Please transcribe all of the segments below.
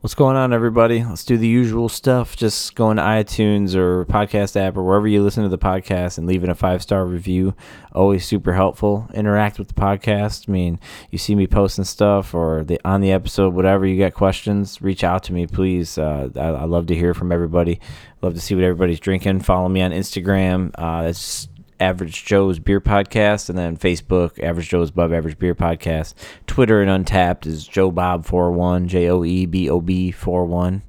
What's going on, everybody? Let's do the usual stuff. Just go to iTunes or podcast app or wherever you listen to the podcast and leaving a five star review. Always super helpful. Interact with the podcast. I mean, you see me posting stuff or the on the episode, whatever. You got questions? Reach out to me, please. Uh, I, I love to hear from everybody. Love to see what everybody's drinking. Follow me on Instagram. Uh, that's Average Joe's Beer Podcast, and then Facebook, Average Joe's Above Average Beer Podcast. Twitter and Untappd is Joe Bob 41, J O E B O B 41.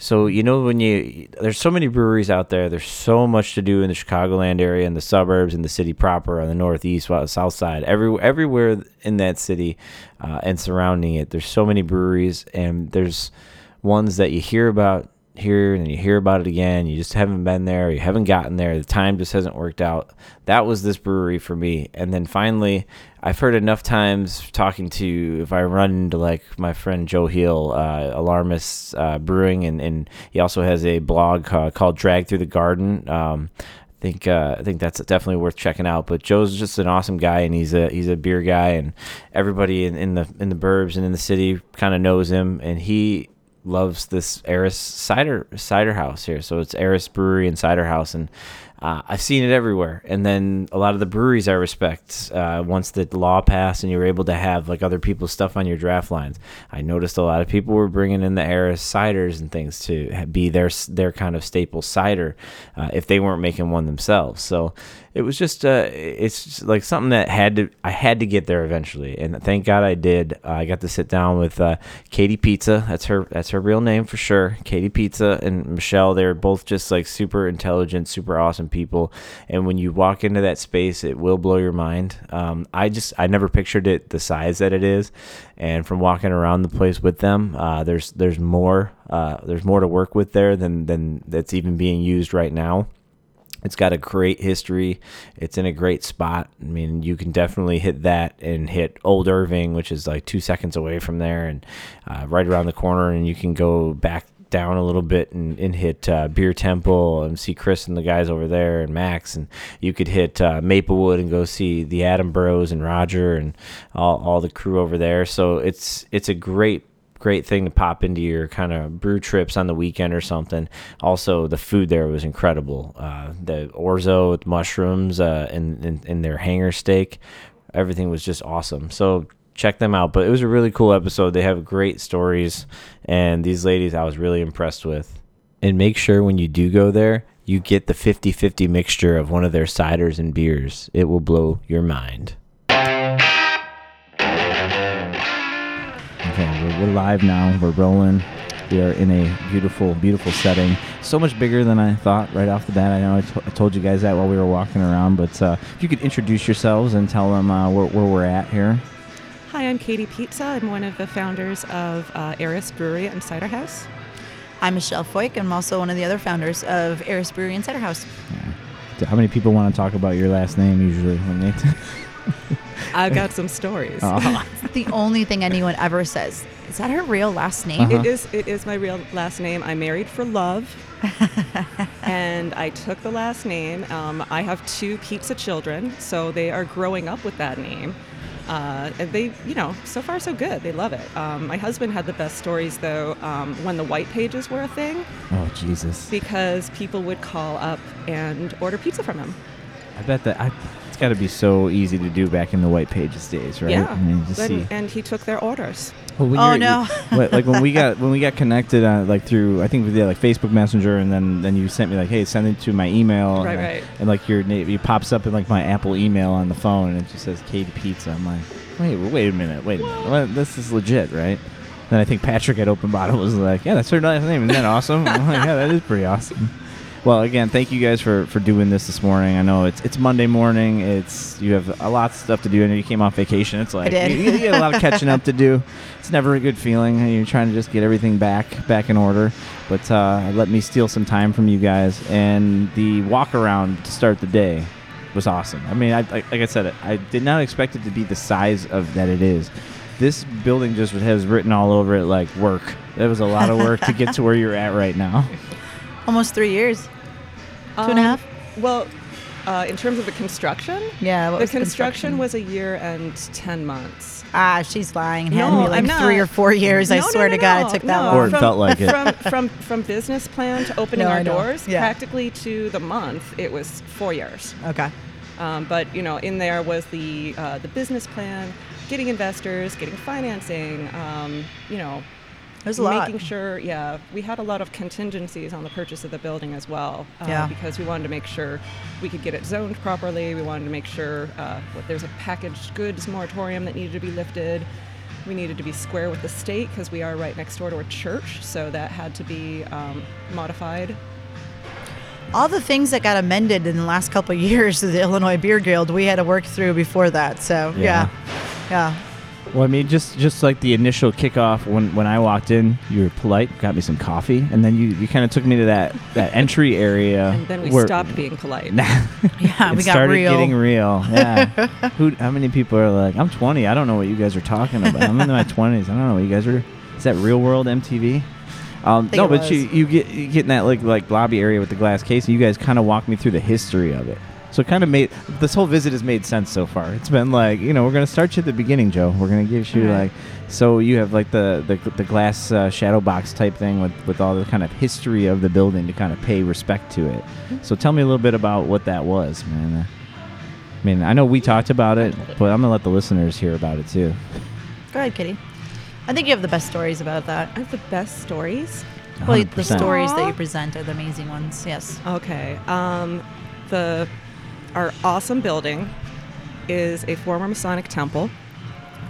So, you know, when you, there's so many breweries out there, there's so much to do in the Chicagoland area and the suburbs and the city proper on the northeast, south side, every, everywhere in that city uh, and surrounding it. There's so many breweries, and there's ones that you hear about here and you hear about it again. You just haven't been there. You haven't gotten there. The time just hasn't worked out. That was this brewery for me. And then finally, I've heard enough times talking to if I run into like my friend Joe Heel, uh, Alarmist uh, Brewing, and, and he also has a blog uh, called Drag Through the Garden. Um, I think uh, I think that's definitely worth checking out. But Joe's just an awesome guy, and he's a he's a beer guy, and everybody in, in the in the burbs and in the city kind of knows him. And he loves this Eris cider cider house here. So it's Eris Brewery and Cider House, and uh, I've seen it everywhere. And then a lot of the breweries I respect, uh, once the law passed and you were able to have like other people's stuff on your draft lines, I noticed a lot of people were bringing in the Eris ciders and things to be their their kind of staple cider uh, if they weren't making one themselves. So it was just uh, it's just like something that had to I had to get there eventually, and thank God I did. Uh, I got to sit down with uh, Katie Pizza. That's her that's her real name for sure. Katie Pizza and Michelle. They're both just like super intelligent, super awesome people. And when you walk into that space, it will blow your mind. Um, I just I never pictured it the size that it is, and from walking around the place with them, uh, there's there's more uh, there's more to work with there than than that's even being used right now. It's got a great history. It's in a great spot. I mean, you can definitely hit that and hit Old Irving, which is like two seconds away from there and uh, right around the corner. And you can go back down a little bit and, and hit uh, Beer Temple and see Chris and the guys over there and Max. And you could hit uh, Maplewood and go see the Adam Burrows and Roger and all, all the crew over there. So it's it's a great great thing to pop into your kind of brew trips on the weekend or something. Also, the food there was incredible. Uh, the orzo with mushrooms uh, and, and, their hanger steak, everything was just awesome. So check them out. But it was a really cool episode. They have great stories, and these ladies I was really impressed with. And make sure when you do go there, you get the 50 50 mixture of one of their ciders and beers. It will blow your mind. Okay, we're, we're live now. We're rolling. We are in a beautiful, beautiful setting. So much bigger than I thought right off the bat. I know I, to- I told you guys that while we were walking around, but uh, if you could introduce yourselves and tell them uh, where, where we're at here. Hi, I'm Katie Pizza. I'm one of the founders of uh, Eris Brewery and Cider House. I'm Michelle Foyk. I'm also one of the other founders of Eris Brewery and Cider House. How many people want to talk about your last name usually when they? I've got some stories. Oh. It's the only thing anyone ever says. Is that her real last name? Uh-huh. It is. It is my real last name. I married for love, and I took the last name. Um, I have two pizza children, so they are growing up with that name. Uh, and they, you know, so far so good. They love it. Um, my husband had the best stories though um, when the white pages were a thing, oh Jesus! because people would call up and order pizza from him. I bet that I, it's got to be so easy to do back in the white pages days, right? Yeah, I mean, just and, see. and he took their orders. Well, when Oh, no. what- like when we got when we got connected, uh, like through I think we did like Facebook Messenger, and then then you sent me like, hey, send it to my email, Right, and, right. and like your name, it pops up in like my Apple email on the phone, and it just says Katie Pizza. I'm like, wait, wait a minute, wait a minute, What? this is legit, right? Then I think Patrick at Open Bottle was like, yeah, that's her last name, isn't that awesome? I'm like, yeah, that is pretty awesome. Well, again, thank you guys for, for doing this this morning. I know it's it's Monday morning. It's you have a lot of stuff to do. I know you came off vacation. It's like. You, you get a lot of catching up to do. It's never a good feeling. You're trying to just get everything back back in order. But uh, let me steal some time from you guys. And the walk around to start the day was awesome. I mean, I, like, like I said, I did not expect it to be the size of that it is. This building just has written all over it like work. That was a lot of work to get to where you're at right now. Almost three years. Two and a Um, half? Well, uh, in terms of the construction, Yeah. What the was construction, was a year and 10 months. Ah, she's lying. It had No, to like I'm three or four years. I No, no, swear no, to God, no, it took that no. long. Or it from, felt like it. From, from, from business plan to opening No, our doors, Yeah. practically to the month, it was four years. Okay. Um, but you know, in there was the uh, the business plan, getting investors, getting financing. Um, you know, There's a lot. making sure. Yeah, we had a lot of contingencies on the purchase of the building as well. Uh, Yeah. Because we wanted to make sure we could get it zoned properly. We wanted to make sure uh, what, there's a packaged goods moratorium that needed to be lifted. We needed to be square with the state because we are right next door to a church, so that had to be um, modified. All the things that got amended in the last couple of years of the Illinois Beer Guild, we had to work through before that. So Yeah. yeah, yeah. Well, I mean, just just like the initial kickoff when when I walked in, you were polite, got me some coffee, and then you, you kind of took me to that that entry area. And then we where- stopped being polite. Yeah, we got started real. getting real. Yeah. Who? How many people are like, I'm 20. I don't know what you guys are talking about. I'm in my 20s. I don't know what you guys are. Is that Real World MTV? Um, no, but was. you you get you get in that like like lobby area with the glass case, and you guys kind of walk me through the history of it. So it kind of made this whole visit has made sense so far. It's been like you know we're gonna start you at the beginning, Joe. We're gonna give you Alright. like so you have like the the, the glass uh, shadow box type thing with with all the kind of history of the building to kind of pay respect to it. So tell me a little bit about what that was, man. Uh, I mean, I know we talked about it, but I'm gonna let the listeners hear about it too. Go ahead, Kitty. I think you have the best stories about that. I have the best stories. Well, the 100%. stories that you present are the amazing ones. Yes. Okay. Um, the our awesome building is a former Masonic temple.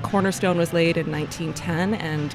Cornerstone was laid in 1910, and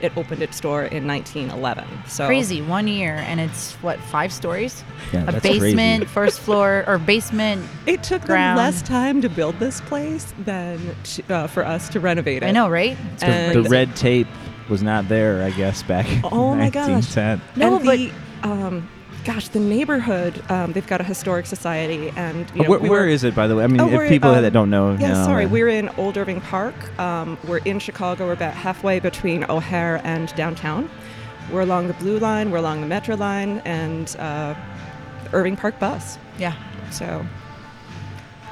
it opened its door in 1911. So Crazy. One year, and it's what five stories? Yeah, a that's basement, crazy. first floor, or basement. It took them less time to build this place than to, uh, for us to renovate it. I know, right? The, And- the red tape was not there, I guess, back in Oh my gosh. No, and but- the, um, gosh, the neighborhood. Um, they've got a historic society, and you Uh, know, where, we were- is it, by the way? I mean, Oh, if people um, that don't know, Yeah, you know, sorry. uh, We're in Old Irving Park. Um, we're in Chicago. We're about halfway between O'Hare and downtown. We're along the Blue Line. We're along the Metra Line and uh, Irving Park bus. Yeah. So,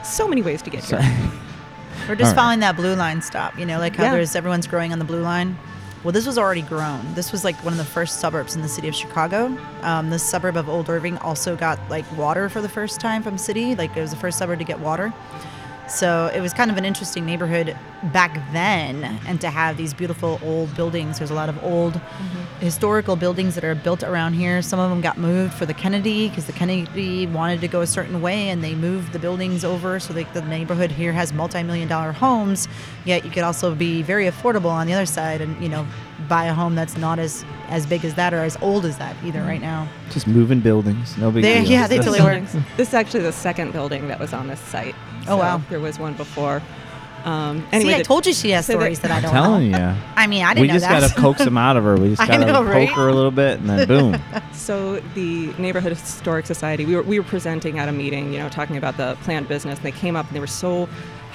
so many ways to get here. We're just All right. following that blue line stop. You know, like how Yeah. there's everyone's growing on the blue line. Well, this was already grown. This was like one of the first suburbs in the city of Chicago. Um, this suburb of Old Irving also got like water for the first time from city. Like it was the first suburb to get water. So it was kind of an interesting neighborhood back then, and to have these beautiful old buildings. There's a lot of old mm-hmm. historical buildings that are built around here. Some of them got moved for the Kennedy because the Kennedy wanted to go a certain way, and they moved the buildings over. So the neighborhood here has multi-million dollar homes. Yet you could also be very affordable on the other side, and you know, buy a home that's not as as big as that or as old as that either. Right now. just moving buildings, no big They- deal. yeah, they totally were. This is actually the second building that was on this site. Oh, wow. There was one before. Um, anyway, See, I the- told you she has so stories that I I'm don't telling know. you. I mean, I didn't know we know just that. gotta coax them out of her. We just I gotta know, poke right? her a little bit, and then boom. So the neighborhood historic society, we were we were presenting at a meeting, you know, talking about the planned business, and they came up and they were so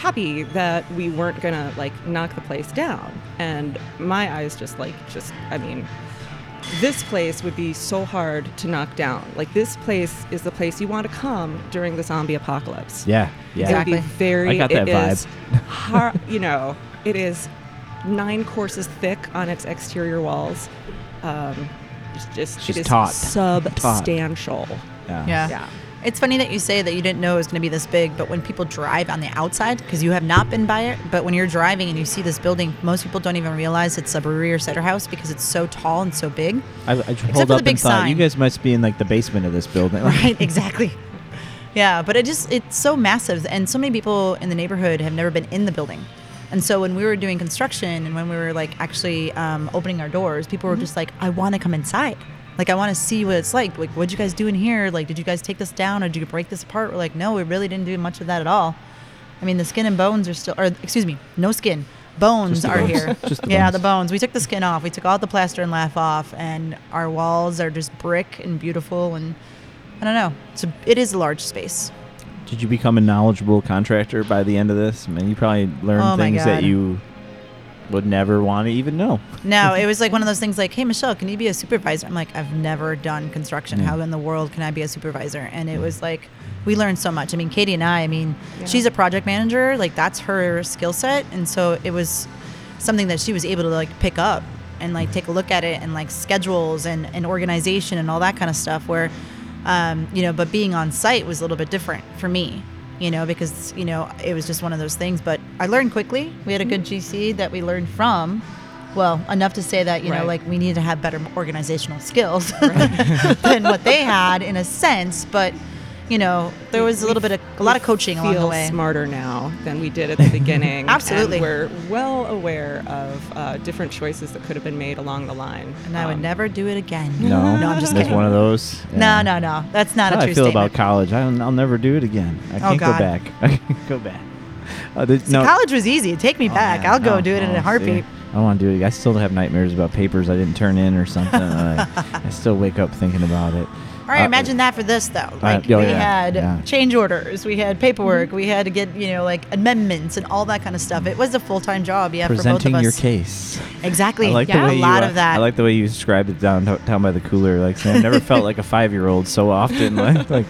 happy that we weren't gonna like knock the place down. And my eyes just like just I mean, this place would be so hard to knock down. Like this place is the place you want to come during the zombie apocalypse. Yeah, yeah. It would be Exactly. very. I got that it vibe. is har- you know, it is nine courses thick on its exterior walls. Um, it's just She's it is taut. substantial. Yeah. Yeah. Yeah. It's funny that you say that you didn't know it was going to be this big, but when people drive on the outside, because you have not been by it, but when you're driving and you see this building, most people don't even realize it's a brewery or cider house because it's so tall and so big. I, I for pulled the up big and thought, you guys must be in like the basement of this building. Right, exactly. Yeah, but it just it's so massive and so many people in the neighborhood have never been in the building. And so when we were doing construction and when we were like actually um, opening our doors, people were just like, "I want to come inside. Like I want to see what it's like. Like what'd you guys do in here? Like did you guys take this down or did you break this apart?" We're like, "No, we really didn't do much of that at all." I mean, the skin and bones are still, or excuse me, no skin. Bones are bones. here. The yeah, bones. the bones. We took the skin off. We took all the plaster and lath off, and our walls are just brick and beautiful. And I don't know. A, it is a large space. Did you become a knowledgeable contractor by the end of this? I mean, you probably learned Oh things that you would never want to even know. No, it was like one of those things like, hey, Michelle, can you be a supervisor? I'm like, I've never done construction. Yeah. How in the world can I be a supervisor? And it was like, we learned so much. I mean, Katie and I, I mean, Yeah. she's a project manager, like, that's her skill set. And so it was something that she was able to like pick up and like take a look at it and like schedules and, and organization and all that kind of stuff where um, you know but being on site was a little bit different for me you know because you know it was just one of those things. But i learned quickly. We had a good mm-hmm. gc that we learned from. Well enough to say that you know like we need to have better organizational skills than what they had in a sense. But you know there was a little bit of a lot of coaching along the feel way smarter now than we did at the beginning. Absolutely. And we're well aware of uh, different choices that could have been made along the line. and i would Um, never do it again No, no i'm just That's kidding one of those. no no no that's not That's a how true I feel statement about college. I don't, I'll never do it again. I Oh, can't go back. I can't go back. Uh, the- See, no, college was easy take me Oh, back man. i'll go No. do it in Oh, a heartbeat see. I don't want to do it. I still have nightmares about papers I didn't turn in or something. I, I still wake up thinking about it. All right, Uh, imagine that for this though. Like oh, we yeah, had yeah. change orders, we had paperwork, we had to get you know like amendments and all that kind of stuff. It was a full time job, yeah, for both Presenting of us. your case. Exactly. I like yeah, the way a lot you, uh, of that. I like the way you described it down down by the cooler. Like saying, I never felt like a five year old so often. Like, like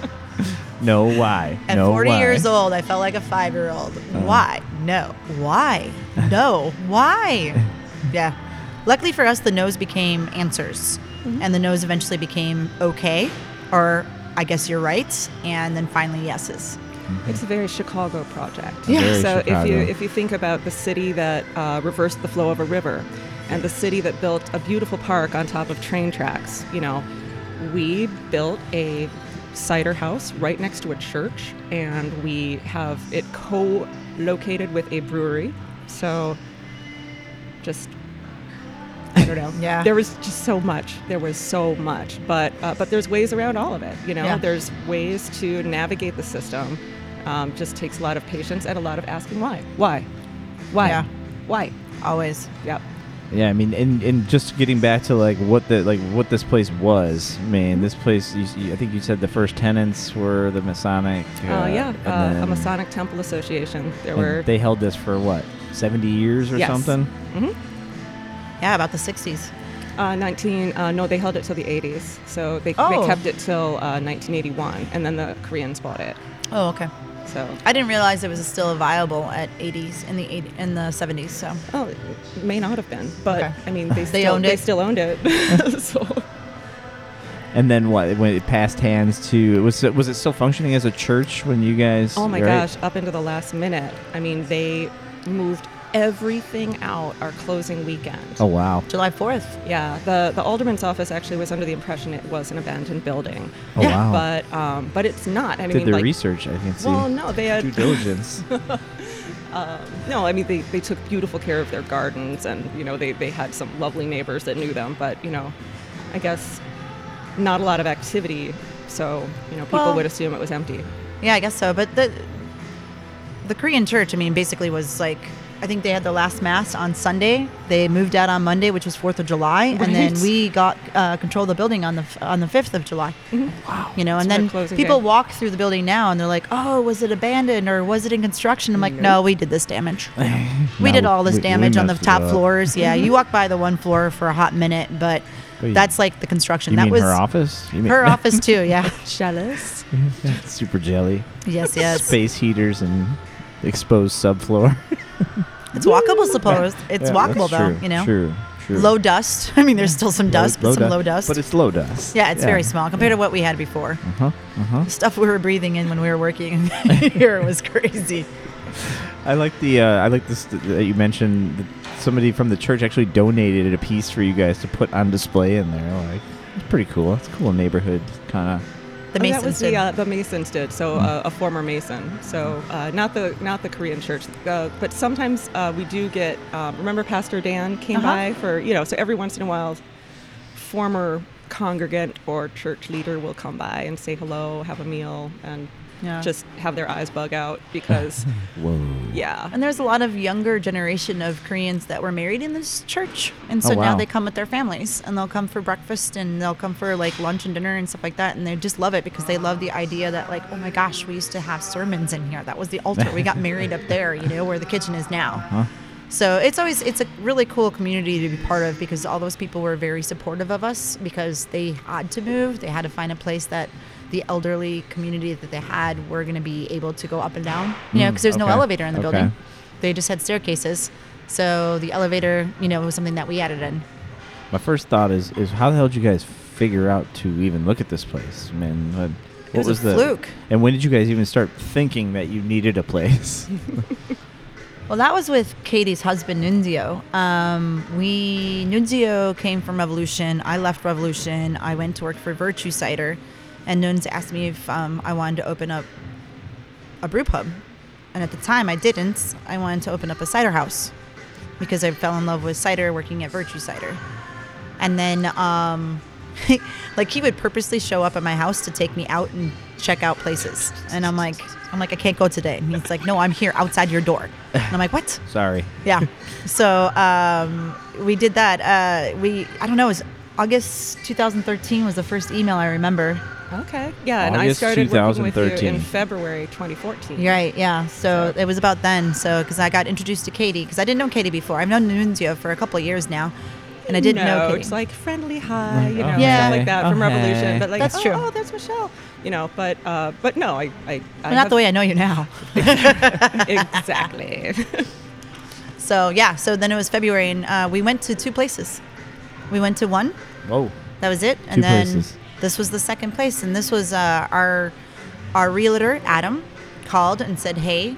no why. At no 40 why. years old, I felt like a five year old. Why? No. Why? No. Why? yeah. Luckily for us, the no's became answers, Mm-hmm. and the no's eventually became okay, or I guess you're right, and then finally yeses. It's a very Chicago project. Yeah. Very so if you if you think about the city that uh, reversed the flow of a river, and the city that built a beautiful park on top of train tracks, you know, we built a cider house right next to a church, and we have it co-located with a brewery. So, just I don't know. Yeah. There was just so much. There was so much, but uh, but there's ways around all of it. You know, Yeah. there's ways to navigate the system. Um, just takes a lot of patience and a lot of asking why, why, why, Yeah. why. Always. Yep. Yeah, I mean, and, and just getting back to like what the like what this place was. I mean, this place. You, you- I think you said the first tenants were the Masonic. Uh, yeah. and Uh, a Masonic Temple Association. There and were. They held this for what, seventy years or something. Yes. something. Yeah, about the 60s. Uh, 19, uh, no, they held it till the 80s. So they, Oh. they kept it till uh, 1981, and then the Koreans bought it. Oh, okay. So, I didn't realize it was still viable at 80s in the 80, in the 70s. So oh, it may not have been, but Okay. I mean, they, They still, owned They it? still owned it. so, And then what? When it passed hands to was it was it still functioning as a church when you guys? oh my right? gosh, up into the last minute. I mean, they moved everything out our closing weekend. Oh wow. July 4th. Yeah, the the alderman's office actually was under the impression it was an abandoned building, Oh Yeah. wow. but um, but it's not. I Did mean, their like, research? I can see. well, no, they had Due diligence. no. I mean, they, they took beautiful care of their gardens, and you know, they they had some lovely neighbors that knew them. But you know, I guess not a lot of activity, so you know, people Well- would assume it was empty. Yeah, I guess so. But the the Korean church, I mean, basically was like I think they had the last mass on Sunday. They moved out on Monday, which was Fourth of July, and then we got uh, control of the building on the f- on the fifth of July. Mm-hmm. wow. You know, and then people day. walk through the building now, and they're like, "Oh, was it abandoned or was it in construction?" I'm like, mm-hmm. "No, we did this damage. we No, did all this we- we damage on the top floors. Yeah, you mm-hmm. walk by the one floor for a hot minute, but that's like the construction. You that mean was her office? You mean her office too. Yeah. Jealous. Super jelly. yes. Yes. Space heaters and exposed subfloor. It's walkable, supposed. It's Yeah, walkable though. true, You know. True. True. Low dust. I mean, there's still some dust, but some low dust. But it's low dust. yeah, it's very small compared to what we had before. Uh huh. Uh huh. The stuff we were breathing in when we were working here was crazy. I like the uh, I like this that you mentioned that somebody from the church actually donated a piece for you guys to put on display in there. Like it's pretty cool. It's a cool neighborhood kind of. The Oh, Masons that was did. the uh, the Masons did. So uh, a former Mason. So uh, not the not the Korean church, uh, but sometimes uh, we do get. Um, remember, Pastor Dan came Uh-huh. by for you know. So every once in a while, former congregant or church leader will come by and say hello, have a meal, and Yeah. just have their eyes bug out because Whoa. yeah. And there's a lot of younger generation of Koreans that were married in this church, and oh, so Oh, now they come with their families, and they'll come for breakfast, and they'll come for like lunch and dinner and stuff like that, and they just love it because they love the idea that like, oh my gosh, we used to have sermons in here. That was the altar. we got married up there, you know, where the kitchen is now. Huh? So it's always it's a really cool community to be part of because all those people were very supportive of us because they had to move. They had to find a place that the elderly community that they had were going to be able to go up and down. You know, Mm, because there's no elevator in the Okay. building. They just had staircases. So the elevator, you know, was something that we added in. My first thought is is how the hell did you guys figure out to even look at this place, man? What, what was a the fluke. And when did you guys even start thinking that you needed a place? Well, that was with Katie's husband, Nunzio. Um, we Nunzio came from Revolution. I left Revolution. I went to work for Virtue Cider, and Nuns asked me if um, I wanted to open up a brew pub. And at the time, I didn't. I wanted to open up a cider house because I fell in love with cider working at Virtue Cider. And then, um, like, he would purposely show up at my house to take me out and check out places. And I'm like, I'm like, I can't go today. And he's like, No, I'm here outside your door. And I'm like, What? Sorry. Yeah. so um, we did that. Uh, we, I don't know, it was August 2013 was the first email I remember. Okay. Yeah, and I started working with you in February 2014. You're right. Yeah. So So- it was about then. So because I got introduced to Katie because I didn't know Katie before. I've known Nunzio for a couple of years now, and I didn't know Katie. It's like friendly hi, you know, Oh, Yeah. stuff like that from hey. Revolution. But like, That's oh, true. oh, that's Michelle. You know, but uh, but no, I, I, I Well, not the way I know you now. exactly. So yeah. So then it was February, and uh, we went to two places. We went to one. Whoa. That was it. And Two then places. This was the second place, and this was uh, our our realtor Adam called and said, "Hey,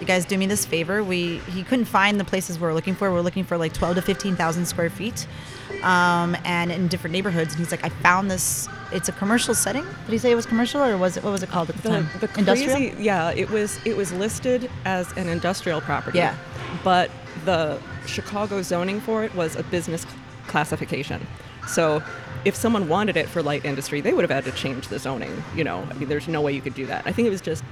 you guys do me this favor. We he couldn't find the places we were looking for. We are looking for like twelve to fifteen thousand square feet, um, and in different neighborhoods. And he's like, I found this. It's a commercial setting. Did he say it was commercial, or was it what was it called at the, the, time? the Industrial. yeah, it was it was listed as an industrial property. Yeah. But the Chicago zoning for it was a business classification. So if someone wanted it for light industry, they would have had to change the zoning. You know, I mean, there's no way you could do that. I think it was just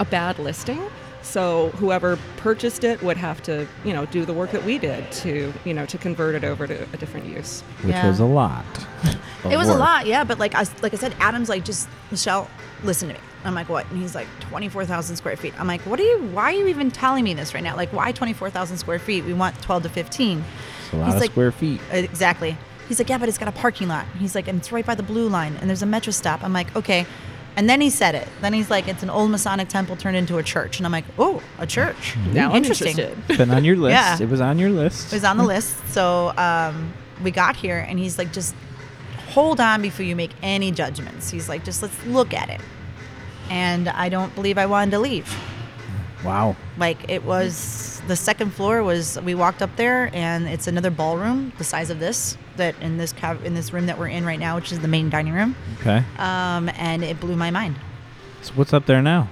a bad listing. So whoever purchased it would have to, you know, do the work that we did to, you know, to convert it over to a different use. Which Yeah. was a lot. It was a lot, yeah. But like I like I said, Adam's like just Michelle, listen to me. I'm like, what? And he's like, twenty four thousand square feet. I'm like, what are you? Why are you even telling me this right now? Like, why twenty four thousand square feet? We want twelve to fifteen. It's a lot He's of like- square feet. Exactly. He's like, yeah, but it's got a parking lot. He's like, and it's right by the blue line, and there's a Metra stop. I'm like, okay. And then he said it. Then he's like, it's an old Masonic temple turned into a church. And I'm like, oh, a church. Now I'm Interesting. interested. Been on your list. Yeah. It was on your list. It was on the list. So um, we got here, and he's like, just hold on before you make any judgments. He's like, just let's look at it. And I don't believe I wanted to leave. wow. Like it was the second floor was we walked up there, and it's another ballroom the size of this that in this cav- in this room that we're in right now, which is the main dining room. Okay. Um, and it blew my mind. So what's up there now?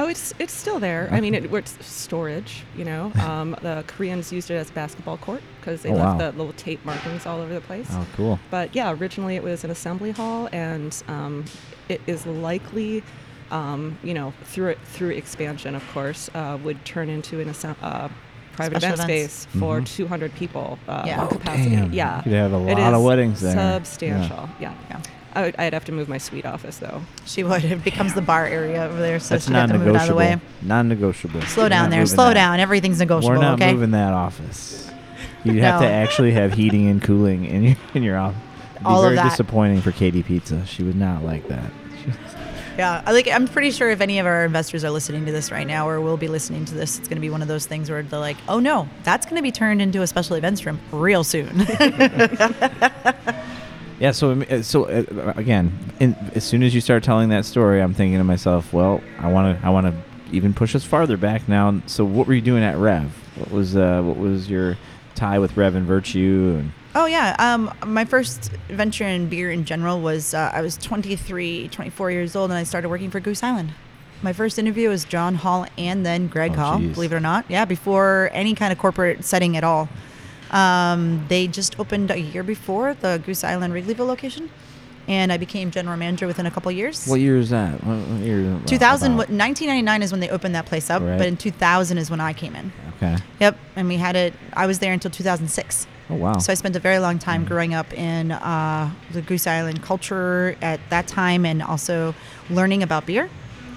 Oh, it's it's still there. I mean, it, it's storage. You know, um, the Koreans used it as a basketball court because they Oh, left wow. the little tape markings all over the place. Oh, cool. But yeah, originally it was an assembly hall, and um, it is likely, um, you know, through it, through expansion, of course, uh, would turn into an assem- uh, private Special event events. space for Mhm. 200 people uh, Yeah. on Oh, capacity. damn. Yeah, You could have a It lot of weddings there. Substantial. Yeah. Yeah. I would, I'd have to move my suite office though. She would. It becomes the bar area over there, so That's she'd have to move it out of the way. Non-negotiable. Slow We're down there. Slow that. down. Everything's negotiable. We're not okay. moving that office. You'd have to actually have heating and cooling in your in your office. It'd be All of very that. disappointing for Katie Pizza. She would not like that. Yeah, I like. I'm pretty sure if any of our investors are listening to this right now, or will be listening to this, it's going to be one of those things where they're like, "Oh no, that's going to be turned into a special events room real soon." Yeah. So uh, so uh, again, in, as soon as you start telling that story, I'm thinking to myself, well, I want to I want to even push us farther back now. So what were you doing at Rev? What was uh, what was your tie with Rev and Virtue? And oh yeah, um, my first venture in beer in general was uh, I was 23, 24 years old, and I started working for Goose Island. My first interview was John Hall and then Greg Oh, Hall, geez. believe it or not. Yeah, before any kind of corporate setting at all. Um, they just opened a year before the Goose Island Wrigleyville location, and I became general manager within a couple years. what year is that? What, what year? 2000, about? 1999 is when they opened that place up, Right. but in 2000 is when I came in. Okay. Yep, and we had it. I was there until 2006. Oh wow. So I spent a very long time Mm. growing up in uh, the Goose Island culture at that time, and also learning about beer,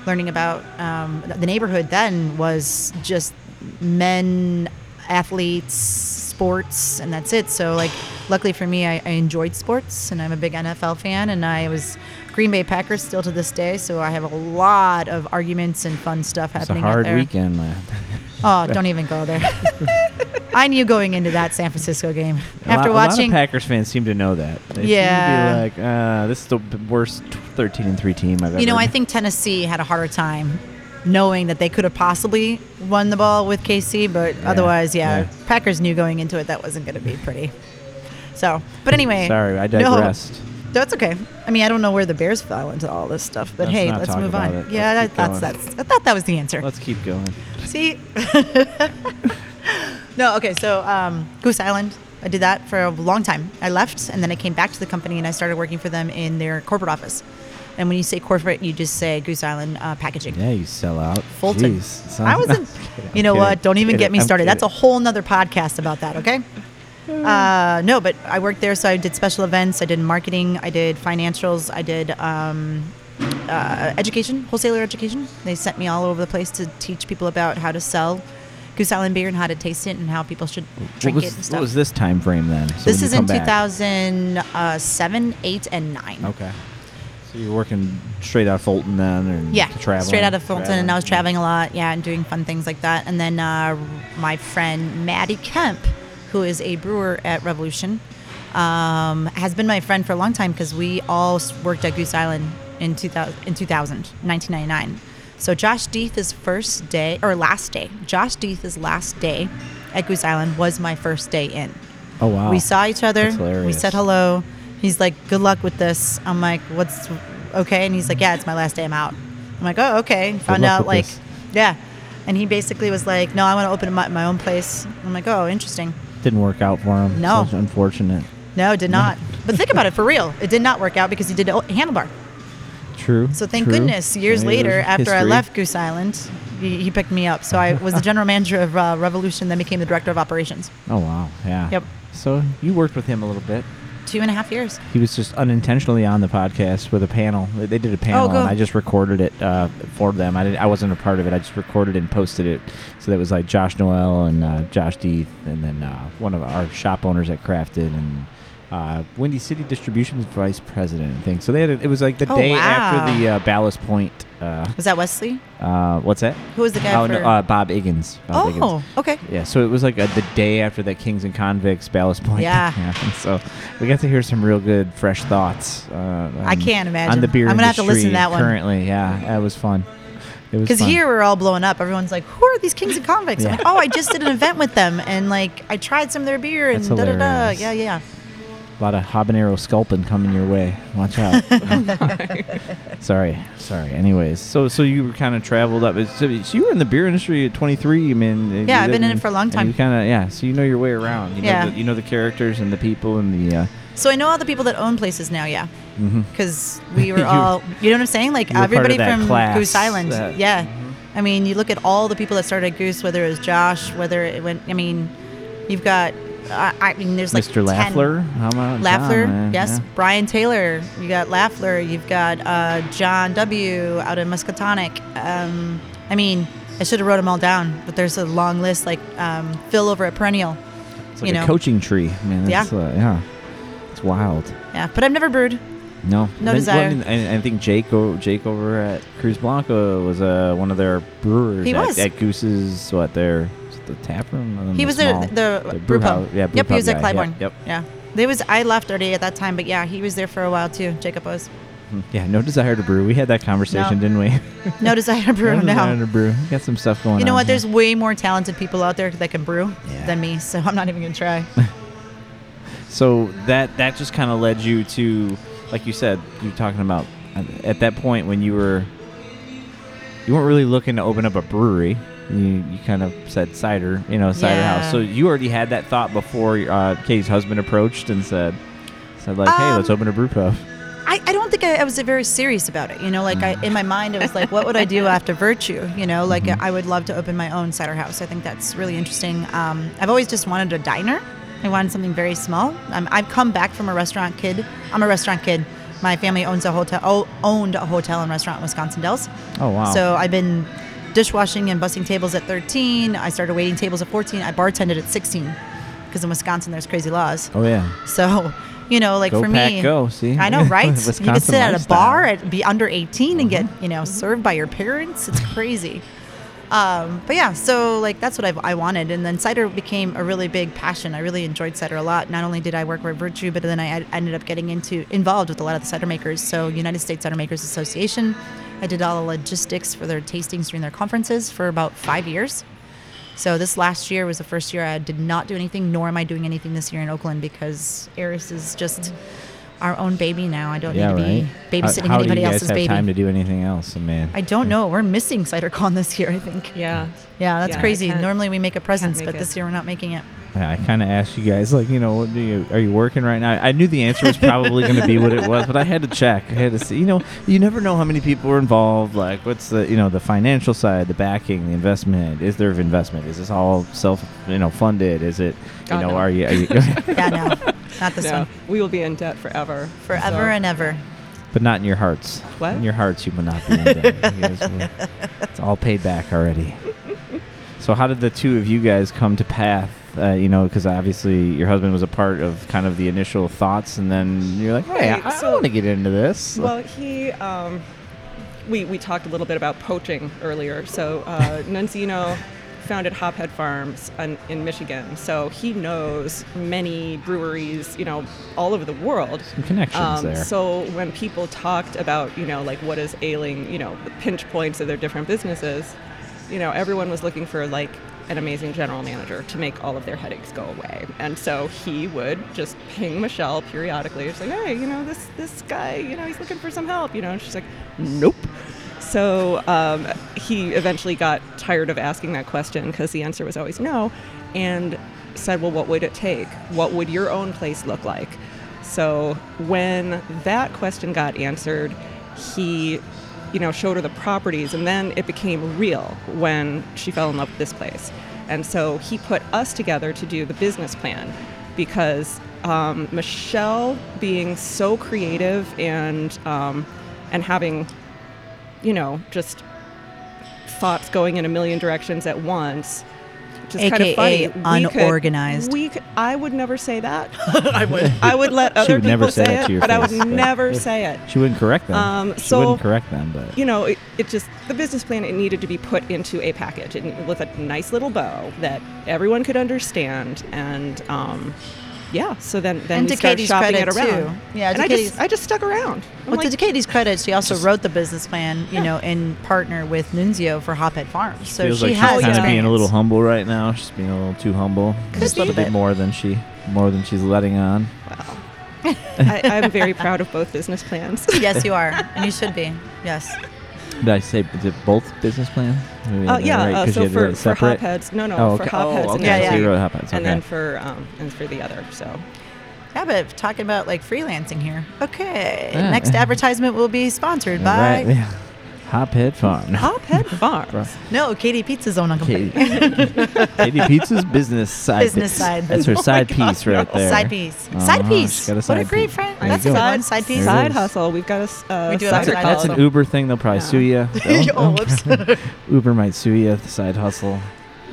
learning about um, the neighborhood. Then was just men, athletes, sports, and that's it. So like, luckily for me, I, I enjoyed sports, and I'm a big NFL fan, and I was Green Bay Packers still to this day. So I have a lot of arguments and fun stuff happening. It's a hard there. weekend, man. Oh, don't even go there. I knew going into that San Francisco game A after lot, a lot of watching. Packers fans seem to know that. They Yeah. seem to be like, uh, this is the worst 13 and 3 team I've ever You know, I think Tennessee had a harder time knowing that they could have possibly won the ball with KC, but otherwise, yeah, yeah. Packers knew going into it that wasn't going to be pretty. So, but anyway. Sorry, I no, digressed. That's okay. I mean, I don't know where the Bears fell into all this stuff, but Let's hey, let's move on. it. Yeah, Let's that, that's that's. I thought that was the answer. Let's keep going. See? no, okay, so um, Goose Island, I did that for a long time. I left and then I came back to the company and I started working for them in their corporate office. And when you say corporate, you just say Goose Island uh, Packaging. Yeah, you sell out. Fulton. Jeez, I wasn't. You know kidding. what? Don't even get Kidding. me I'm started. That's a whole nother podcast about that. Okay. Uh, no, but I worked there, so I did special events. I did marketing. I did financials. I did um, uh, education, wholesaler education. They sent me all over the place to teach people about how to sell Goose Island beer and how to taste it and how people should drink what it and stuff. What was this time frame then? So this is in come back? 2007, 8, and 9. Okay. So you're working straight out of Fulton then, and Yeah, traveling, straight out of Fulton, and I was traveling. traveling a lot, yeah, and doing fun things like that. And then uh, my friend Maddie Kemp, who is a brewer at Revolution, um, has been my friend for a long time because we all worked at Goose Island in 2000, in 2000, 1999. So Josh Deeth's first day or last day, Josh Deeth's last day at Goose Island was my first day in. Oh wow. We saw each other. We said hello. He's like, "Good luck with this." I'm like, "What's okay?" And he's like, "Yeah, it's my last day. I'm out." I'm like, "Oh, okay." Found out like, this. yeah. And he basically was like, "No, I want to open my, my own place." I'm like, "Oh, interesting." Didn't work out for him. No. So unfortunate. No, it did not. but think about it for real. It did not work out because he did a handlebar. True. So thank true. goodness, years later, after I left Goose Island, he, he picked me up. So I was the general manager of uh, Revolution, then became the director of operations. Oh wow. Yeah. Yep. So you worked with him a little bit. Two and a half years. He was just unintentionally on the podcast with a panel. They they did a panel, cool. and I just recorded it uh, for them. I didn't, I wasn't a part of it. I just recorded and posted it. So that was like Josh Noel and uh, Josh Deeth, and then uh, one of our shop owners at Crafted and uh, Windy City Distribution's vice president. I think so. They had a, it was like the Oh, day wow. after the uh, Ballast Point. Uh, Was that Wesley? uh, what's that? Who was the guy oh for? no, uh, Bob Iggins. Bob Iggins. oh, okay. Yeah, so it was like uh the day after that Kings and Convicts Ballast Point. Yeah. happened. So we got to hear some real good, fresh thoughts. Uh, I can't imagine. on the beer I'm gonna have to listen to that one. Currently, yeah, that was fun. It was Because here we're all blowing up. Everyone's like, "Who are these kings and convicts?" I'm like, "Oh, I just did an event with them, and like I tried some of their beer, and da da da." Yeah, yeah. A lot of habanero sculpin coming your way. Watch out. sorry, sorry. Anyways, so so you were kind of traveled up. So, so you were in the beer industry at 23. I mean, Yeah, you I've been in it for a long time. You kind of yeah. So you know your way around. You Yeah. Know the, you know the characters and the people and the. Uh, So I know all the people that own places now. Yeah, mhm. because we were all, you know what I'm saying? Like you were part of everybody from class Goose Island. that- yeah. Mhm. I mean, you look at all the people that started Goose, whether it was Josh, whether it went. I mean, you've got. I, I mean, there's like Mr. 10 Laffler. How about Laffler, John, yes. Yeah. Brian Taylor. You got Laffler. You've got uh, John W. out in Muscatonic. Um, I mean, I should have wrote them all down, but there's a long list. Like um, Phil over at Perennial. It's like you a know. coaching tree. Man, Yeah. that's, uh, yeah. It's wild. Yeah, but I've never brewed. No, No Then- desire. well, I, mean, I, I think Jake, o- Jake over at Cruz Blanca was uh, one of their brewers. He at, was. at Goose's. What their the tap room? He the was small- there. The, the brew pub. Yeah, brew yep, he was pub at. Clybourn. Yep. Yeah. There was. I left already at that time, but yeah, he was there for a while too. Jacob was. Hmm. Yeah, no desire to brew. We had that conversation, No. didn't we? No desire to brew no desire to brew. Got some stuff going on. You know what? here. There's way more talented people out there that can brew Yeah. than me, so I'm not even gonna try. So that that just kind of led you to, like you said, you were talking about at that point when you were, you weren't really looking to open up a brewery. You you kind of said cider, you know, cider Yeah. house. So you already had that thought before uh, Katie's husband approached and said, said like, hey, let's Um, open a brew pub. I, I don't think I, I was very serious about it. You know, like I, in my mind, it was like, what would I do after Virtue? You know, like Mhm. I would love to open my own cider house. I think that's really interesting. Um, I've always just wanted a diner. I wanted something very small. Um, I've come back from a restaurant kid. I'm a restaurant kid. My family owns a hotel, oh, owned a hotel and restaurant in Wisconsin Dells. Oh wow. So I've been dishwashing and bussing tables at 13. I started waiting tables at 14. I bartended at 16 because in Wisconsin there's crazy laws. Oh yeah. So, you know, like Go for pack, me, go, see? I know, right? you could sit at a bar at be under 18 and Mm-hmm. get, you know, served by your parents. It's crazy. Um, but yeah, so like that's what I've, I wanted, and then cider became a really big passion. I really enjoyed cider a lot. Not only did I work with Virtue, but then I I ended up getting into involved with a lot of the cider makers. So United States Cider Makers Association, I did all the logistics for their tastings during their conferences for about five years. So this last year was the first year I did not do anything, nor am I doing anything this year in Oakland because Eris is just our own baby now. I don't Yeah, need to right. be babysitting how, how anybody do you guys else's have baby. time to do anything else? man. I don't know. We're missing CiderCon this year, I think. Yeah. Yeah, that's Yeah, crazy. Normally we make a presence, make but it. this year we're not making it. I kind of asked you guys, like, you know, what do you are you working right now? I knew the answer was probably going to be what it was, but I had to check. I had to see. You know, you never know how many people are involved. Like, what's the you know the financial side, the backing, the investment? Is there investment? Is this all self you know funded? Is it you God, know no. are you, are you Yeah, no, not this No, one. we will be in debt forever. Forever So- and ever. but not in your hearts. What? In your hearts, you will not be in debt. You guys will- it's all paid back already. So, how did the two of you guys come to path? Uh, you know, because obviously your husband was a part of kind of the initial thoughts, and then you're like, "Hey, Right, I, so- want to get into this." Well, he, um, we, we talked a little bit about poaching earlier. So uh, Nunzio founded Hophead Farms in, in Michigan. So he knows many breweries, you know, all over the world. Some connections Um, there. So when people talked about, you know, like what is ailing, you know, the pinch points of their different businesses, you know, everyone was looking for like an amazing general manager to make all of their headaches go away. And so he would just ping Michelle periodically, just like, hey, you know, this this guy, you know, he's looking for some help, you know, and she's like, nope. So um, he eventually got tired of asking that question because the answer was always no, and said, well, what would it take? What would your own place look like? So when that question got answered, he, you know, showed her the properties, and then it became real when she fell in love with this place. And so he put us together to do the business plan because um, Michelle, being so creative and um, and having, you know, just thoughts going in a million directions at once. Just kind of AKA funny. We could- unorganized. We could, I would never say that. I would. I would let other would people say say, that to it, your but I would but- never say it. she wouldn't correct them. Um, she so- wouldn't correct them, but You know, it, it just the business plan. It needed to be put into a package and with a nice little bow that everyone could understand. And um, yeah, so then then And we to started Katie's shopping it around. too. Yeah, and to I Katie's- just I just stuck around. I'm Well, like, to Katie's credit, she also Just- wrote the business plan, you know, in partner with Nunzio for Hophead Farms. So feels she like has she's kind of being a little humble right now. She's being a little too humble, just a little bit more than she more than she's letting on. wow. I, I'm very proud of both business plans. yes, you are, and you should be. Yes. Did I say is it both business plan? Maybe Uh, yeah, right, uh, 'cause you so had for, for separate? hopheads, no, no, Oh, for okay. hopheads, Oh, and okay. Yeah, then yeah. So you for- wrote hopheads. and then for um, and for the other. So Yeah, but talking about like freelancing here. Okay. Yeah. Next advertisement will be sponsored by Right, yeah. Hophead Farm. Hophead Farms. no Katie Pizza's own company. Katie, Katie Pizza's business side. Business piece. side. That's her Oh my side God, piece right no. there. Side piece. Uh-huh, Side piece. got a what a great piece. friend. There That's you a go. Side piece. Side hustle. We've got a s- uh, We do have side a That's, a, side that's an. Uber thing. They'll probably Yeah. sue you. Oh, whoops. Uber might sue you. The side hustle.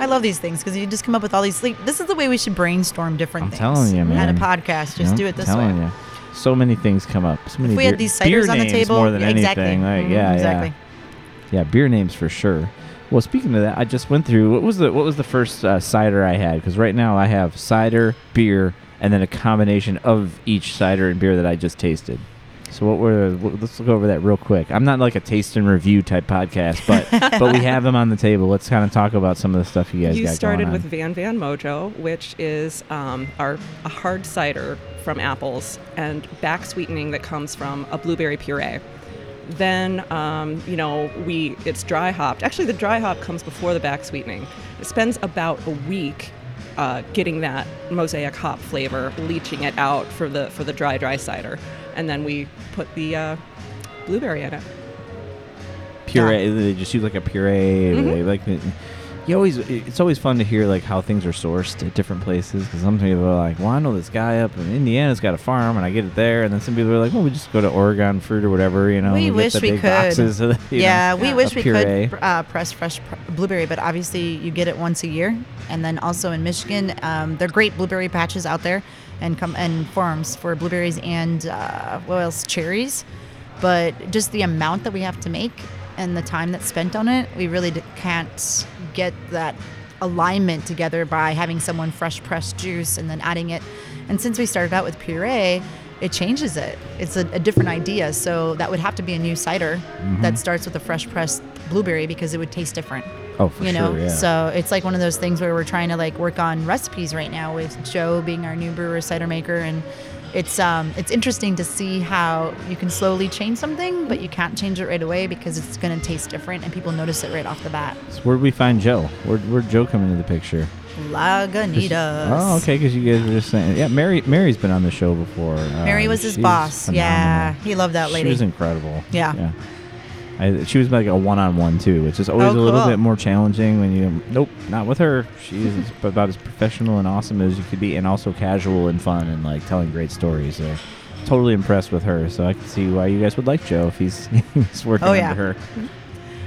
I love these things because you just come up with all these. Like, this is the way we should brainstorm different I'm things. telling you, At man. a podcast, just Yep, do it this telling way. You. So many things come up. So many If we beer, had these beer ciders on the names table, more than yeah, exactly. anything. Like, Mhm, yeah, exactly. yeah, yeah. Beer names for sure. Well, speaking of that, I just went through what was the what was the first uh, cider I had? Because right now I have cider, beer, and then a combination of each cider and beer that I just tasted. So what were? What, let's look over that real quick. I'm not like a taste and review type podcast, but but we have them on the table. Let's kind of talk about some of the stuff you guys You got started with. Van Van Mojo, which is um, our a hard cider from apples and back sweetening that comes from a blueberry puree. Then um, you know we it's dry hopped. Actually, the dry hop comes before the back sweetening. It spends about a week uh, getting that mosaic hop flavor, leaching it out for the for the dry dry cider, and then we put the uh, blueberry in it. puree. They just use like a puree. Mhm. Like you always it's always fun to hear like how things are sourced at different places because some people are like well i know this guy up in indiana's got a farm and i get it there and then some people are like well we just go to oregon fruit or whatever you know we wish we could. boxes of the, yeah, know, we wish we puree. could uh, press fresh pr- blueberry, but obviously you get it once a year. And then also in Michigan, um, they're great blueberry patches out there, and come and farms for blueberries and uh, what else cherries. But just the amount that we have to make and the time that's spent on it, we really can't get that alignment together by having someone fresh press juice and then adding it. And since we started out with puree, it changes it. It's a, a different idea. So that would have to be a new cider mm-hmm. that starts with a fresh pressed blueberry because it would taste different. oh for you know, yeah so it's like one of those things where we're trying to like work on recipes right now with Joe being our new brewer cider maker, and it's um it's interesting to see how you can slowly change something, but you can't change it right away because it's going to taste different and people notice it right off the bat. so where'd we find joe where'd, where'd joe come into the picture? Lagunitas. oh okay because you guys were just saying yeah mary mary's been on the show before Mary Um, was his boss. Yeah, he loved that lady. She was incredible. Yeah. Yeah. I, she was like a one-on-one too, which is always Oh, a little bit more challenging when you. Nope, not with her. She's about as professional and awesome as you could be, and also casual and fun and like telling great stories. So, totally impressed with her. So I can see why you guys would like Joe if he's, he's working Oh, under her.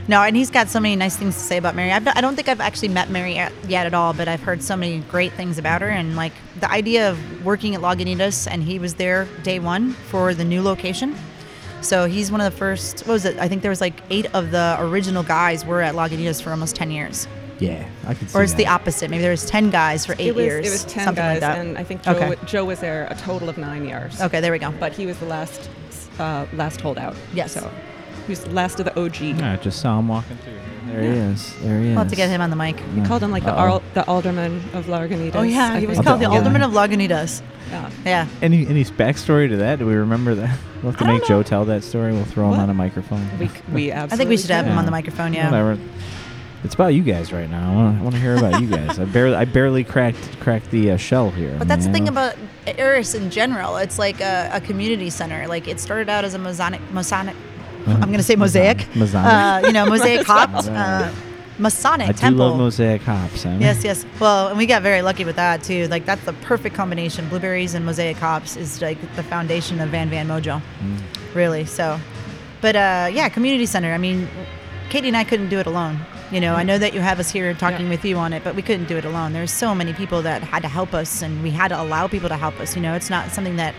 No, and he's got so many nice things to say about Mary. I've, I don't think I've actually met Mary yet, yet at all, but I've heard so many great things about her. And like the idea of working at Lagunitas, and he was there day one for the new location. So he's one of the first. What was it? I think there was like eight of the original guys were at Lagunitas for almost ten years, Yeah, I could or it's the opposite. Maybe there was ten guys for eight it was, years. It was 10 something guys, like that. and I think Joe, Okay. Joe was there a total of nine years. okay, there we go. But he was the last uh, last holdout. Yes. So he was the last of the OG. Yeah, I just saw him walking through. There he Yeah. is. There he is. We'll have to get him on the mic. We called him like the, Uh-oh. al- the alderman of Lagunitas. Oh yeah, he was think. called the Yeah. alderman of Lagunitas. Yeah. Yeah. Any any backstory to that? Do we remember that? We'll have to I don't make Joe tell that story. We'll throw him on a microphone. We, we absolutely I think we should have him can. on the microphone. Yeah. Whatever. It's about you guys right now. I want, to hear about you guys. I barely, I barely cracked cracked the uh, shell here. But that's the thing about Eris in general. It's like a, a community center. Like it started out as a Masonic, Masonic. I'm going to say mosaic. Masonic. Uh, you know, mosaic hops. Masonic. Uh, Masonic I do temple. love mosaic hops. I. Yes, yes. Well, and we got very lucky with that too. Like that's the perfect combination. Blueberries and mosaic hops is like the foundation of Van Van Mojo. Mm. Really. So, but uh, yeah, community center. I mean, Katie and I couldn't do it alone. You know, I know that you have us here talking Yeah. with you on it, but we couldn't do it alone. There's so many people that had to help us, and we had to allow people to help us. You know, it's not something that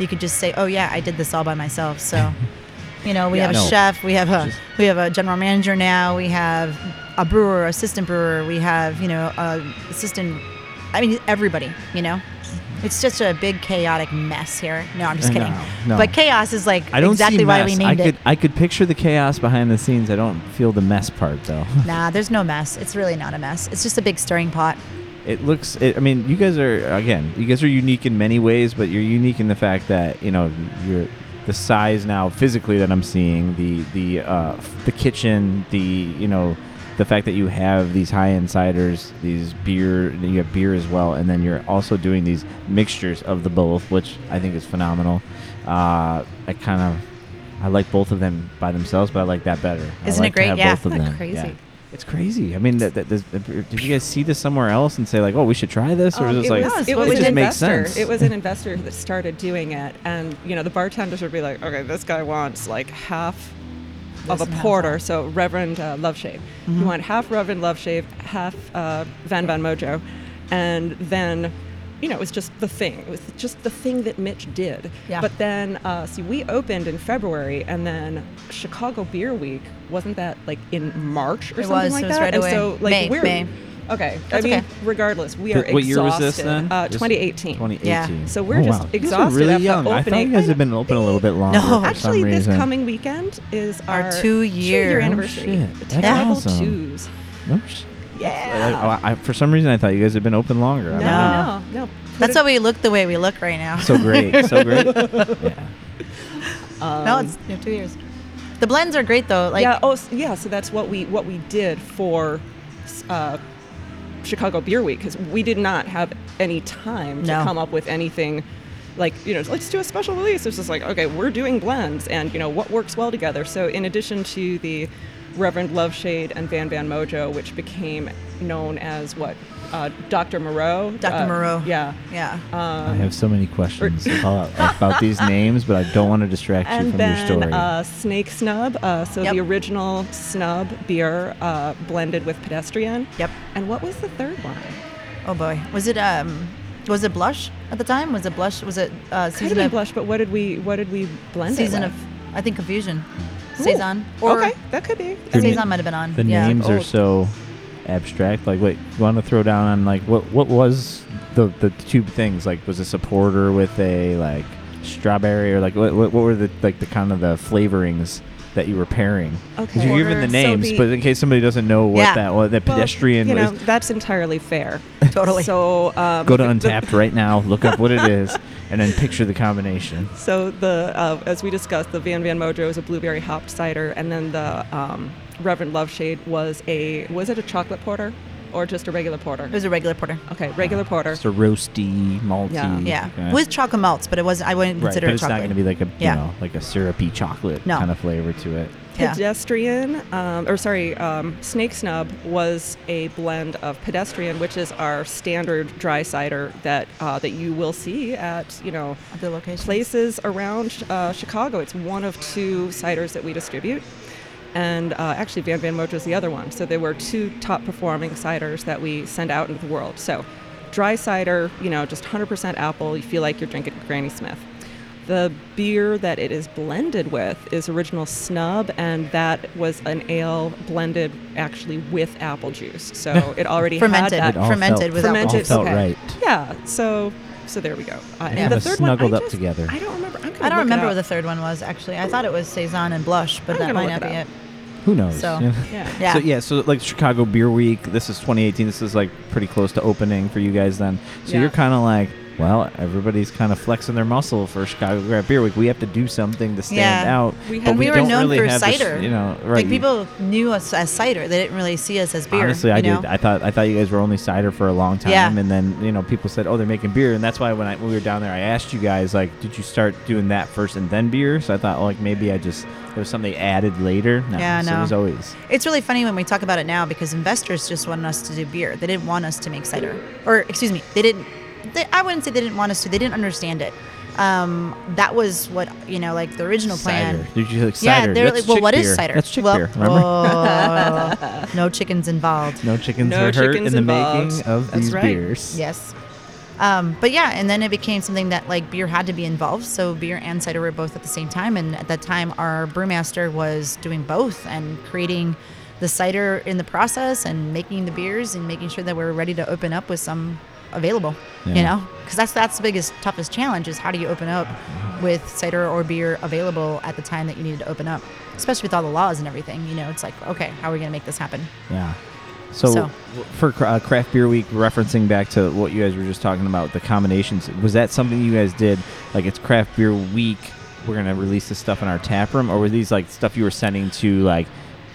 you could just say, "Oh yeah, I did this all by myself." So, you know, we Yeah. have a No. chef, we have a Just- we have a general manager now, we have a brewer, assistant brewer, we have you know, a assistant. I mean, everybody. You know, it's just a big chaotic mess here. No, I'm just kidding. no. But chaos is like I don't exactly why we I named could, it. I could picture the chaos behind the scenes. I don't feel the mess part though. Nah, there's no mess. It's really not a mess. It's just a big stirring pot. it looks. It, I mean, you guys are again. You guys are unique in many ways, but you're unique in the fact that you know you're the size now physically that I'm seeing the the uh, the kitchen, the you know the fact that you have these high end ciders, these beer, you have beer as well, and then you're also doing these mixtures of the both, which I think is phenomenal. Uh, I kind of I like both of them by themselves, but I like that better. Isn't it like to great? have Yeah. both of them. crazy? Yeah. It's crazy. I mean, that, that, this, did you guys see this somewhere else and say like, "Oh, we should try this," or Um, is it it like was, it it was was it an just makes investor. sense? It was an investor that started doing it, and you know the bartenders would be like, "Okay, this guy wants like half of a porter." So Reverend uh, Loveshave, Mhm. you want half Reverend Loveshave, half uh, Van Van Mojo, and then. You know, it was just the thing. It was just the thing that Mitch did. Yeah. But then, uh, see, we opened in February, and then Chicago Beer Week wasn't that like in March or It something was. like It was that? right and away. so, like, May, we're May. okay. That's I mean, okay. regardless, we Th- are what year was this then? Uh, This- 2018. 2018. So we're Oh, just wow. You guys are exhausted really after young. I thought you guys had been open a little bit longer. No. for Actually, some this reason. coming weekend is Our our, two-year- two-year Oh, anniversary. shit. That's awesome. twos. No sh- Yeah. I, I, for some reason, I thought you guys had been open longer. I no, don't know. no, no. That's it- why we look the way we look right now. So great, so great. Yeah. um, no, it's you know, two years. The blends are great though. Like yeah. Oh, yeah. So that's what we what we did for uh, Chicago Beer Week because we did not have any time to No. come up with anything like you know let's do a special release. It's just like okay, we're doing blends and you know what works well together. So in addition to the Reverend Loveshade and Van Van Mojo, which became known as what uh, Dr. Moreau. Dr. Uh, Moreau. Yeah. Yeah. I have so many questions about, about these names, but I don't want to distract you And from your then story. uh, Snake Snub, uh, so Yep. the original Snub beer uh, blended with Pedestrian. Yep. And what was the third one? Oh boy. Was it um was it blush at the time? Was it blush? Was it uh Could have season been of blush, but what did we what did we blend season it of? I think confusion. Ooh, Saison. Or okay, that could be. The Saison na- might have been on. the yeah. names are so abstract. Like, wait, you want to throw down on like what what was the the two things? Like, was this a porter with a like strawberry or like what what, what were the like the kind of the flavorings that you were pairing. Okay. you're giving the So names, the- but in case somebody doesn't know what Yeah. that was, the Well, pedestrian you know, was. that's entirely fair. Totally. So um, Go to Untappd right now, look up what it is, and then picture the combination. So the uh, as we discussed, the Van Van Mojo is a blueberry hopped cider, and then the um, Reverend Loveshade was a was it a chocolate porter or just a regular porter? It was a regular porter. Okay, regular porter. It's a roasty, malty. Yeah. Yeah. okay. With chocolate malts, but it wasn't I wouldn't right, consider but it it's not going to be like a Yeah. you know like a syrupy chocolate No. kind of flavor to it. Yeah. Pedestrian, um, or sorry, um, Snake Snub was a blend of Pedestrian, which is our standard dry cider that uh, that you will see at you know the location. places around uh, Chicago. It's one of two ciders that we distribute. And uh, actually, Van Van Mojo is the other one. So there were two top performing ciders that we send out into the world. So dry cider, you know, just 100% apple. You feel like you're drinking Granny Smith. The beer that it is blended with is Original Snub, and that was an ale blended actually with apple juice. So it already Fermented. had It that. all fermented felt, with Fermented, all felt okay. right. Yeah. So so there we go. Uh, Yeah. And the third snuggled one, I up just- together. I don't remember. I'm I don't remember what the third one was actually. I thought it was saison and blush, but I'm that might not be up. it. Who knows? So- Yeah. Yeah. So yeah, so like Chicago Beer Week, this is 2018. This is like pretty close to opening for you guys then. So Yeah. you're kind of like, well, everybody's kind of flexing their muscle for Chicago Craft Beer Week. We have to do something to stand Yeah. out. We but have- And we, were don't known really for have this- cider. you know, right? Like people knew us as cider. They didn't really see us as beer. Honestly, I know? did. I thought I thought you guys were only cider for a long time, Yeah. and then you know people said, "Oh, they're making beer," and that's why when I when we were down there, I asked you guys like, "Did you start doing that first and then beer?" So I thought like maybe I just there was something added later. No, Yeah, so no. It was always It's really funny when we talk about it now because investors just wanted us to do beer. They didn't want us to make cider. Or, excuse me, they didn't, they, I wouldn't say they didn't want us to, they didn't understand it. Um, that was what, you know, like the original plan. cider. Did you like Yeah, they're That's like, well, chick what is beer. cider? That's chick well, beer. Remember? oh, no chickens involved. No chickens No were hurt chickens in the involved. making of That's these right. beers. Yes. Um, but yeah, and then it became something that like beer had to be involved. So beer and cider were both at the same time. And at that time, our brewmaster was doing both and creating the cider in the process and making the beers and making sure that we were ready to open up with some available. You know, because that's that's the biggest toughest challenge is how do you open up with cider or beer available at the time that you needed to open up, especially with all the laws and everything. You know, it's like okay, how are we going to make this happen? Yeah. So, So- for uh, craft beer week, referencing back to what you guys were just talking about, the combinations, was that something you guys did? Like it's craft beer week, we're gonna release this stuff in our tap room, or were these like stuff you were sending to like,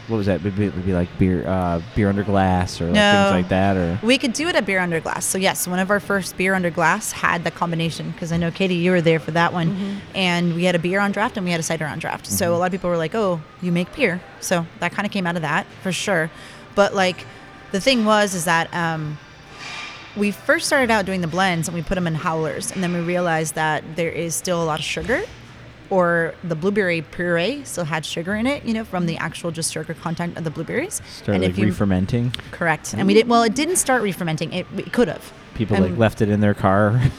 what was that? Would be, would be like beer, uh, beer under glass, or like No. things like that, or We could do it at Beer Under Glass. So yes, one of our first Beer Under Glass had the combination because I know Katie, you were there for that one, Mm-hmm. and we had a beer on draft and we had a cider on draft. So a lot of people were like, "Oh, you make beer," so that kind of came out of that for sure. But like, the thing was is that um, we first started out doing the blends and we put them in howlers, and then we realized that there is still a lot of sugar. Or the blueberry puree still had sugar in it, you know, from the actual just sugar content of the blueberries. start and like if you re-fermenting? Correct. And we did well. It didn't start re-fermenting. It, it could have. People And- like left it in their car.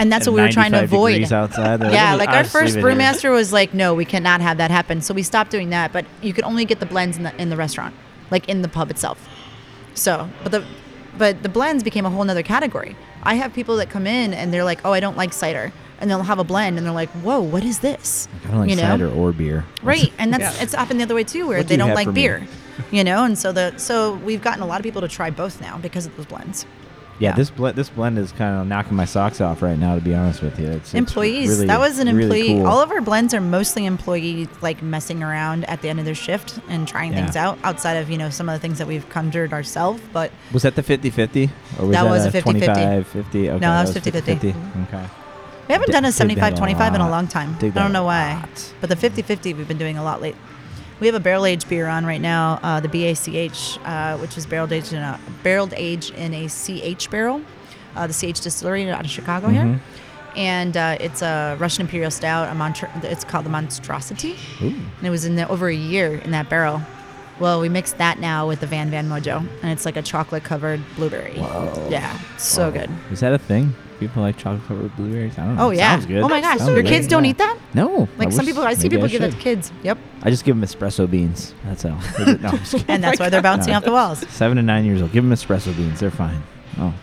And that's at what we were trying to avoid. outside. Yeah, like our first leave it here." brewmaster was like, no, we cannot have that happen. So we stopped doing that. But you could only get the blends in the in the restaurant, like in the pub itself. So, but the but the blends became a whole nother category. I have people that come in and they're like, oh, I don't like cider, and they'll have a blend and they're like, whoa, what is this? I don't like you know? cider or beer. Right, and that's Yeah. it's happened the other way too, where What they you don't like for me? beer, you know. And so the so we've gotten a lot of people to try both now because of those blends. Yeah, Yeah. this blend this blend is kind of knocking my socks off right now. To be honest with you, it's, it's employees really- that was an really employee cool. all of our blends are mostly employees like messing around at the end of their shift and trying Yeah. things out outside of you know some of the things that we've conjured ourselves but Was that the 50-50? Or was That that, was a a 50-50. 25 50? Okay, that was 50-50. Okay. We haven't Dig- done a 75 25 in a long time i don't know why but the 50 50 we've been doing a lot late We have a barrel aged beer on right now, uh, the BACH, uh, which is barrel aged in a barreled aged in a CH barrel, uh, the CH distillery out of Chicago Mm-hmm. here, and uh, it's a Russian Imperial Stout. A monstr- it's called the Monstrosity, Ooh. and it was in the, over a year in that barrel. Well, we mixed that now with the Van Van Mojo, and it's like a chocolate covered blueberry. Whoa. Yeah, so good. Is that a thing? People like chocolate covered blueberries? I don't know. Oh yeah. Sounds good. Oh my gosh, Sounds your good. kids don't Yeah. eat that? No. Like I some wish- people, I see maybe people give that to kids. Yep. I just give them espresso beans. That's all. No, I'm just kidding. And that's why they're bouncing No. off the walls. Seven to nine years old. Give them espresso beans. They're fine. Oh.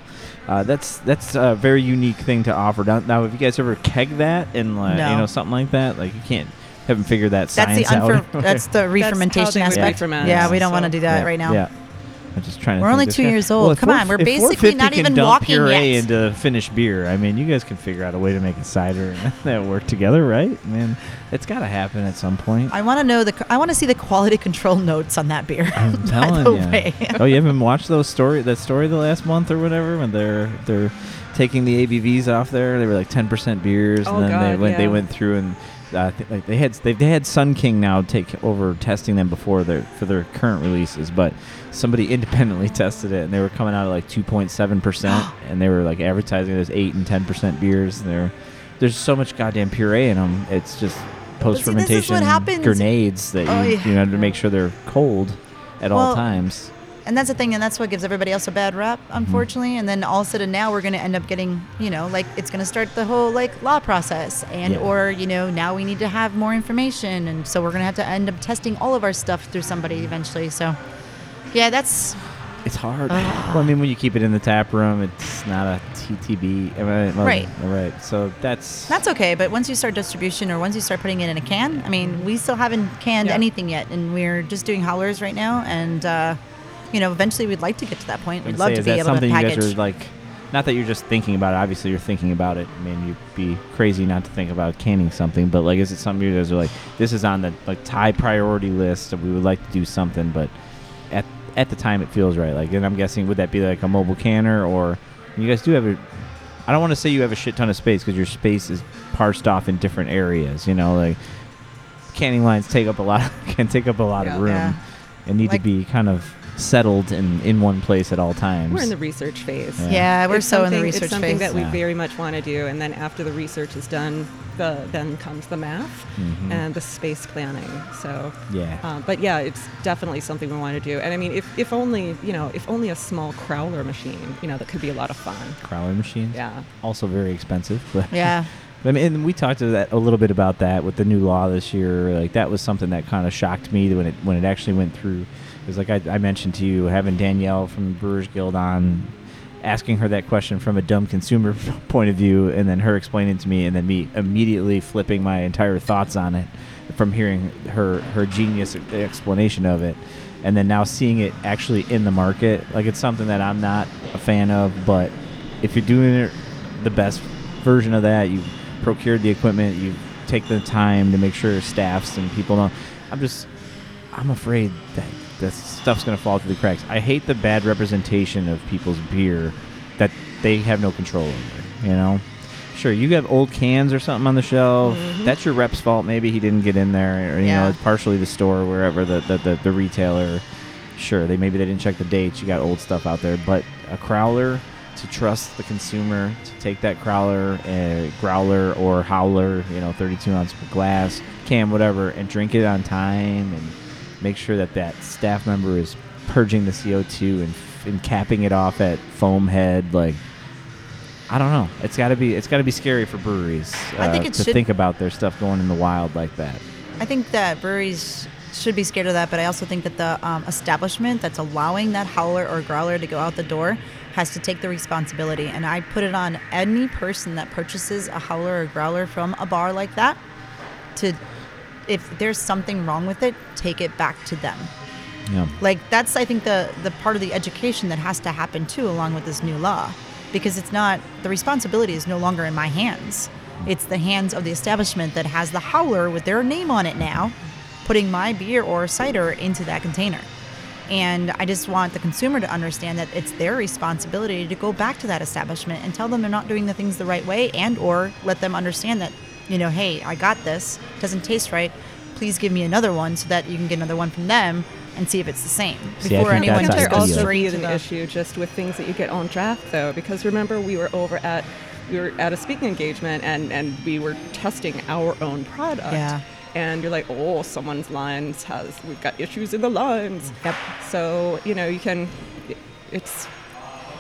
Uh, that's that's a very unique thing to offer. Now, now, have you guys ever keg that and like, No. you know something like that? Like you can't haven't figured that That's the science out. unfer- that's the re-fermentation they would aspect. re-ferment, Yeah, we don't want to do that yeah, right now. Yeah. I'm just trying to. We're think only this two guy- years old. if Come on, we're if basically 450 not can even dump walking puree yet. into finished beer. I mean, you guys can figure out a way to make a cider and that work together, right? I mean, it's got to happen at some point. I want to know the. I want to see the quality control notes on that beer. I'm by telling the you. way. oh, you haven't watched those story that story the last month or whatever when they're they're taking the ABVs off there. They were like 10% beers, Oh, and then they God, went they yeah. went through and. Uh, th- like they had they, they had Sun King now take over testing them before their for their current releases, but somebody independently tested it and they were coming out at like 2.7 percent, and they were like advertising as eight and 10 percent beers. And they're there's so much goddamn puree in them. It's just post see, this is fermentation grenades that Oh, you, yeah. you have to make sure they're cold at all times. And that's the thing, and that's what gives everybody else a bad rap, Mm-hmm. unfortunately. And then all of a sudden now we're going to end up getting, you know, like it's going to start the whole like law process, and Yeah. or you know now we need to have more information, and so we're going to have to end up testing all of our stuff through somebody eventually. So, yeah, that's It's hard. well, I mean, when you keep it in the tap room, it's not a TTB. am well, Right. Right. So that's That's okay, but once you start distribution or once you start putting it in a can, I mean, we still haven't canned Yeah. anything yet, and we're just doing howlers right now. And uh, you know, eventually we'd like to get to that point. We'd love say, to be able to something you guys are like. Not that you're just thinking about it. Obviously, you're thinking about it. I mean, you'd be crazy not to think about canning something. But like, is it something you guys are like, this is on the like high priority list? We would like to do something, but at at the time it feels right. Like, and I'm guessing would that be like a mobile canner or you guys do have a. I don't want to say you have a shit ton of space because your space is parsed off in different areas. You know, like canning lines take up a lot can take up a lot Yeah. of room Yeah. and need Like- to be kind of settled in in one place at all times. We're in the research phase. Yeah. yeah, we're It's so in the something- research It's something phase. that we Yeah. very much want to do, and then after the research is done, the then comes the math Mhm. and the space planning. So, yeah. um, but yeah, it's definitely something we want to do. And I mean, if, if only you know, if only a small crowler machine, you know, that could be a lot of fun. Crowler machines. Yeah. Also very expensive. But yeah, I mean, and we talked to that a little bit about that with the new law this year. Like that was something that kind of shocked me when it when it actually went through. Was like I, I mentioned to you, having Danielle from Brewers Guild on, asking her that question from a dumb consumer point of view, and then her explaining to me, and then me immediately flipping my entire thoughts on it from hearing her her genius explanation of it, and then now seeing it actually in the market. Like it's something that I'm not a fan of, but if you're doing it the best version of that, you procured the equipment, you take the time to make sure staffs and people know. I'm just, I'm afraid that that stuff's gonna fall through the cracks. I hate the bad representation of people's beer that they have no control over. You know, sure you have old cans or something on the shelf. That's your rep's fault. Maybe he didn't get in there, or you know, it's partially the store, wherever the the, the, the retailer. Sure, they maybe they didn't check the dates. You got old stuff out there, but a crowler to trust the consumer to take that crowler, uh, growler or howler, you know, 32 ounce glass, can, whatever, and drink it on time, and make sure that that staff member is purging the CO2 and, and capping it off at foam head, like. I don't know. It's got to be. It's got to be scary for breweries uh, I think it to should- think about their stuff going in the wild like that. I think that breweries should be scared of that, but I also think that the um, establishment that's allowing that howler or growler to go out the door has to take the responsibility. And I put it on any person that purchases a howler or growler from a bar like that to, if there's something wrong with it, take it back to them. Yeah. Like that's I think the the part of the education that has to happen too, along with this new law, because it's not the responsibility is no longer in my hands. It's the hands of the establishment that has the howler with their name on it now, putting my beer or cider into that container. And I just want the consumer to understand that it's their responsibility to go back to that establishment and tell them they're not doing the things the right way and or let them understand that, you know, hey, I got this, doesn't taste right. please give me another one so that you can get another one from them and see if it's the same See, I before think anyone that's just there ideal. also straight be an issue just with things that you get on draft though because remember we were over at we were at a speaking engagement and and we were testing our own product Yeah. and you're like oh someone's lines has we've got issues in the lines Yep. so you know you can it's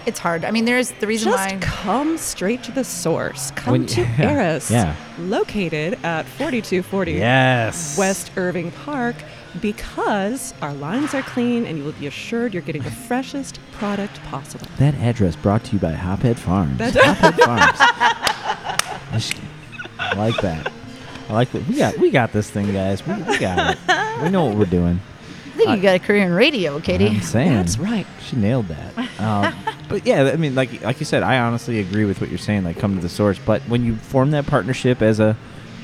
It's hard. I mean, there's the reason just why. come straight to the source come When- to yeah, Eris yeah. located at 4240 Yes. West Irving Park because our lines are clean and you will be assured you're getting the freshest product possible. That address brought to you by Hophead Farms. That's- Hophead Farms. I I like that. I like that. We got we got this thing, guys. We, we got it. We know what we're doing. I think you got a career in radio, Katie. I'm saying. That's right. She nailed that. Um, but yeah, I mean, like like you said, I honestly agree with what you're saying. Like, come to the source. But when you form that partnership as a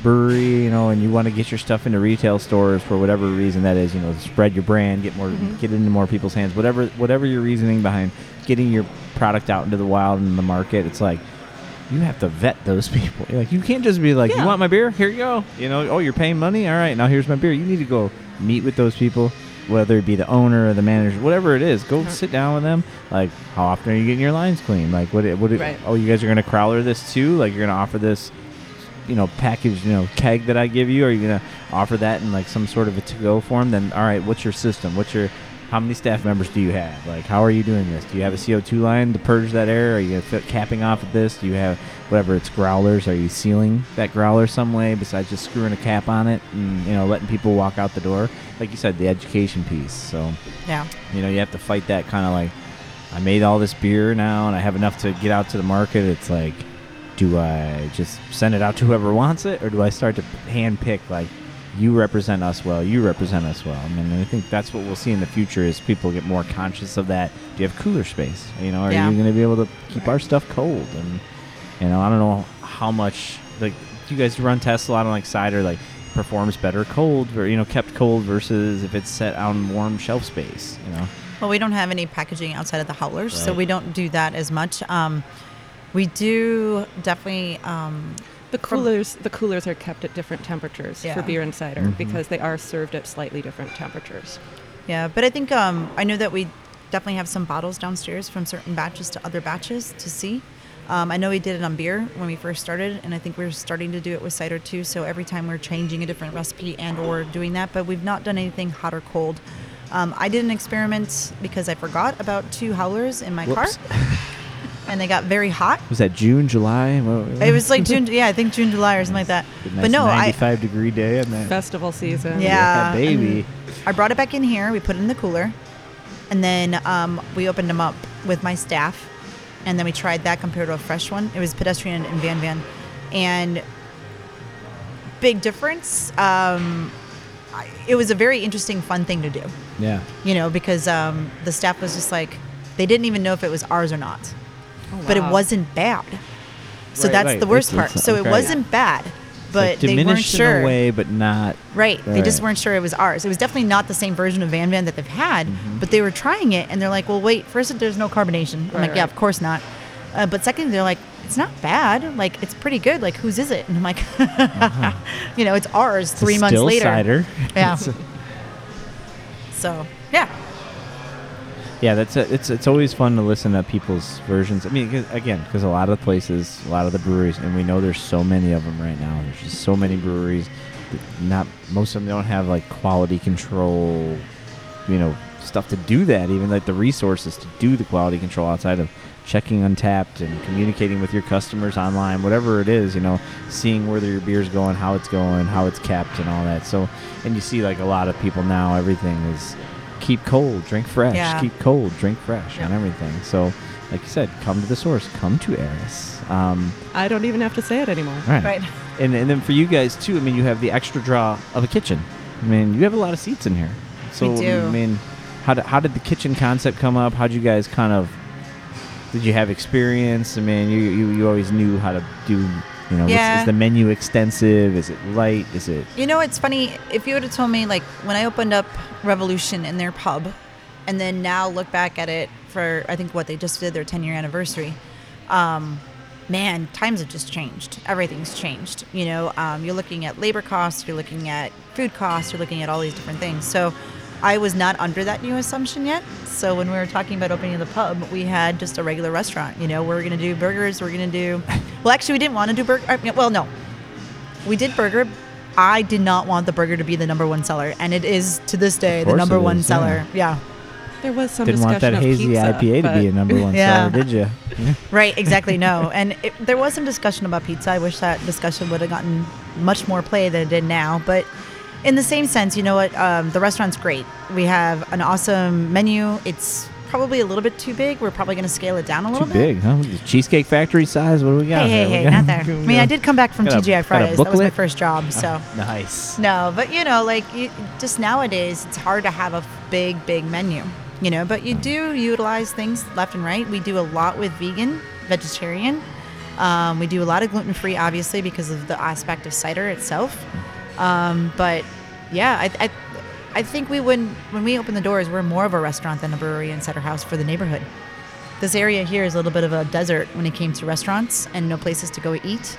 brewery, you know, and you want to get your stuff into retail stores for whatever reason that is, you know, spread your brand, get more, get into more people's hands, whatever, whatever your reasoning behind getting your product out into the wild and the market, it's like you have to vet those people. You're like you can't just be like, Yeah. you want my beer? Here you go. You know, oh, you're paying money. All right, now here's my beer. You need to go meet with those people, whether it be the owner or the manager, whatever it is. Go sit down with them. Like, how often are you getting your lines clean? Like, what? What? Right. Oh, you guys are gonna crowler this too? Like, you're gonna offer this, you know, package, you know, keg that I give you? Are you gonna offer that in like some sort of a to-go form? Then, all right, what's your system? What's your how many staff members do you have? Like, how are you doing this? Do you have a CO2 line to purge that air? Are you capping off of this? Do you have whatever it's growlers? Are you sealing that growler some way besides just screwing a cap on it and you know letting people walk out the door? Like you said, the education piece. So Yeah. you know you have to fight that kind of like I made all this beer now and I have enough to get out to the market. It's like, do I just send it out to whoever wants it, or do I start to hand pick like? You represent us well. You represent us well. I mean, I think that's what we'll see in the future is people get more conscious of that. Do you have cooler space? You know, are Yeah. you going to be able to keep our stuff cold? And you know, I don't know how much like do you guys run tests a lot on like cider, like performs better cold, or you know, kept cold versus if it's set on warm shelf space. You know, Well, we don't have any packaging outside of the howlers, so we don't do that as much. Um, we do definitely. Um, The From- coolers, the coolers are kept at different temperatures Yeah. for beer and cider Mhm. because they are served at slightly different temperatures. yeah, but I think um, I know that we definitely have some bottles downstairs from certain batches to other batches to see. Um, I know we did it on beer when we first started, and I think we're starting to do it with cider too. So every time we're changing a different recipe and or doing that, but we've not done anything hot or cold. Um, I did an experiment because I forgot about two howlers in my Whoops. car, and they got very hot. was that June, July? What- It was like June, yeah, I think June, July, or something like that. Good, but nice no, I, 95 degree day on that. Festival season. Yeah, baby. I brought it back in here. We put it in the cooler, and then um, we opened them up with my staff, and then we tried that compared to a fresh one. It was pedestrian and Van Van, and big difference. Um, it was a very interesting, fun thing to do. Yeah. You know, because um, the staff was just like they didn't even know if it was ours or not, Oh, but it wasn't bad. So Right, that's right. the worst It's- part. it's- so okay. it wasn't bad, but like they weren't diminished sure. in a way, but not. Right. They just weren't sure it was ours. It was definitely not the same version of Van Van that they've had, Mm-hmm. but they were trying it and they're like, well, wait, first, there's no carbonation. I'm Right, like, yeah, right. of course not. Uh, but second, they're like, it's not bad. Like, it's pretty good. Like, whose is it? And I'm like, you know, it's ours Uh-huh. It's three months later. cider. Yeah. So, yeah. Yeah, that's a, it's it's always fun to listen to people's versions. I mean, 'cause- again, because a lot of places, a lot of the breweries, and we know there's so many of them right now. There's just so many breweries. Not most of them don't have like quality control, you know, stuff to do that. Even like the resources to do the quality control outside of checking Untappd and communicating with your customers online, whatever it is. You know, seeing where your beer's going, how it's going, how it's kept, and all that. So, and you see like a lot of people now, everything is keep cold, drink fresh, Yeah. keep cold, drink fresh, and Yeah. everything. So, like you said, come to the source, come to Eris. Um, I don't even have to say it anymore. all right. Right. And and then for you guys too, I mean, you have the extra draw of a kitchen. I mean, you have a lot of seats in here. So do. I mean, how did how did the kitchen concept come up? How would you guys kind of did you have experience? I mean, you you, you always knew how to do. You know, Yeah. is the menu extensive? Is it light? Is it You know, it's funny. If you would have told me, like, when I opened up Revolution in their pub, and then now look back at it for, I think, what they just did their 10 year anniversary, um, man, times have just changed. Everything's changed. You know, um, you're looking at labor costs, you're looking at food costs, you're looking at all these different things. So I was not under that new assumption yet. So when we were talking about opening the pub, we had just a regular restaurant. You know, we're going to do burgers. We're going to do. Well, actually, we didn't want to do burger. Well, no, we did burger. I did not want the burger to be the number one seller, and it is to this day the number it one is, seller. Yeah. There was some Didn't want that of hazy pizza, IPA to be a number one Yeah. seller, did you? Right, exactly. No, and it, there was some discussion about pizza. I wish that discussion would have gotten much more play than it did now. But in the same sense, you know what? Um, the restaurant's great. We have an awesome menu. It's probably a little bit too big. We're probably going to scale it down a Too little bit. big, huh? Cheesecake Factory size. What do we got? Hey, hey? Hey, not there. I mean, I did come back from Got TGI a Fridays. That was my first job, so. Nice. No, but you know, like you, just nowadays, it's hard to have a big, big menu. You know, but you do utilize things left and right. We do a lot with vegan, vegetarian. Um, we do a lot of gluten free, obviously, because of the aspect of cider itself. Um, but yeah, I, I, I think we would when we open the doors, we're more of a restaurant than a brewery and cider house for the neighborhood. This area here is a little bit of a desert when it came to restaurants and no places to go eat.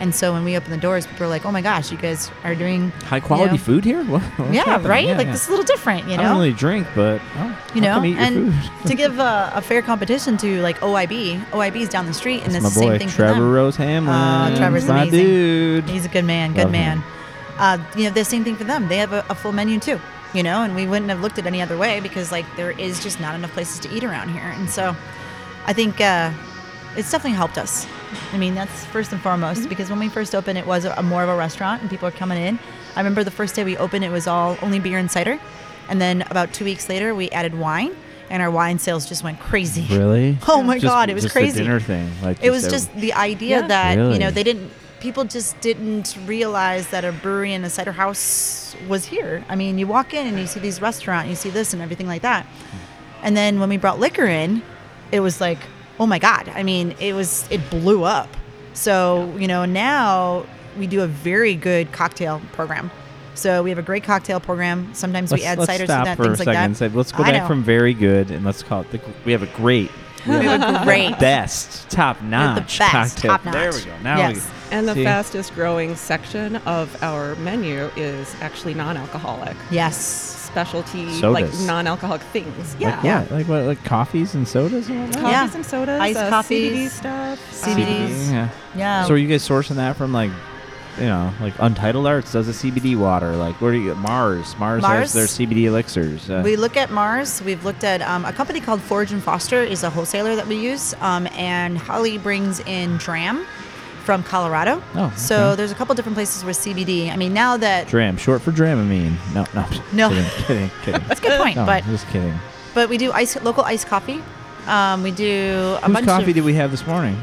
And so when we open the doors, people are like, "Oh my gosh, you guys are doing High quality know, food here? What, yeah, happening? right. Yeah, like yeah. this is a little different, you I know. don't really drink, but oh, you know, come eat your and to give a, a fair competition to like OIB, OIB is down the street, and That's it's my the boy same thing Trevor. Rose Hamblin. Oh, Trevor's my amazing. dude. He's a good man, good Love man. him. Uh, you know, the same thing for them. They have a, a full menu too, you know, and we wouldn't have looked at any other way because like there is just not enough places to eat around here, and so I think uh, it's definitely helped us. I mean, that's first and foremost Mm-hmm. because when we first opened, it was a, more of a restaurant and people are coming in. I remember the first day we opened, it was all only beer and cider, and then about two weeks later, we added wine, and our wine sales just went crazy. Really? Oh my Just- God, it was just crazy. A dinner thing. Like It was a- just the idea Yeah. that you know they didn't. People just didn't realize that a brewery and a cider house was here. I mean, you walk in and you see these restaurant, you see this and everything like that. And then when we brought liquor in, it was like, oh my god! I mean, it was it blew up. So you know now we do a very good cocktail program. So we have a great cocktail program. Sometimes we Let's, add let's ciders to that, for a things like second. that. Say, let's go I back know. from very good and let's call it. The, we have a great, We have a great best, top notch best, cocktail. top There we go. Now Yes. And the See? fastest growing section of our menu is actually non-alcoholic yes. specialty, like non-alcoholic things. we Yeah, like what? Like what? Like coffees and sodas and whatnot. coffees Yeah. and sodas, Iced uh, coffees. CBD stuff, CBDs. um, Yeah. Yeah. So are you guys sourcing that from like, you know, like Untitled Arts does a CBD water? Like where do you get Marz? Marz, Marz? has their CBD elixirs. Uh, We look at Marz. We've looked at um, a company called Forge and Foster is a wholesaler that we use, um, and Holly brings in Dram from Colorado. Oh, so there's a couple different places with CBD. I mean, now that Dram, short for Dramamine. No, no. No. Kidding, kidding, kidding. that's a good point, no, but just kidding. but we do ice local iced coffee. Um, we do a Whose bunch coffee of. did we have this morning?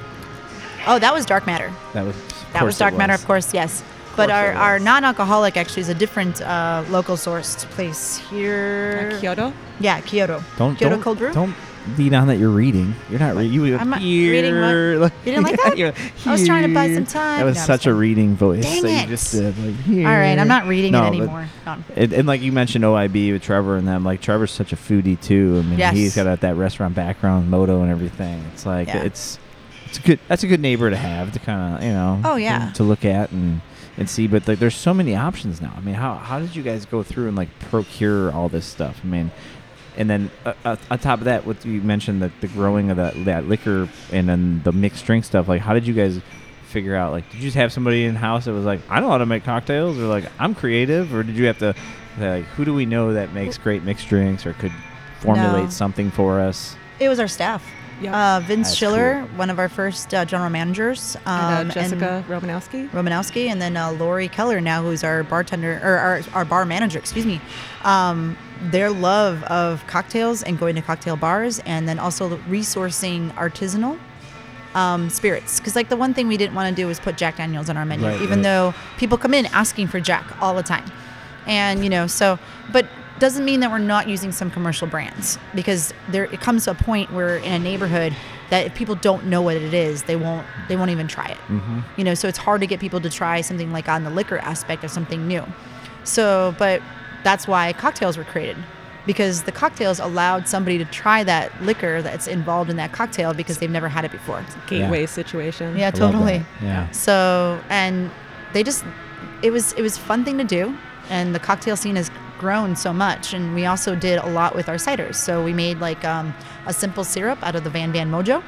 oh, that was Dark Matter. That was. Of That was Dark it Matter, was. of course. Yes. But course our, our non-alcoholic actually is a different uh, local sourced place here. uh, Kyoto. Yeah, Kyoto. Don't Kyoto don't, Cold Brew. Don't lead on that you're reading. You're not reading. You I'm not here. reading what? You didn't like that? You're I was trying to buy some time. That was No, such a reading voice Dang that it. you just did. Like, here. All right, I'm not reading No, it anymore. No. And, and like you mentioned OIB with Trevor and them, like Trevor's such a foodie too. I mean, Yes. he's got that, that restaurant background, moto and everything. It's like Yeah. it's it's a good. That's a good neighbor to have to kind of you know. Oh, yeah. To, look at and and see, but like there's so many options now. I mean, how how did you guys go through and like procure all this stuff? I mean. And then uh, uh, on top of that, what you mentioned that the growing of that, that liquor and then the mixed drink stuff. Like, how did you guys figure out? Like, did you just have somebody in house that was like, I know how to make cocktails, or like, I'm creative, or did you have to like, who do we know that makes great mixed drinks or could formulate No. something for us? It was our staff. Yeah. Uh, Vince That's Schiller, cool. one of our first uh, general managers. Um, and uh, Jessica Romanowski. Romanowski, and then uh, Lori Keller now, who's our bartender or our, our bar manager, excuse me. Um, their love of cocktails and going to cocktail bars, and then also resourcing artisanal um, spirits. Because like the one thing we didn't want to do was put Jack Daniels on our menu, Right, even right. though people come in asking for Jack all the time, and you know so. But doesn't mean that we're not using some commercial brands because there it comes to a point where in a neighborhood that if people don't know what it is, they won't they won't even try it. Mm-hmm. You know, so it's hard to get people to try something like on the liquor aspect of something new. So, but that's why cocktails were created. because the cocktails allowed somebody to try that liquor that's involved in that cocktail because they've never had it before. Gateway situation. Yeah, I totally. Yeah. So, and they just it was it was a fun thing to do, and the cocktail scene has grown so much. And we also did a lot with our ciders. So we made like um, a simple syrup out of the Van Van Mojo.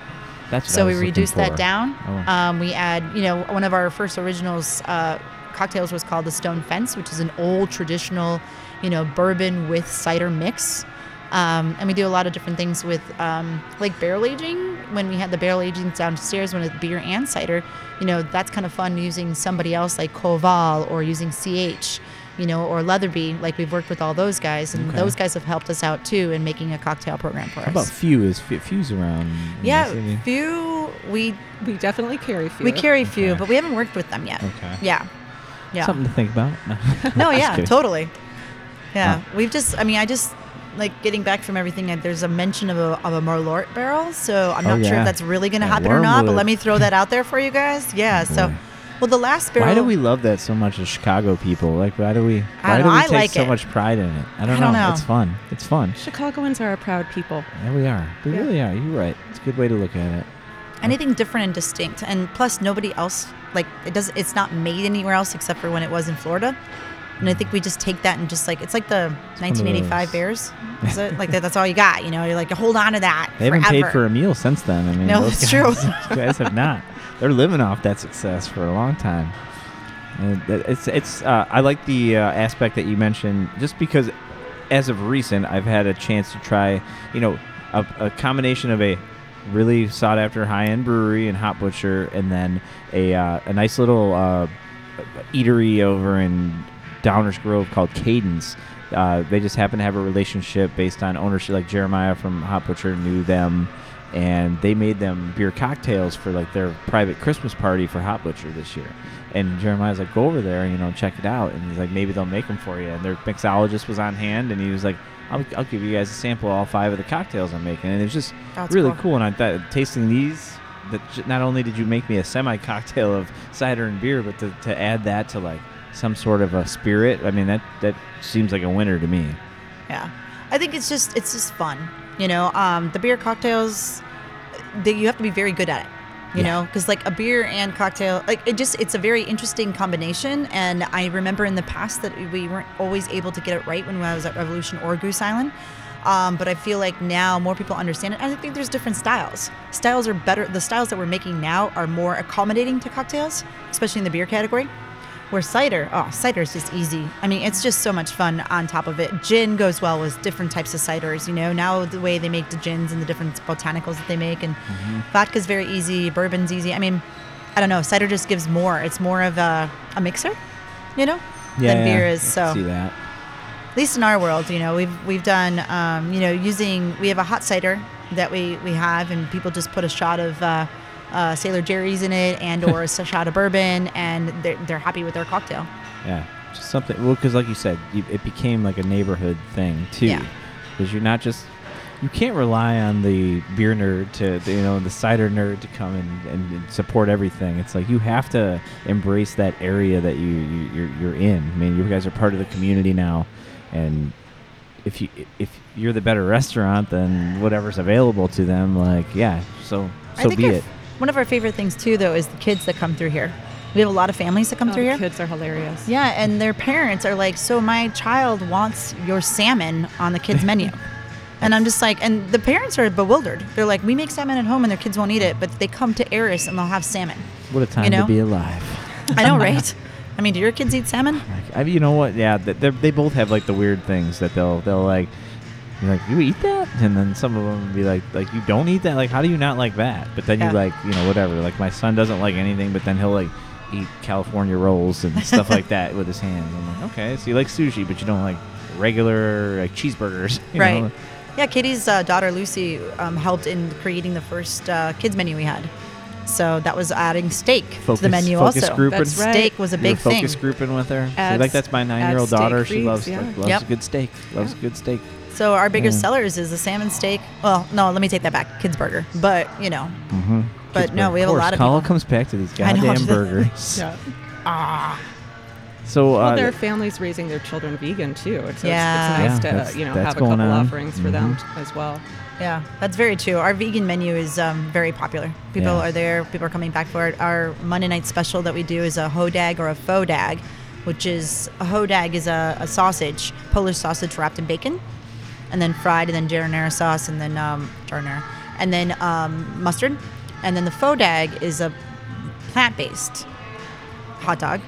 That's what So we reduced that down. Oh. Um, we add, you know, one of our first originals uh, cocktails was called the Stone Fence, which is an old traditional, you know, bourbon with cider mix. Um, and we do a lot of different things with um, like barrel aging. When we had the barrel aging downstairs, when it's beer and cider, you know, that's kind of fun using somebody else like Koval or using CH, you know, or Letherbee. Like we've worked with all those guys, and Okay. those guys have helped us out too in making a cocktail program for How about us. few? Is Fe- few's around? Yeah, city? few we We definitely carry few. we carry few, but we haven't worked with them yet. Okay. Yeah. Yeah. Something to think about. no, yeah, kidding. totally. Yeah. Huh. We've just, I mean, I just, like getting back from everything, uh, there's a mention of a, of a Merlot barrel. So I'm Oh, not sure if that's really going to Yeah, happen or not, but let me throw that out there for you guys. Yeah. Oh, so, boy. Well, the last barrel. Why do we love that so much as Chicago people? Like, why do we? I Why don't we I take like so it. much pride in it? I don't, I don't know. It's fun. It's fun. Chicagoans are a proud people. Yeah, we are. We Yeah. really are. You're right. It's a good way to look at it. anything different and distinct and plus nobody else like it does it's not made anywhere else except for when it was in florida and i think we just take that and just like it's like the one 1985 bears is it like that, that's all you got you know you're like hold on to that They haven't paid for a meal since then. I mean, No, those that's guys, true. you guys have not. They're living off that success for a long time. And it's it's. Uh, I like the uh, aspect that you mentioned, just because, as of recent, I've had a chance to try. You know, a, a combination of a really sought after high end brewery and Hop Butcher, and then a uh, a nice little uh, eatery over in Downers Grove called Cadence. Uh, they just happen to have a relationship based on ownership. Like Jeremiah from Hop Butcher knew them, and they made them beer cocktails for like their private Christmas party for Hop Butcher this year. And Jeremiah's like, go over there, and you know, check it out. And he's like, maybe they'll make them for you. And their mixologist was on hand, and he was like, I'll, I'll give you guys a sample of all five of the cocktails I'm making. And it was just That's really cool. cool. And I thought tasting these, that not only did you make me a semi cocktail of cider and beer, but to, to add that to like some sort of a spirit, I mean, that, that seems like a winner to me. Yeah, I think it's just it's just fun. You know, um, the beer cocktails, they, you have to be very good at it. You Yeah. know, because like a beer and cocktail, like it just it's a very interesting combination. And I remember in the past that we weren't always able to get it right when I was at Revolution or Goose Island. Um, but I feel like now more people understand it. I think there's different styles. Styles are better. The styles that we're making now are more accommodating to cocktails, especially in the beer category. Where cider, oh, cider is just easy. I mean, it's just so much fun on top of it. Gin goes well with different types of ciders. You know, now the way they make the gins and the different botanicals that they make, and vodka's very easy, bourbon's easy. I mean, I don't know, cider just gives more. It's more of a, a mixer, you know, than beer is. I So see that. at least in our world, you know, we've we've done, um, you know, using we have a hot cider that we we have, and people just put a shot of uh, uh, Sailor Jerry's in it, and or a shot of bourbon, and they're they're happy with their cocktail. Yeah, just something. Well, because like you said, you, it became like a neighborhood thing too. Yeah. Because you're not just you can't rely on the beer nerd to you know the cider nerd to come and, and support everything. It's like you have to embrace that area that you, you you're, you're in. I mean, you guys are part of the community now, and if you if you're the better restaurant, then whatever's available to them, like yeah, so so be our- it. One of our favorite things too, though, is the kids that come through here. We have a lot of families that come Oh, through the here. kids are hilarious. Yeah, and their parents are like, "So my child wants your salmon on the kids' menu," and I'm just like, and the parents are bewildered. They're like, "We make salmon at home, and their kids won't eat it, but they come to Eris and they'll have salmon." What a time know? to be alive. I know, right? I mean, do your kids eat salmon? I you know what? Yeah, they both have like the weird things that they'll they'll like. You're like, you eat that, and then some of them will be like, like you don't eat that. Like, how do you not like that? But then Yeah. you like, you know, whatever. Like my son doesn't like anything, but then he'll like eat California rolls and stuff like that with his hands. I'm like, okay, so you like sushi, but you don't like regular like cheeseburgers, you right. know? Yeah, Katie's uh, daughter Lucy um, helped in creating the first uh, kids menu we had. So that was adding steak Focus, to the menu focus also. grouping. That's right. Steak was a big focus thing. grouping with her. See, Add like that's my nine-year-old daughter. She loves yeah. like, loves Yep. a good steak. Loves Yeah. good steak. So our biggest Yeah. sellers is the salmon steak. Well, no, let me take that back. Kids burger. But, you know, Mm-hmm. But no, we have a lot of Call people. comes back to these I know. goddamn burgers. Yeah. ah. So Well, uh, their families raising their children vegan too. It's, Yeah. it's, Yeah, nice that's- to you know have a couple on. offerings for them as well. Yeah, that's very true. Our vegan menu is um, very popular. People Yeah. are there. People are coming back for it. Our Monday night special that we do is a hodag or a faux dag, which is a hodag is a, a sausage, Polish sausage wrapped in bacon, and then fried, and then marinara sauce, and then um, marinara, and then um, mustard, and then the faux dag is a plant-based hot dog,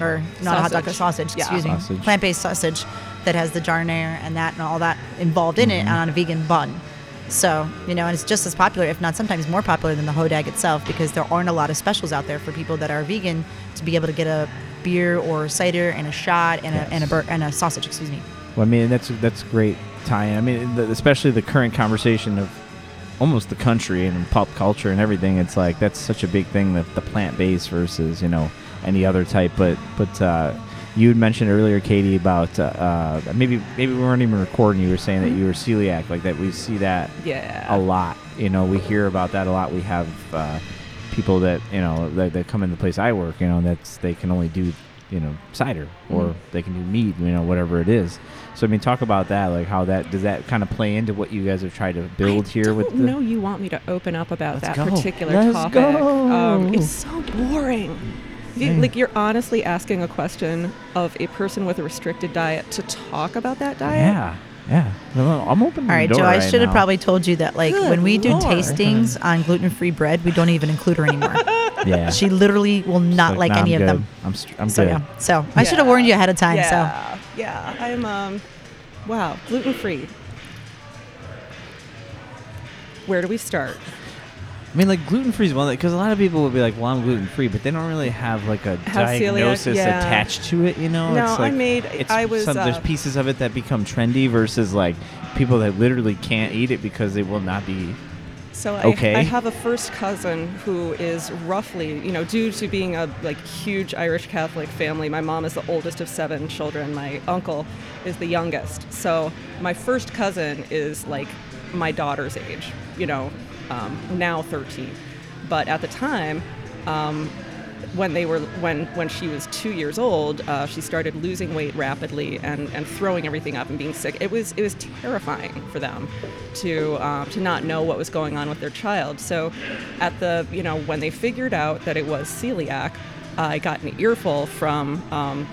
or not a hot dog, a Sausage. sausage. Yeah. Excuse me, Sausage. plant-based sausage that has the jarnier and that and all that involved in Mm-hmm. it, and on a vegan bun. So you know, and it's just as popular, if not sometimes more popular than the hodag itself, because there aren't a lot of specials out there for people that are vegan to be able to get a beer or cider and a shot and a and a bur- and a sausage. Excuse me. Well, I mean, that's that's great tie-in. I mean, the, especially the current conversation of almost the country and pop culture and everything. It's like that's such a big thing that the plant-based versus you know any other type. But but uh, you had mentioned earlier, Katie, about uh, uh, maybe maybe we weren't even recording. You were saying that you were celiac, like that. We see that Yeah. a lot. You know, we hear about that a lot. We have uh, people that you know that, that come in the place I work. You know, that's they can only do you know cider or Mhm. they can do mead. You know, whatever it is. So I mean, talk about that. Like how that does that kind of play into what you guys have tried to build I here don't with the. know you want me to open up about that go. particular Let's topic. go. Um, it's so boring. You- Like you're honestly asking a question of a person with a restricted diet to talk about that diet. Yeah, yeah. Well, I'm open. All right, Joe. I should have probably told you that like Good when we do Lord. tastings on gluten-free bread, we don't even include her anymore. Yeah. she literally will not like, nah, any I'm of good. them. I'm str- I'm So good. yeah. So I should have warned you ahead of time. So. Yeah. I'm um, wow, gluten free. Where do we start? I mean, like gluten free is one because a lot of people will be like, "Well, I'm gluten free," but they don't really have like a Have celiac, diagnosis yeah. attached to it. You know, No, it's I like, made- It's I was, some, there's uh, pieces of it that become trendy versus like people that literally can't eat it because they will not be. So I, Okay. I have a first cousin who is roughly, you know, due to being a like huge Irish Catholic family. My mom is the oldest of seven children. My uncle is the youngest. So my first cousin is like my daughter's age, you know, um, now 13. But at the time, um, when they were when when she was two years old, uh, she started losing weight rapidly and, and throwing everything up and being sick. It was it was terrifying for them to um, to not know what was going on with their child. So, at the you know when they figured out that it was celiac, I got an earful from. Um,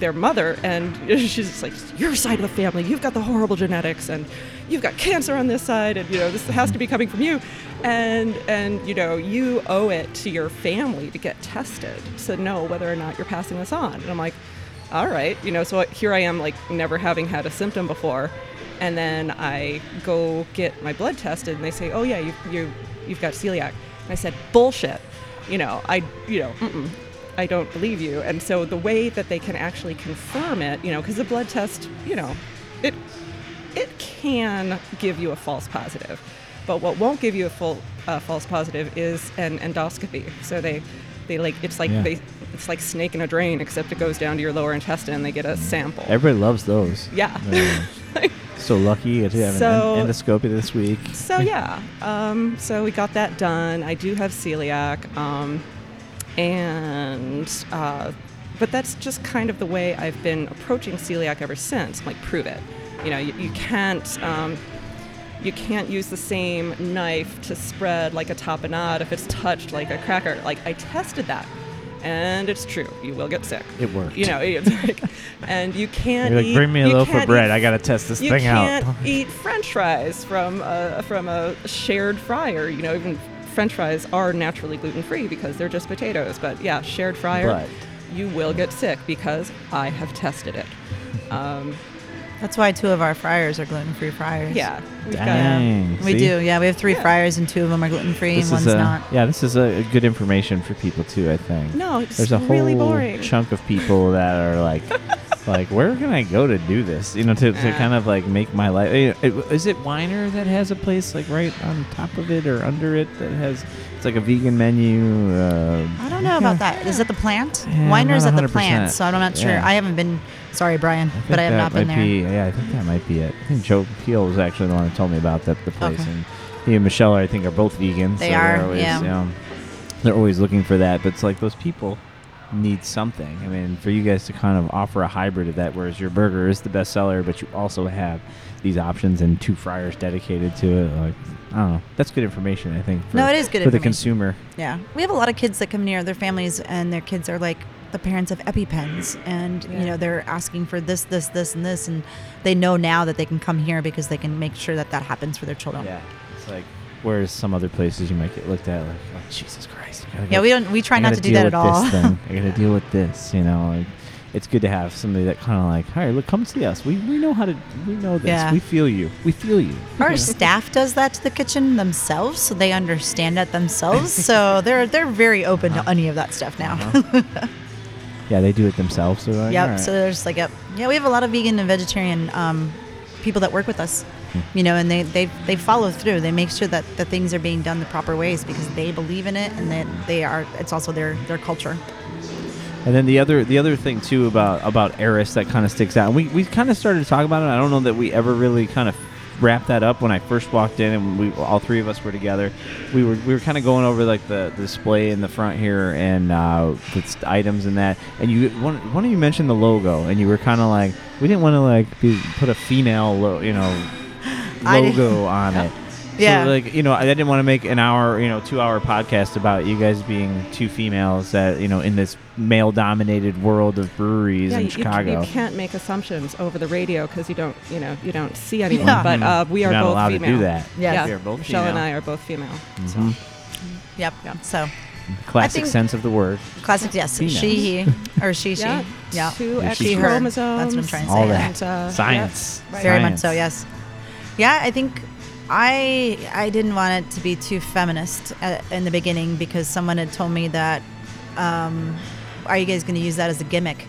their mother, and she's just like, "Your side of the family, you've got the horrible genetics, and you've got cancer on this side, and you know this has to be coming from you, and and you know you owe it to your family to get tested to know whether or not you're passing this on." And I'm like, "All right, you know." So here I am, like never having had a symptom before, and then I go get my blood tested, and they say, "Oh yeah, you you you've got celiac," and I said, "Bullshit." You know, I you know. Mm-mm. I don't believe you. And so the way that they can actually confirm it, you know, because the blood test, you know, it it can give you a false positive, but what won't give you a full uh, false positive is an endoscopy. So they they like it's like Yeah. they it's like snake in a drain, except it goes down to your lower intestine. and They get a sample. Everybody loves those. Yeah. So lucky to have So- an endoscopy this week. So yeah, um, so we got that done. I do have celiac, um, and uh, but that's just kind of the way I've been approaching celiac ever since. Like, prove it. You know, you, you can't. Um, you can't use the same knife to spread like a tapenade if it's touched like a cracker. Like I tested that, and it's true. You will get sick. It worked. You know, it's like, and you can't You're like, eat. bring me a loaf of bread. eat I gotta test this thing out. you can't eat French fries from a, from a shared fryer. You know, even French fries are naturally gluten free because they're just potatoes. But yeah, shared fryer, But- you will get sick because I have tested it. Um, That's why two of our fryers are gluten-free fryers. yeah, we've got Dang. We see? do. Yeah, we have three Yeah. fryers and two of them are gluten-free and one's a, not. yeah, this is a, a good information for people too. I think. no, it's There's a really whole boring. chunk of people that are like, like, where can I go to do this? You know, to, to kind of like make my life. eh, eh, Is it Whiner that has a place like right on top of it or under it that has? It's like a vegan menu. Uh, I don't know about that. Is it the plant? Yeah, Whiner's at the plant, so I'm not sure. Yeah. I haven't been. Sorry, Brian, but I have not been there. Be, yeah, I think that might be it. I think Joe Peel was actually the one who told me about that the place, Okay. and he and Michelle, I think, are both vegans. They so are, always, yeah. You know, they're always looking for that, but it's like those people need something. I mean, for you guys to kind of offer a hybrid of that, whereas your burger is the best seller, but you also have these options and two fryers dedicated to it. Like, I don't know. That's good information, I think. For, No, it is good for the consumer. Yeah, we have a lot of kids that come near their families, and their kids are like the parents of EpiPens, and you know they're asking for this, this, this, and this, and they know now that they can come here because they can make sure that that happens for their children. Yeah, it's like whereas some other places you might get looked at like, oh, Jesus Christ. Yeah, we don't. We try not gotta do that at all. This thing. I got to deal with this. You know, like, it's good to have somebody that kind of like, all right, look, come see us. We we know how to. We know this. Yeah. We feel you. We feel you. Our staff does that to the kitchen themselves, so they understand it themselves. so they're they're very open to any of that stuff now. Yeah, they do it themselves. So like, Yep. right. So there's like, yep. Yeah, we have a lot of vegan and vegetarian um, people that work with us. You know, and they, they, they follow through. They make sure that the things are being done the proper ways because they believe in it and that they are, it's also their, their culture. And then the other the other thing too about about Eris that kind of sticks out. And we we kind of started to talk about it. I don't know that we ever really kind of wrapped that up when I first walked in and we all three of us were together. We were we were kind of going over like the, the display in the front here and uh, items and that. And you one one of you mentioned the logo and you were kind of like we didn't want to like be, put a female lo, you know logo on it. Yeah. So like you know, I didn't want to make an hour, you know, two hour podcast about you guys being two females that you know in this male dominated world of breweries yeah, in you, you, Chicago. you can't make assumptions over the radio because you don't, you know, you don't see anyone. Yeah. But uh, we You're are not both allowed female. to do that. Yes. Yeah, We are both Michelle and female. I are both female. Mhm. Yep. Yeah. So Classic sense of the word. classic, yes. Females. She, he, or she, she. Yeah, Yeah. two Yeah, X chromosomes. That's what I'm trying to All say. that And, uh, science. yeah, right. Very much so, yes. Yeah, I think I I didn't want it to be too feminist uh, in the beginning because someone had told me that, um, are you guys going to use that as a gimmick?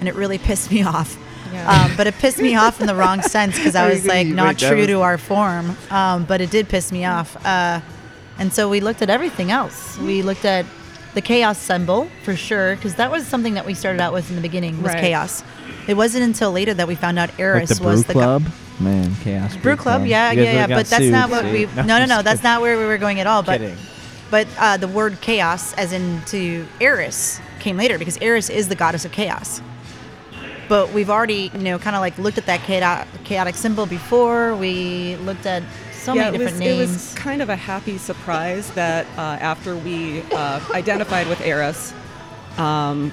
And it really pissed me off. Yeah. Um, but it pissed me off in the wrong sense because I was like not wait, true was- to our form. Um, but it did piss me off. Uh, and so we looked at everything else. We looked at the chaos symbol for sure because that was something that we started out with in the beginning was Right. chaos. It wasn't until later that we found out Like Eris the was the gu- club. Man, chaos. Brew Club, yeah, You yeah, yeah. But that's sued, not what see? we. No, no, no. That's not where we were going at all. But Kidding. but uh, the word chaos, as into Eris, came later because Eris is the goddess of chaos. But we've already, you know, kind of like looked at that chaotic, chaotic symbol before. We looked at so yeah, many it was, different it was kind of a happy surprise that uh, after we uh, identified with Eris, um,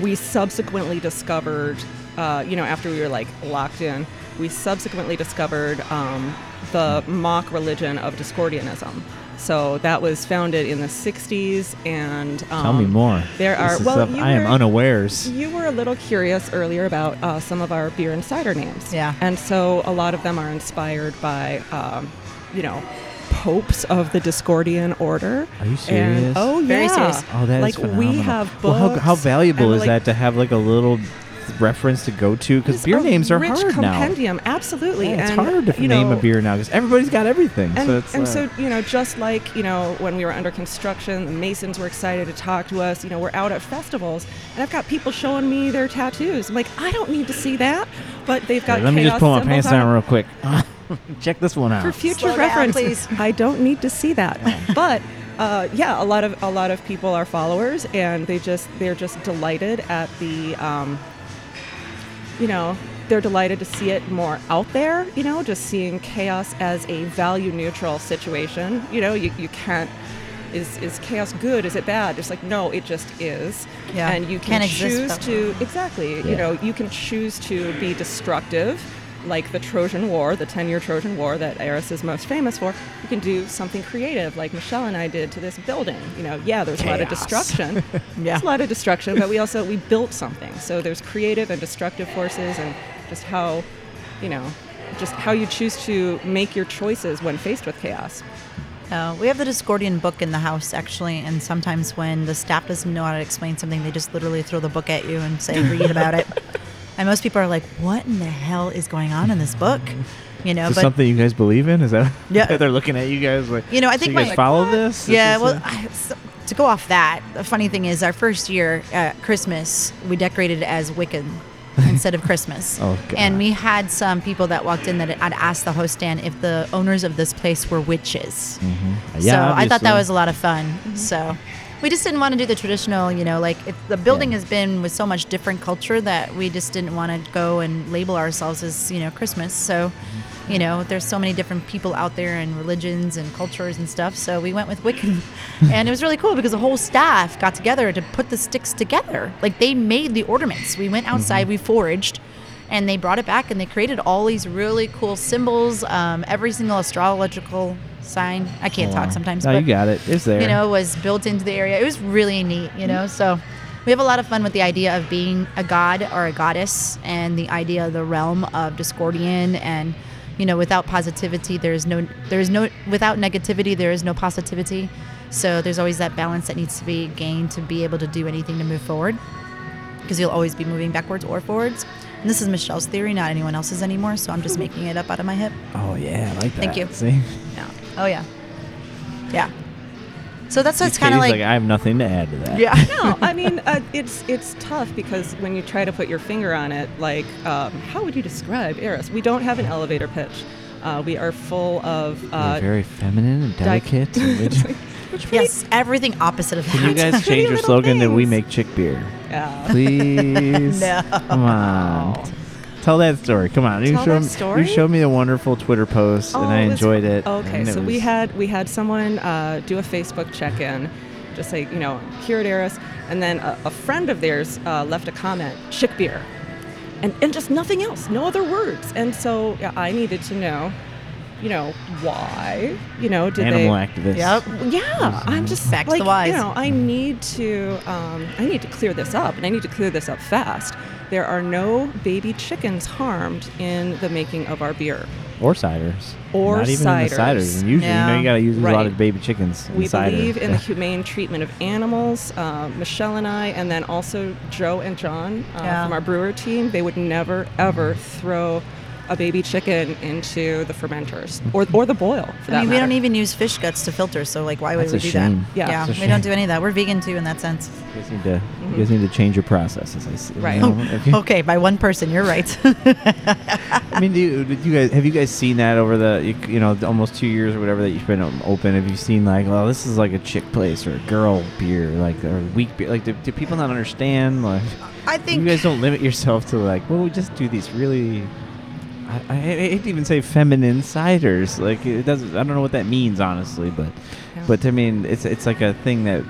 we subsequently discovered, uh, you know, after we were like locked in, we subsequently discovered um, the mock religion of Discordianism. So that was founded in the 60s, and um, Tell me more. There This are is well, stuff you I am were- unawares. you were a little curious earlier about uh, some of our beer and cider names. Yeah. And so a lot of them are inspired by, um, you know, popes of the Discordian order. Are you And, serious? oh, yeah. Very serious. Oh, that is like phenomenal. we have Well, how, how valuable and, is like, that to have like a little reference to go to? Because beer a names are rich hard now. compendium, absolutely. Yeah, it's and, hard to you name know, a beer now because everybody's got everything. And, so it's and uh, so, you know, just like, you know, when we were under construction, the Masons were excited to talk to us. You know, we're out at festivals, and I've got people showing me their tattoos. I'm like, I don't need to see that, but they've got Here, let me just pull my pants on down them. real quick. Check this one out. for future Slow down, reference please. i don't need to see that but uh, yeah a lot of a lot of people are followers and they just they're just delighted at the um, you know they're delighted to see it more out there you know just seeing chaos as a value neutral situation you know you, you can't is, is chaos good? Is it bad? It's like no, it just is. Yeah. And you can Can't choose to exactly. Yeah. You know, you can choose to be destructive, like the Trojan War, the ten-year Trojan War that Eris is most famous for. You can do something creative, like Michelle and I did to this building. You know, yeah, there's a lot of destruction. Yeah. There's a lot of destruction, but we also we built something. So there's creative and destructive forces, and just how, you know, just how you choose to make your choices when faced with chaos. Uh, we have the Discordian book in the house, actually, and sometimes when the staff doesn't know how to explain something, they just literally throw the book at you and say, read about it. And most people are like, what in the hell is going on in this book? You know, Is this but something you guys believe in? Is that? Yeah. they're looking at you guys like. You know, I so think you my- guys Like, follow this. This yeah, is well, a- I, so, to go off that, the funny thing is, our first year at Christmas, we decorated it as Wiccan instead of Christmas. Oh, And we had some people that walked in that had asked the host stand if the owners of this place were witches. Mhm. so Yeah, I thought that was a lot of fun. So we just didn't want to do the traditional, you know, like it, the building has been with so much different culture that we just didn't want to go and label ourselves as, you know, Christmas. So, you know, there's so many different people out there and religions and cultures and stuff. So we went with Wiccan. and it was really cool because the whole staff got together to put the sticks together. Like they made the ornaments. We went outside, we foraged and they brought it back and they created all these really cool symbols. Um, every single astrological sign. I can't talk sometimes. No, but, you got it. It's there. You know, was built into the area. It was really neat. You know, so we have a lot of fun with the idea of being a god or a goddess, and the idea of the realm of Discordian and. You know, without positivity, there is no, there is no, without negativity, there is no positivity. So there's always that balance that needs to be gained to be able to do anything to move forward because you'll always be moving backwards or forwards. And this is Michelle's theory, not anyone else's anymore. So I'm just making it up out of my hip. oh yeah, I like that. Thank you. See. Oh yeah. Yeah. So that's what's Katie's kind of like. like, I have nothing to add to that. yeah. no, I mean uh, it's it's tough because when you try to put your finger on it, like um, how would you describe Eris? We don't have an elevator pitch. Uh, we are full of uh, very feminine and di- delicate. and It's rich. like, which really- Yes, everything opposite of that. Can you guys change your little slogan to "We make chick beer"? yeah. Please. No. Come on. Tell that story. Come on. You Tell showed that me- story? You showed me a wonderful Twitter post, and Oh, I enjoyed it. Okay, and it so we had we had someone uh, do a Facebook check-in, just say you know here at Eris, and then a, a friend of theirs uh, left a comment, chick beer, and and just nothing else, no other words, and so yeah, I needed to know, you know why, you know did animal they. activist. Yep. Yeah, I'm just Back to like the whys. you know I need to um, I need to clear this up, and I need to clear this up fast. There are no baby chickens harmed in the making of our beer. Or ciders. Or Not even in the ciders. ciders. And usually, you know, you gotta use a lot of baby chickens. in We cider. believe in the humane treatment of animals. Uh, Michelle and I, and then also Joe and John uh, Yeah. from our brewer team, they would never ever throw a baby chicken into the fermenters or, or the boil. For I mean, that we don't even use fish guts to filter, so like, why would That's we do shame. that? Yeah. yeah That's a we don't do any of that. We're vegan too, in that sense. You guys need to, you mm-hmm. guys need to change your processes. I see. you Right. know, oh, you- Okay, by one person, you're right. I mean, do you, did you guys have you guys seen that over the you, you know almost two years or whatever that you've been um, open? Have you seen like, well, this is like a chick place or a girl beer, like or weak beer? Like, do, do people not understand? Like, I think you guys don't limit yourself to like, well, we just do these really. I, I hate to even say feminine ciders. Like, it doesn't. I don't know what that means, honestly, but Yeah. but I mean, it's it's like a thing that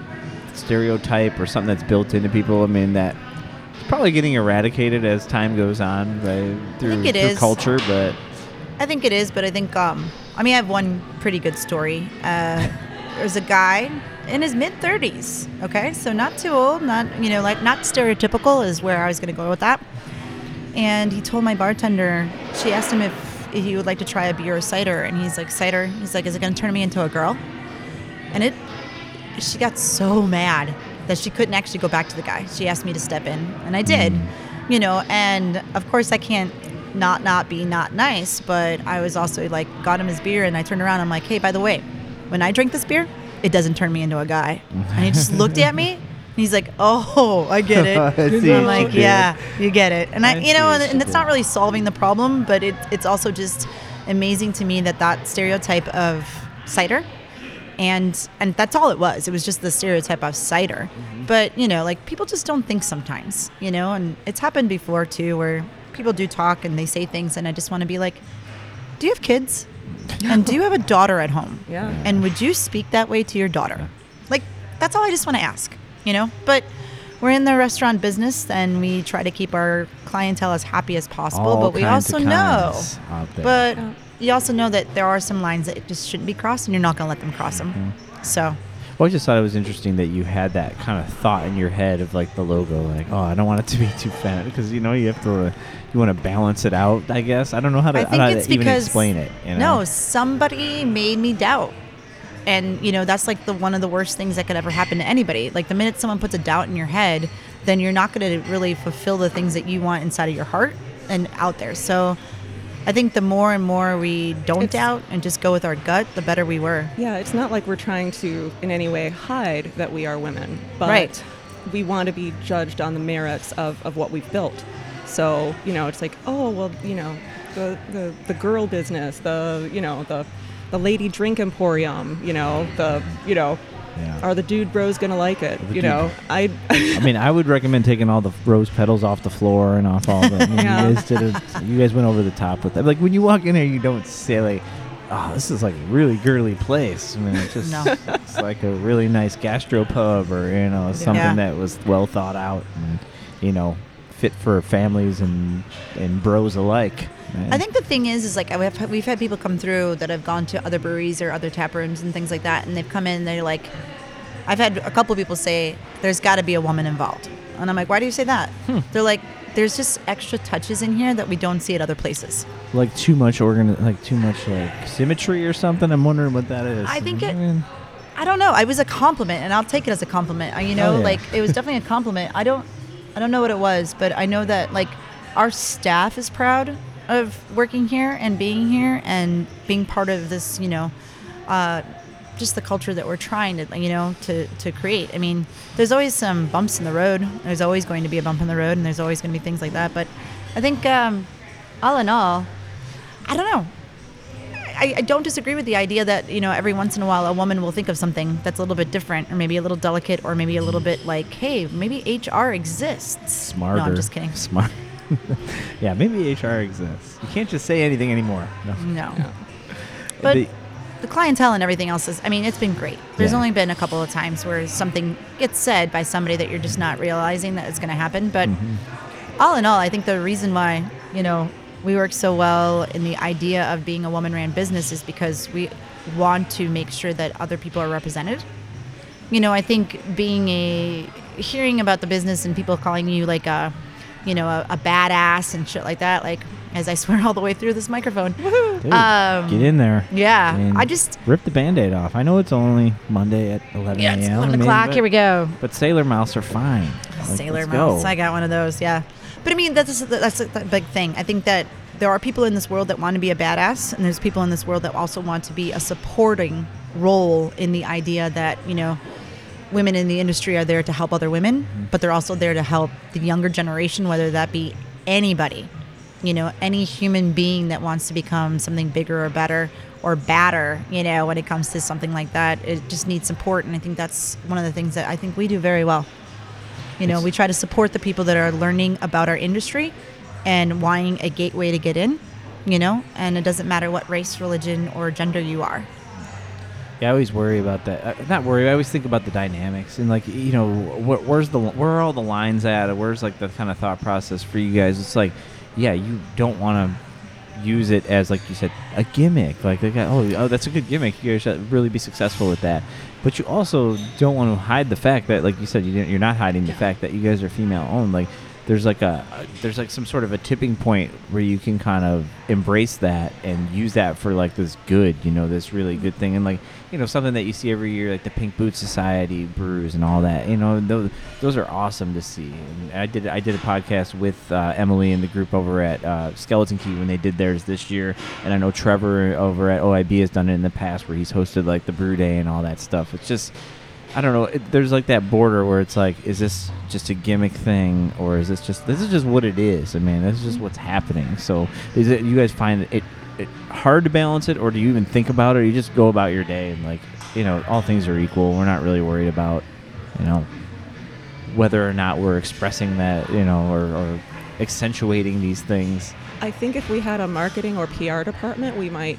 stereotype or something that's built into people. I mean, that it's probably getting eradicated as time goes on, right? Through, think it through is. culture, but I think it is, but I think um, I mean I have one pretty good story. Uh, there's a guy in his mid 30s. Okay, so not too old, not you know like not stereotypical is where I was gonna go with that. And he told my bartender, she asked him if, he would like to try a beer or cider, and he's like cider. He's like, is it gonna turn me into a girl? And it, she got so mad that she couldn't actually go back to the guy. She asked me to step in, and I did. Mm. You know, and of course I can't not not be not nice, but I was also like got him his beer, and I turned around. I'm like, hey, by the way, when I drink this beer, it doesn't turn me into a guy. And he just looked at me. And he's like, "Oh, I get it." I see I'm like, "Yeah, you get it." And I, I you know, and, and it's not really solving the problem, but it, it's also just amazing to me that that stereotype of cider and and that's all it was. It was just the stereotype of cider. Mm-hmm. but you know like people just don't think sometimes you know and it's happened before too where people do talk and they say things and i just want to be like do you have kids? And do you have a daughter at home? Yeah. and would you speak that way to your daughter? Like that's all i just want to ask you know but we're in the restaurant business and we try to keep our clientele as happy as possible All but we also know but you also know that there are some lines that just shouldn't be crossed, and you're not going to let them cross them. Mm-hmm. So, Well, I just thought it was interesting that you had that kind of thought in your head of like the logo, like, oh, I don't want it to be too fat because you know you have to, uh, you want to balance it out. I guess I don't know how to, I I don't think how it's to even because explain it. You know? no, somebody made me doubt, and you know that's like the one of the worst things that could ever happen to anybody. Like the minute someone puts a doubt in your head, then you're not going to really fulfill the things that you want inside of your heart and out there. So. I think the more and more we don't It's- doubt and just go with our gut, the better we were. Yeah, it's not like we're trying to in any way hide that we are women, but Right. we want to be judged on the merits of, of what we've built. So, you know, it's like, oh, well, you know, the, the, the girl business, the, you know, the, the lady drink emporium, you know, the, you know, Yeah. Are the dude bros gonna like it? The You dude- know, I. I mean, I would recommend taking all the rose petals off the floor and off all the. I mean, Yeah. You guys did it. You guys went over the top with that. Like when you walk in there, you don't say like, "Oh, this is like a really girly place." I mean, it's just No. it's like a really nice gastropub or you know something Yeah. that was well thought out and you know fit for families and and bros alike. I think the thing is, is like we've we've had people come through that have gone to other breweries or other tap rooms and things like that, and they've come in. and They're like, I've had a couple people say, "There's got to be a woman involved," and I'm like, "Why do you say that?" Hmm. They're like, "There's just extra touches in here that we don't see at other places." like too much organ, like too much like symmetry or something. I'm wondering what that is. I think it- mean, I don't know. I was a compliment, and I'll take it as a compliment. You know, Oh, yeah. like it was definitely a compliment. I don't, I don't know what it was, but I know that like our staff is proud of working here and being here and being part of this. You know, uh, just the culture that we're trying to, you know, to to create. I mean, there's always some bumps in the road. There's always going to be a bump in the road, and there's always going to be things like that. But I think, um, all in all, I don't know. I, I don't disagree with the idea that you know every once in a while a woman will think of something that's a little bit different or maybe a little delicate or maybe a little bit like hey maybe HR exists. smarter. No, I'm just kidding. Smart. yeah, maybe HR exists. You can't just say anything anymore. No. No. But The- the clientele and everything else is I mean it's been great. There's Yeah. only been a couple of times where something gets said by somebody that you're just not realizing that it's going to happen, but Mm-hmm. all in all I think the reason why, you know, we work so well in the idea of being a woman ran business is because we want to make sure that other people are represented. You know, I think being a hearing about the business and people calling you like a, you know, a, a badass and shit like that, like as I swear all the way through this microphone. Dude, Um, get in there. Yeah, I mean, I just rip the band-aid off. I know it's only Monday at 11 yeah, a.m. it's I eleven mean, o'clock. but- Here we go. But Sailor Mouse are fine. Like, Sailor let's Mouse. go. I got one of those. Yeah, but I mean that's that's a big thing. I think that there are people in this world that want to be a badass, and there's people in this world that also want to be a supporting role in the idea that you know women in the industry are there to help other women, Mm-hmm. but they're also there to help the younger generation, whether that be anybody, you know, any human being that wants to become something bigger or better or badder, you know, when it comes to something like that. It just needs support. And I think that's one of the things that I think we do very well. You know, It's- we try to support the people that are learning about our industry and wanting a gateway to get in, you know, and it doesn't matter what race, religion, or gender you are. Yeah, I always worry about that. Uh, not worry. I always think about the dynamics and like you know wh- where's the where are all the lines at? Where's like the kind of thought process for you guys? It's like, yeah, you don't want to use it as like you said a gimmick. Like they got oh oh that's a good gimmick. You guys should really be successful with that. But you also don't want to hide the fact that like you said you you're not hiding the fact that you guys are female owned. Like there's like a there's like some sort of a tipping point where you can kind of embrace that and use that for like this good, you know, this really good thing, and like you know something that you see every year, like the Pink Boot Society brews and all that. You know, those those are awesome to see. And I did I did a podcast with uh, Emily and the group over at uh, Skeleton Key when they did theirs this year, and I know Trevor over at OIB has done it in the past where he's hosted like the brew day and all that stuff. It's just I don't know. It, there's like that border where it's like, is this just a gimmick thing, or is this just this is just what it is? I mean, this is just what's happening. So, is it you guys find it, it hard to balance it, or do you even think about it? Or you just go about your day and like, you know, all things are equal. We're not really worried about, you know, whether or not we're expressing that, you know, or, or accentuating these things. I think if we had a marketing or PR department, we might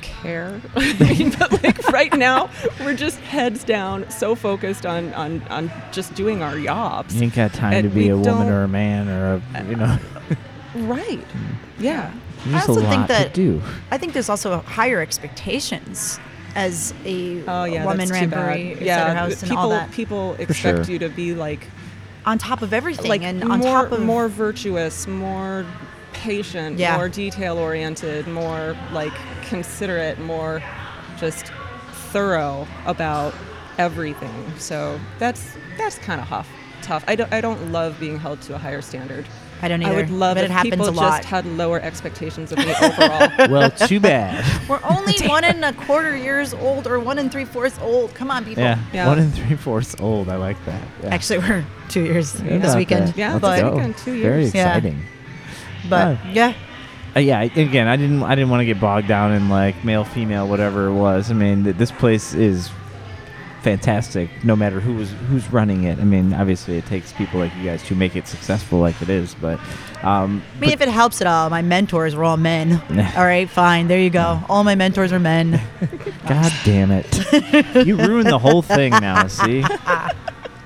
care. But like right now, we're just heads down, so focused on on, on just doing our jobs. You ain't got time And to be a woman or a man or a, you know, Right. Yeah. There's I just a also lot think that- to do. I think there's also higher expectations as a Oh yeah, woman that's ran too brewery, Yeah, cetera, house, and people all that. people expect sure. you to be like On top of everything, like and more on top of more virtuous, more patient, Yeah. more detail oriented, more like considerate, more just thorough about everything. So that's that's kind of tough. Tough. I don't I don't love being held to a higher standard. I don't either. I would love but if it happens people a lot. just had lower expectations of me overall. well, too bad. We're only one and a quarter years old, or one and three fourths old. Come on, people. Yeah, Yeah. one and three fourths old. I like that. Yeah. Actually, we're two years How this weekend. that? Yeah, Let's but go. weekend, two Very years. Yeah. exciting. but Uh, yeah, Uh, yeah, again, I didn't, I didn't want to get bogged down in like male, female, whatever it was. I mean, th- this place is fantastic. No matter who was who's running it. I mean, obviously, it takes people like you guys to make it successful, like it is. But um, I mean, if it helps at all, my mentors were all men. all right, fine. There you go. All my mentors are men. God damn it! you ruined the whole thing now. See.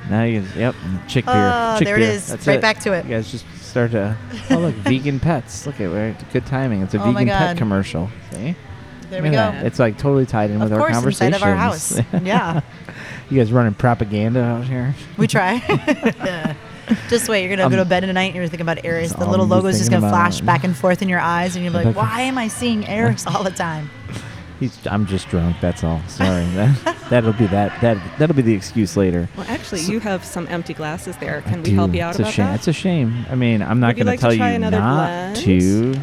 Now you yep chick beer. Oh, chick there it beer. is. That's Right back to it. You guys just start to oh look vegan pets. Look at where good timing. It's a Oh vegan pet commercial. See. There Look we go. It's like totally tied in Of with our course, conversation. inside of our house. Yeah, you guys running propaganda out here? we try. Yeah. Just wait. You're gonna go Um, to bed tonight and you're thinking about Eris. The little I'm just logo's just thinking gonna flash about. back and forth in your eyes, and you're like, Back- "Why am I seeing Eris all the time?" He's, I'm just drunk. That's all. Sorry. that, that'll be that. That that'll be the excuse later. Well, actually, you have some empty glasses there. I Can we help do. you out it's about a shame. that? It's a shame. I mean, I'm not Would you going like to tell try you another not blend? to.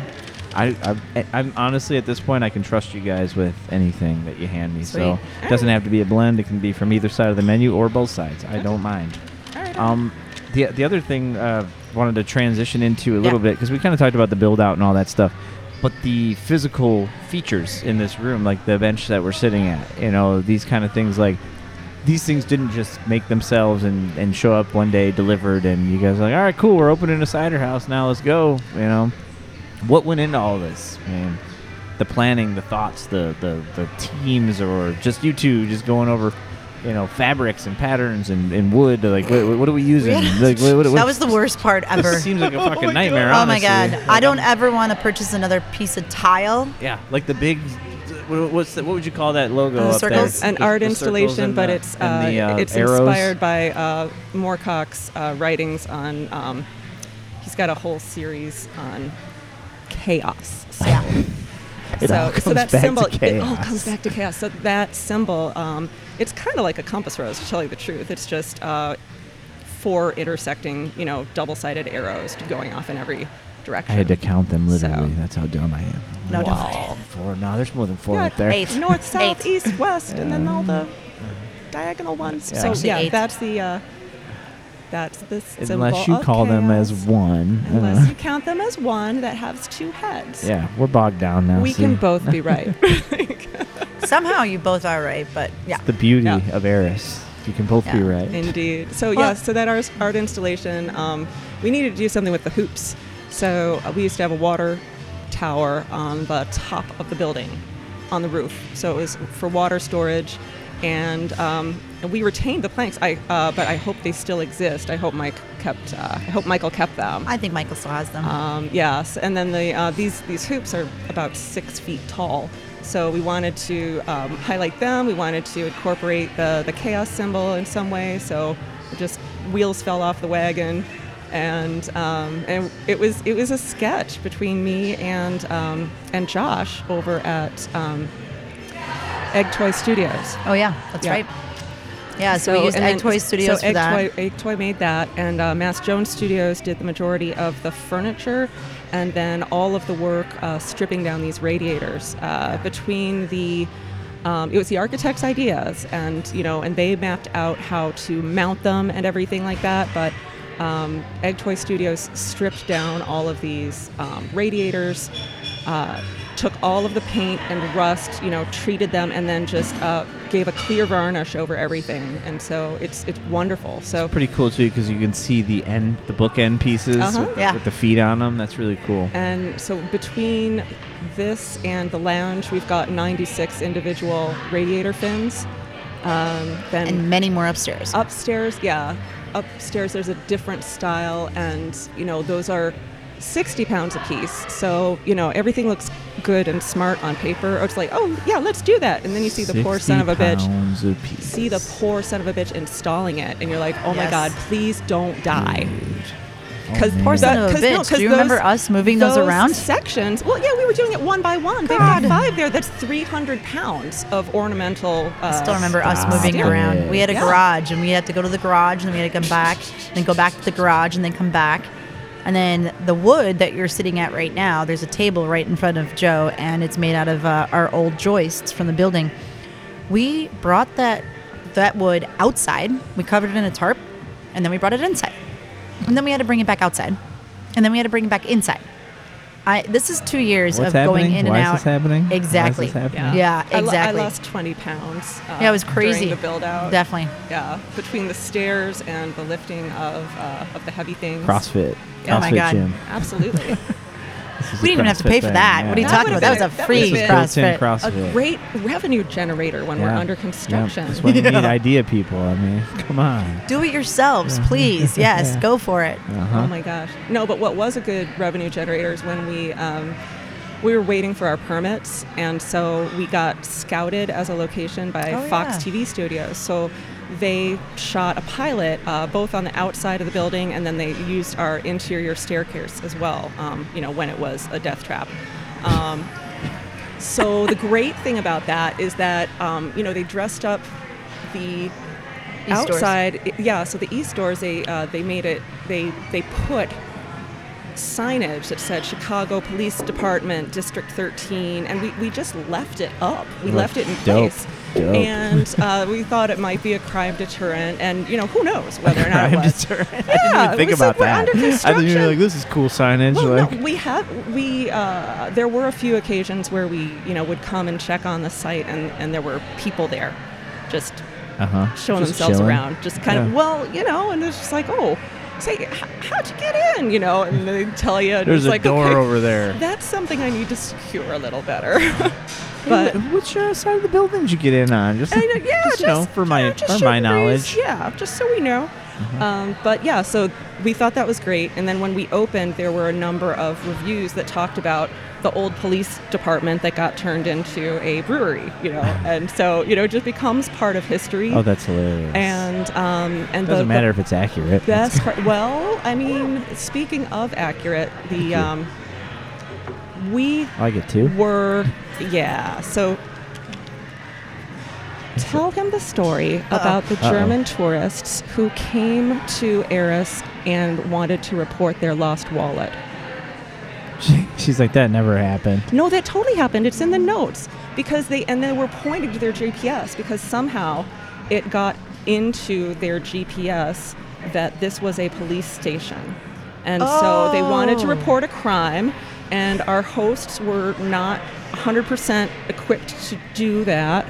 I, I, I'm honestly at this point I can trust you guys with anything that you hand me. So it doesn't have to be a blend. It can be from either side of the menu or both sides. I don't mind. Right. Um, the the other thing uh, wanted to transition into a little Yeah. bit because we kind of talked about the build out and all that stuff, but the physical features in this room, like the bench that we're sitting at, you know, these kind of things, like these things didn't just make themselves and, and show up one day delivered, and you guys are like, all right, cool, we're opening a cider house now, let's go, you know. What went into all this? I mean, the planning, the thoughts, the, the, the teams, or just you two just going over, you know, fabrics and patterns and, and wood. Like, what, what are we using? Like, what, what, that was the worst part ever. This seems like a fucking my nightmare. oh my god! Like, I don't I'm- ever want to purchase another piece of tile. Yeah, like the big. what- What's the, what would you call that logo Uh, up circles? there? an The- art the installation, but the- it's uh, the, uh, it's arrows? inspired by uh, Moorcock's uh, writings on. Um, he's got a whole series on chaos. So, Yeah. It so, all so comes that back to symbol it all comes back to chaos. So that symbol, um, it's kind of like a compass rose. To tell you the truth, it's just uh, four intersecting, you know, double-sided arrows going off in every direction. I had to count them literally. So- That's how dumb I am. No, don't. Wow. Four. No, there's more than four Yeah, up there. Eight. north, south, Eight. east, west, and then all the diagonal ones. Yeah. So Actually, yeah, eight. that's the uh, that's the symbol Unless you of call them as one. Unless Uh, you count them as one that has two heads. yeah, we're bogged down now. we see? can both be right. Somehow you both are right, but yeah. The beauty Yeah. of Eris. You can both be right. Indeed. So Well- yeah, so that art, art installation, um, we needed to do something with the hoops. So uh, we used to have a water tower on the top of the building, on the roof. So it was for water storage, and, um, and we retained the planks. I, uh, but I hope they still exist. I hope Mike kept. Uh, I hope Michael kept them. I think Michael still has them. Um, yes, and then the uh, these these hoops are about six feet tall. So we wanted to um, highlight them. We wanted to incorporate the the chaos symbol in some way. So just wheels fell off the wagon, and um, and it was it was a sketch between me and um, and Josh over at um, Egg Toy Studios. oh yeah, that's yeah. right. Yeah, so, we used Egg Toy Studios so for Egg that. Toy, Egg Toy made that, and uh, Mass Jones Studios did the majority of the furniture, and then all of the work uh, stripping down these radiators. Uh, between the, um, it was the architect's ideas, and you know, and they mapped out how to mount them and everything like that. But um, Egg Toy Studios stripped down all of these um, radiators. Took all of the paint and rust, you know, treated them, and then just uh, gave a clear varnish over everything. And so it's it's wonderful. So Pretty cool too because you can see the end, the bookend pieces Uh-huh. with, Yeah. with the feet on them. That's really cool. and so between this and the lounge, we've got 96 individual radiator fins. Um, then and many more upstairs. upstairs, yeah, upstairs there's a different style, and you know those are 60 pounds a piece. So you know everything looks good and smart on paper. Or it's like, oh yeah, let's do that, and then you see the poor son of a bitch. pounds. See the poor son of a bitch installing it, and you're like, oh my god, please don't die. Oh, Because man. Poor son of a bitch. Do you remember us moving those around? sections? Well, yeah, we were doing it one by one. They've got five there. That's 300 pounds of ornamental. Uh, I still remember us moving it. around. We had a Yeah. garage, and we had to go to the garage, and then we had to come back, then go back to the garage, and then come back. And then the wood that you're sitting at right now, there's a table right in front of Joe, and it's made out of uh, our old joists from the building. We brought that that wood outside. We covered it in a tarp, and then we brought it inside. And then we had to bring it back outside, and then we had to bring it back inside. I this is two years What's of happening? going in Why and is out. this happening? Why is Exactly. this happening? Yeah, I lo- exactly. I, lost 20 pounds. Uh, Yeah, it was crazy. During the build out. Definitely. Yeah, between the stairs and the lifting of uh, of the heavy things. CrossFit. Oh my God. Gym. Absolutely. This is We didn't even have to CrossFit pay for thing, that. What are you. That talking about? That was a would've free that This would've built-in CrossFit. a CrossFit. great revenue generator when we're Yeah. under Yeah, construction. That's when you need idea people. I mean, come on. Do it yourselves, please. Yes, go for it. Uh-huh. Oh my gosh. No, but what was a good revenue generator is when we um, we were waiting for our permits, and so we got scouted as a location by Oh, Fox yeah. TV Studios. So they shot a pilot uh, both on the outside of the building, and then they used our interior staircase as well. Um, you know, when it was a death trap. Um, so the great thing about that is that um, you know they dressed up the East outside i- yeah so the east doors they uh, they made it they they put signage that said chicago police department district 13 and we, we just left it up we Well, left it in dope, place dope. and uh, we thought it might be a crime deterrent and you know who knows whether or not it Crime was deterrent. I Yeah, didn't even think about we're that. under I thought you were construction. like, this is cool signage. well, like, no, we have we uh, there were a few occasions where we you know would come and check on the site and, and there were people there just uh-huh. showing Just themselves chilling. around, just kind of well, you know, and it's just like, oh, say, how'd you get in, you know, and they tell you, There's a like, door okay, over there. That's something I need to secure a little better. but Wh- which uh, side of the building did you get in on? Just, uh, yeah, just, you know, for my just for my knowledge. Mm-hmm. Yeah, just so we know. Um, but yeah, so we thought that was great. And then when we opened, there were a number of reviews that talked about the old police department that got turned into a brewery, you know, and so you know, it just becomes part of history. Oh, that's hilarious. and um, and doesn't the, matter the if it's accurate. best part. Well, I mean, speaking of accurate, the um, we I get two. were yeah. So tell him the story about the Uh-oh. German tourists who came to Eris and wanted to report their lost wallet. She, she's like, that never happened. No, that totally happened. It's in the notes because they and they were pointing to their GPS because somehow it got into their GPS that this was a police station. And so they wanted to Oh. report a crime and our hosts were not 100% equipped to do that.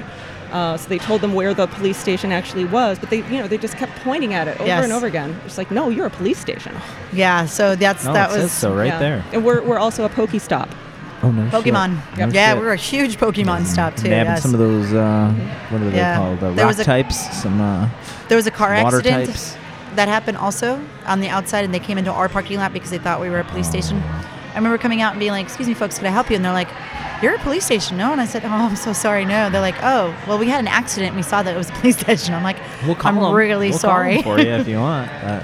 Uh, so they told them where the police station actually was, but they, you know, they just kept pointing at it over Yes. and over again. It's like, no, you're a police station. Yeah, so that's No, that it says was so right Yeah. there. And we're, we're also a Pokestop. Oh no. shit. Pokemon. No yeah, shit. we were a huge Pokemon stop too. Nabbing Yes. some of those. Uh, what are they Yeah. called? Uh, There rock was a- types. Some uh, There was a car water accident types. that happened also on the outside, and they came into our parking lot because they thought we were a police station. I remember coming out and being like, "Excuse me, folks, could I help you?" And they're like, "You're a police station, no?" And I said, "Oh, I'm so sorry, no." They're like, "Oh, well, we had an accident. and We saw that it was a police station." I'm like, We'll call "I'm 'em. really We'll call 'em sorry." for you if you want. But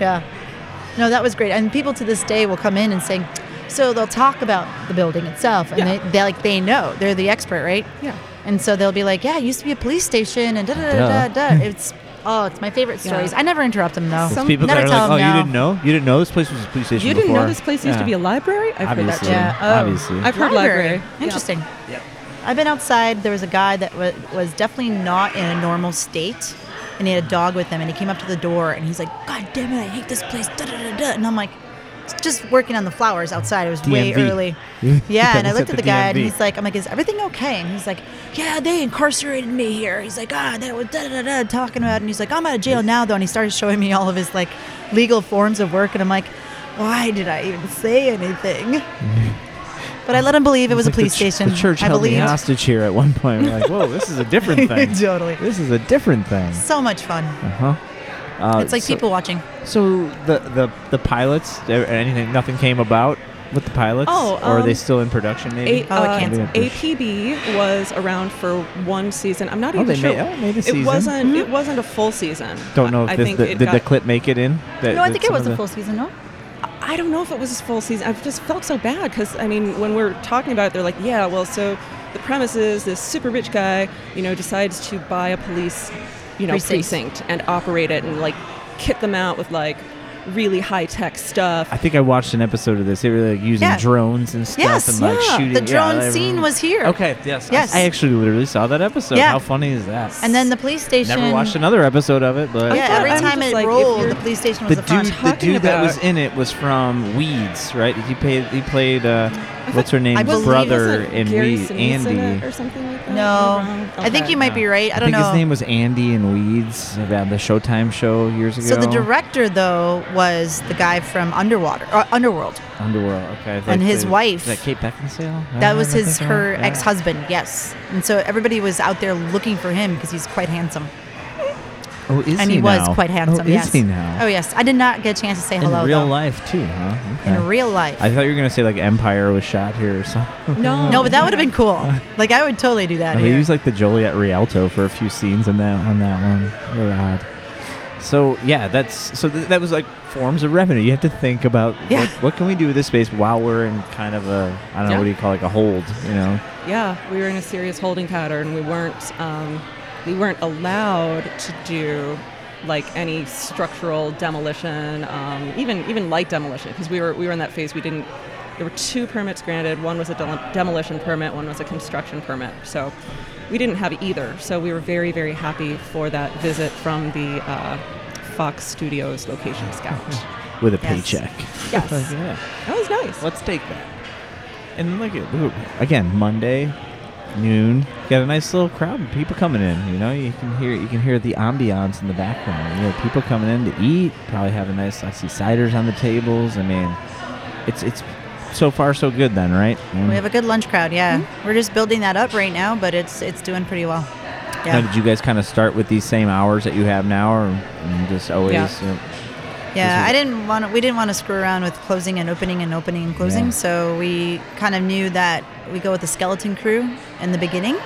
Yeah. No, that was great. And people to this day will come in and say, so they'll talk about the building itself, and Yeah. they, they like they know they're the expert, right? Yeah. And so they'll be like, yeah, it used to be a police station, and da da da da da. It's oh, it's my favorite Yeah. stories. I never interrupt them though. Some- people never that are tell like, oh, them you no. didn't know? You didn't know this place was a police station You didn't know before?" this place used to be a library? I've heard that too. Yeah. Oh. Obviously. I've heard library. Yeah. Interesting. I've been outside. There was a guy that wa was definitely not in a normal state, and he had a dog with him. And he came up to the door, and he's like, "God damn it, I hate this place." Da, da, da, da. And I'm like, just working on the flowers outside. It was way early. Yeah, and I looked at the the guy, and he's like, "I'm like, is everything okay?" And he's like, "Yeah, they incarcerated me here." He's like, "Ah, that was da da da,", talking about, it. and he's like, "I'm out of jail now, though." And he started showing me all of his like legal forms of work, and I'm like, "Why did I even say anything?" But I let him believe it was a It's like police the ch- station. The church I held me believed. hostage here at one point. We're like, whoa, this is a different thing. totally. This is a different thing. So much fun. Uh-huh. Uh, It's like so, people watching. So the the the pilots, uh, anything, nothing came about with the pilots. Oh, or are they um, still in production? Maybe. A- Oh, it uh, canceled. APB was around for one season. I'm not Oh, even they sure. made- oh, made a it wasn't. It wasn't a full season. Don't know if I this, think the, did the clip make it in. That- No, I think it was a full season. No. I don't know if it was a full season. I've just felt so bad because I mean, when we're talking about it, they're like, yeah, well, so the premise is this super rich guy, you know, decides to buy a police, you know, Precinct. precinct, and operate it and like kit them out with like really high tech stuff. I think I watched an episode of this. They were like using Yeah. drones and stuff Yes, and like yeah. shooting. The drone they- scene was here. Okay, yes. Yes. I, actually literally saw that episode. Yeah. How funny is that? And then the police station. Never watched another episode of it, but Yeah, every I'm time it like, rolled, the police station was the the front. dude, the Talking dude that was in it was from Weeds, right? He played. He played. Uh, what's her name's I believe- brother Wasn't in Weeds? Sinise in Andy. it or something like that. No, Am wrong? I think you might be right. I don't think know. his name was Andy in Weeds about the Showtime show years ago. so the director though was the guy from Underwater, uh, Underworld. Underworld. Okay. And his the- wife. Is that Kate Beckinsale? That was his her yeah. ex-husband. Yes, and so everybody was out there looking for him because he's quite handsome, Oh, is and he he was quite handsome. Oh, is yes. he now? Oh yes. I did not get a chance to say hello in real though. life too, huh? In real life. I thought you were gonna say like Empire was shot here or something. No, no, but that would have been cool. Like I would totally do that. he here. was like the Joliet Rialto for a few scenes in that on that one. Really odd. So yeah, that's so th- that was like forms of revenue. You have to think about Yeah. what, what can we do with this space while we're in kind of a I don't know Yeah. what do you call it, like a hold, you know? Yeah, we were in a serious holding pattern. We weren't um, we weren't allowed to do like any structural demolition, um, even even light demolition, because we were we were in that phase. We didn't. There were two permits granted. One was a del- demolition permit. One was a construction permit. So we didn't have either. So we were very very happy for that visit from the uh, Fox Studios location scout. With a Yes. paycheck. Yes. Like, yeah. That was nice. Let's take that. And look at look, again Monday noon. Got a nice little crowd of people coming in. You know, you can hear you can hear the ambiance in the background. You know, people coming in to eat. Probably have a nice. I see ciders on the tables. I mean, it's it's so far so good then, right? We have a good lunch crowd. Yeah, Mm-hmm. we're just building that up right now, but it's it's doing pretty well. Now, Yeah, did you guys kind of start with these same hours that you have now, or just always? Yeah. you know- yeah. I didn't want to. We didn't want to screw around with closing and opening and opening and closing. Yeah. So we kind of knew that we go with the skeleton crew in the beginning,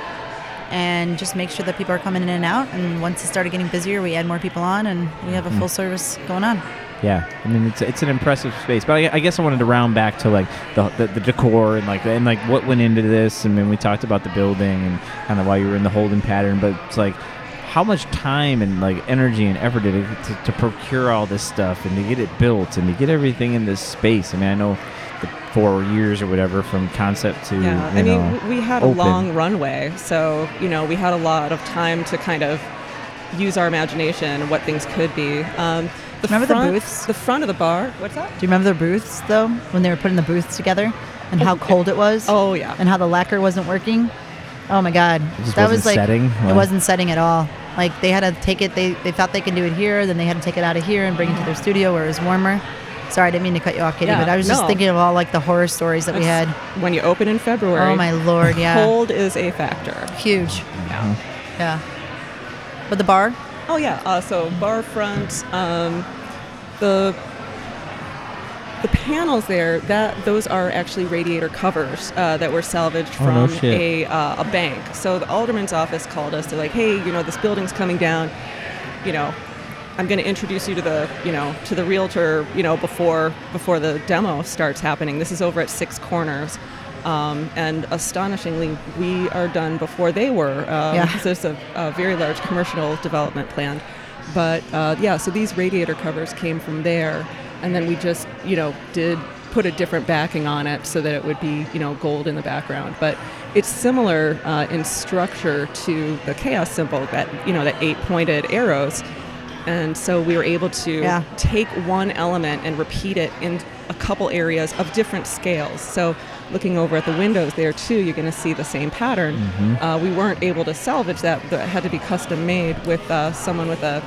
and just make sure that people are coming in and out. And once it started getting busier, we add more people on, and we have a Mm. full service going on. Yeah, I mean it's it's an impressive space, but I, I guess I wanted to round back to like the, the the decor and like and like what went into this. I mean, we talked about the building and kind of why you were in the holding pattern, but it's like how much time and like energy and effort did it to, to procure all this stuff and to get it built and to get everything in this space. I mean, I know the four years or whatever from concept to Yeah, I mean, know, we had open. a long runway, so you know, we had a lot of time to kind of use our imagination and what things could be. Um, the Remember the booths? The front of the bar. What's that? Do you remember the booths though, when they were putting the booths together, and oh, how cold it was? Oh yeah. and how the lacquer wasn't working. Oh my god, just that wasn't was like setting? it wasn't setting at all. Like they had to take it. They they thought they could do it here, then they had to take it out of here and bring it to their studio where it was warmer. Sorry, I didn't mean to cut you off, Katie, Yeah, but I was just thinking of all like the horror stories that we had. When you open in February. Oh my lord, yeah, Cold is a factor. huge, Yeah. yeah. But the bar, Oh yeah. Uh, so bar front, um, the the panels there that those are actually radiator covers uh, that were salvaged Oh, from shit. a uh, a bank. So the alderman's office called us. They're like, hey, you know, this building's coming down. You know, I'm going to introduce you to the you know to the realtor. You know, before before the demo starts happening. This is over at Six Corners. Um, and astonishingly, we are done before they were. Um, Yeah. so there's a, a very large commercial development planned. But uh, yeah, so these radiator covers came from there, and then we just, you know, did put a different backing on it so that it would be, you know, gold in the background. But it's similar uh, in structure to the chaos symbol, that you know, that eight-pointed arrows. And so we were able to Yeah. take one element and repeat it in a couple areas of different scales. So looking over at the windows there too, you're going to see the same pattern. Uh, we weren't able to salvage that; that had to be custom made with uh, someone with a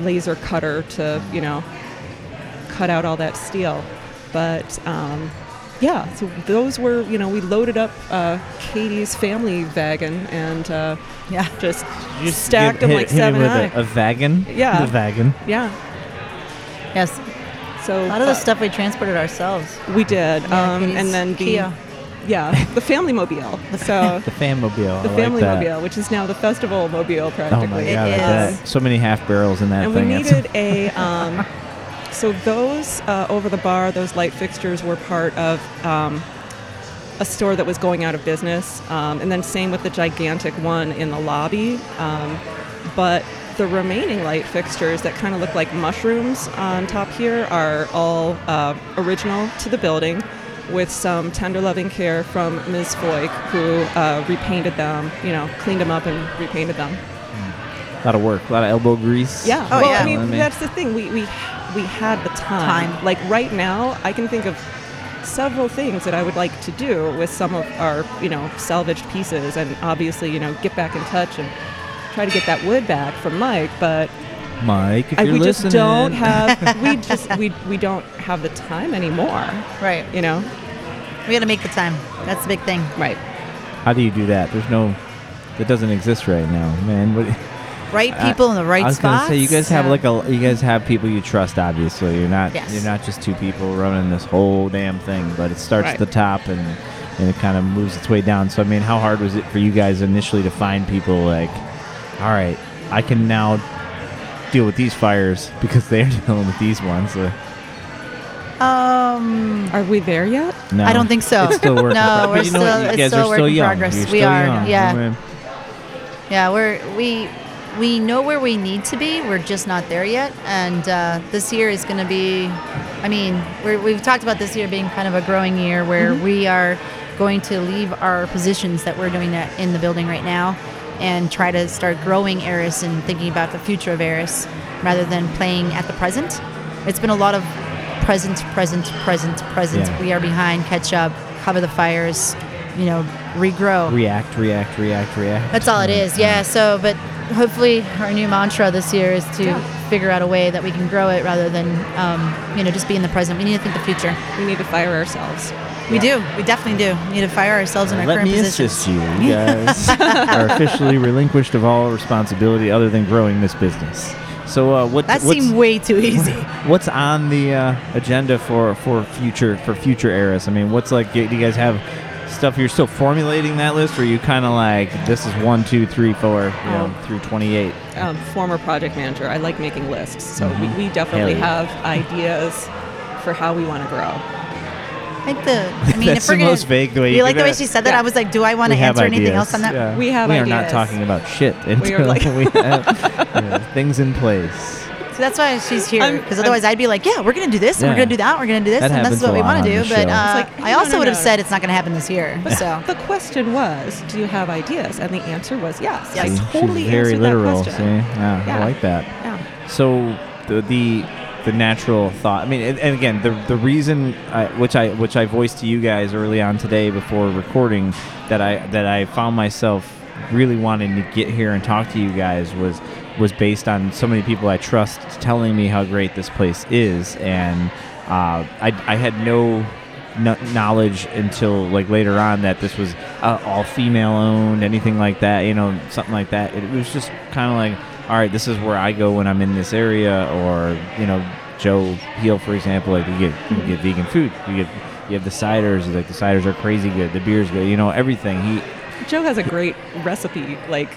laser cutter to, you know, cut out all that steel. But um, yeah, so those were, you know, we loaded up uh, Katie's family wagon and uh, yeah, just You just stacked hit- them like hit it seven with high. a, a wagon. Yeah. the wagon. yeah. yes. So A lot of the stuff we transported ourselves. we did, Yeah, um, and then the Kia. yeah, the family mobile. So The fan mobile. the I family like mobile, which is now the festival mobile practically. Oh practically. my god! I is. So many half barrels in that and we thing. It's- needed a um, so those uh, over the bar those light fixtures were part of um, a store that was going out of business um, and then same with the gigantic one in the lobby um, but the remaining light fixtures that kind of look like mushrooms on top here are all uh, original to the building with some tender loving care from Ms. Foyk, who uh, repainted them, you know, cleaned them up and repainted them. A lot of work, a lot of elbow grease. Yeah. Oh, well, yeah. I mean, that's the thing. We, we, we had the time. Time. Like right now, I can think of several things that I would like to do with some of our, you know, salvaged pieces and obviously, you know, get back in touch and try to get that wood back from Mike, but Mike, if I, you're we listening, just don't have we just we, we don't have the time anymore, Right. you know? We got to make the time. That's the big thing. Right. How do you do that? There's no, that doesn't exist right now, man. What, Right I- people in the right I was spots. gonna say you guys have Yeah. like a you guys have people you trust. Obviously, you're not Yes. you're not just two people running this whole damn thing. But it starts Right. at the top and and it kind of moves its way down. So I mean, how hard was it for you guys initially to find people like, all right, I can now deal with these fires because they're dealing with these ones. Uh, Um, Are we there yet? no, I don't think so. It's still work. No, we're you know what? still- You it's guys still are work still in young. progress. You're We still are, young. yeah. I yeah, we're we we know where we need to be. We're just not there yet. And uh, this year is going to be. I mean, we're, we've talked about this year being kind of a growing year where we are going to leave our positions that we're doing that in the building right now and try to start growing Eris and thinking about the future of Eris rather than playing at the present. It's been a lot of present, present, present, present. Yeah. We are behind, catch up, cover the fires, you know, regrow. react, react, react, react. That's all it is, yeah. So, but hopefully, our new mantra this year is to Yeah. figure out a way that we can grow it rather than, um, you know, just be in the present. We need to think the future. We need to fire ourselves. We do. We definitely do. We need to fire ourselves in our Let current me positions. assist you. You guys are officially relinquished of all responsibility other than growing this business. So, uh, what? That what's, seemed way too easy. what's on the uh, agenda for for future for future eras? I mean, what's like? Do you guys have stuff you're still formulating that list, or are you kind of like this is one, two, three, four, you know, Oh. through twenty eight? Um, former project manager. I like making lists, so Mhm. we, we definitely yeah. have ideas for how we want to grow. I think the. I mean, That's if we're the gonna, most vague way. You you like the way she said that? Yeah. I was like, do I want to have answer anything else on that? Yeah. We have We are not talking about shit We until are like- we have yeah, things in place. So that's why she's here. I'm- Because I'm- otherwise, I'd be like, yeah, we're gonna do this, and Yeah. we're gonna do that, we're gonna do this, That and happens that's what we want to do. But uh, It's like, I also no, would have no. said it's not gonna happen this year. So The question was, do you have ideas? And the answer was yes. Yes. I totally she's very answered literal. that See, question. yeah, I like that. Yeah. So the the natural thought. I mean, and, and again, the the reason I, which I which I voiced to you guys early on today before recording that I that I found myself really wanting to get here and talk to you guys was was based on so many people I trust telling me how great this place is, and uh, I I had no knowledge until like later on that this was uh, all female owned, anything like that, you know, something like that. It, was just kind of like, all right, this is where I go when I'm in this area, or you know, Joe Heel, for example, like you get you get vegan food, you get you have the ciders, like the ciders are crazy good, the beer's good, you know, everything. He, Joe has a great recipe like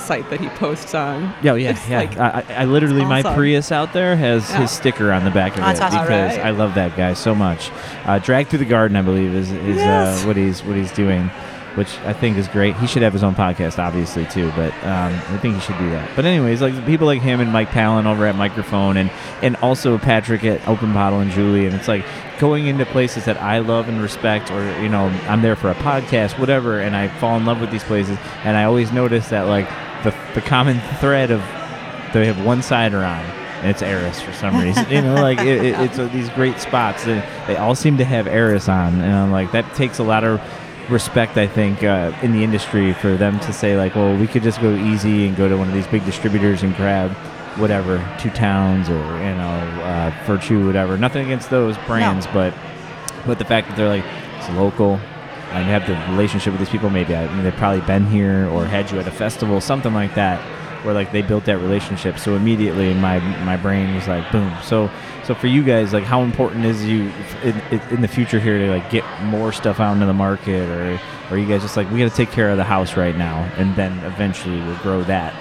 site that he posts on. yeah, yeah, It's yeah. like- I, I literally my. Prius out there has Yeah. his sticker on the back of That's it awesome. because Alright. I love that guy so much. Uh, Drag through the garden, I believe, is is Yes. uh, what he's what he's doing, which I think is great. He should have his own podcast, obviously, too. But um, I think he should do that. But anyways, like people like him and Mike Palin over at Microphone, and and also Patrick at Open Bottle and Julie, and it's like going into places that I love and respect, or you know, I'm there for a podcast, whatever, and I fall in love with these places, and I always notice that like the the common thread of they have one cider on. And it's Eris for some reason, you know. Like it, it, it's uh, these great spots. They, they all seem to have Eris on, and I'm like that takes a lot of respect, I think, uh, in the industry for them to say like, well, we could just go easy and go to one of these big distributors and grab whatever, Two Towns or you know, uh, Virtue, whatever. Nothing against those brands, but but the fact that they're like it's local and have the relationship with these people maybe I mean, they've probably been here or had you at a festival something like that where like they built that relationship. So immediately my my brain was like boom. So so for you guys like how important is you in, in the future here to like get more stuff out into the market or or are you guys just like we got to take care of the house right now and then eventually we'll grow that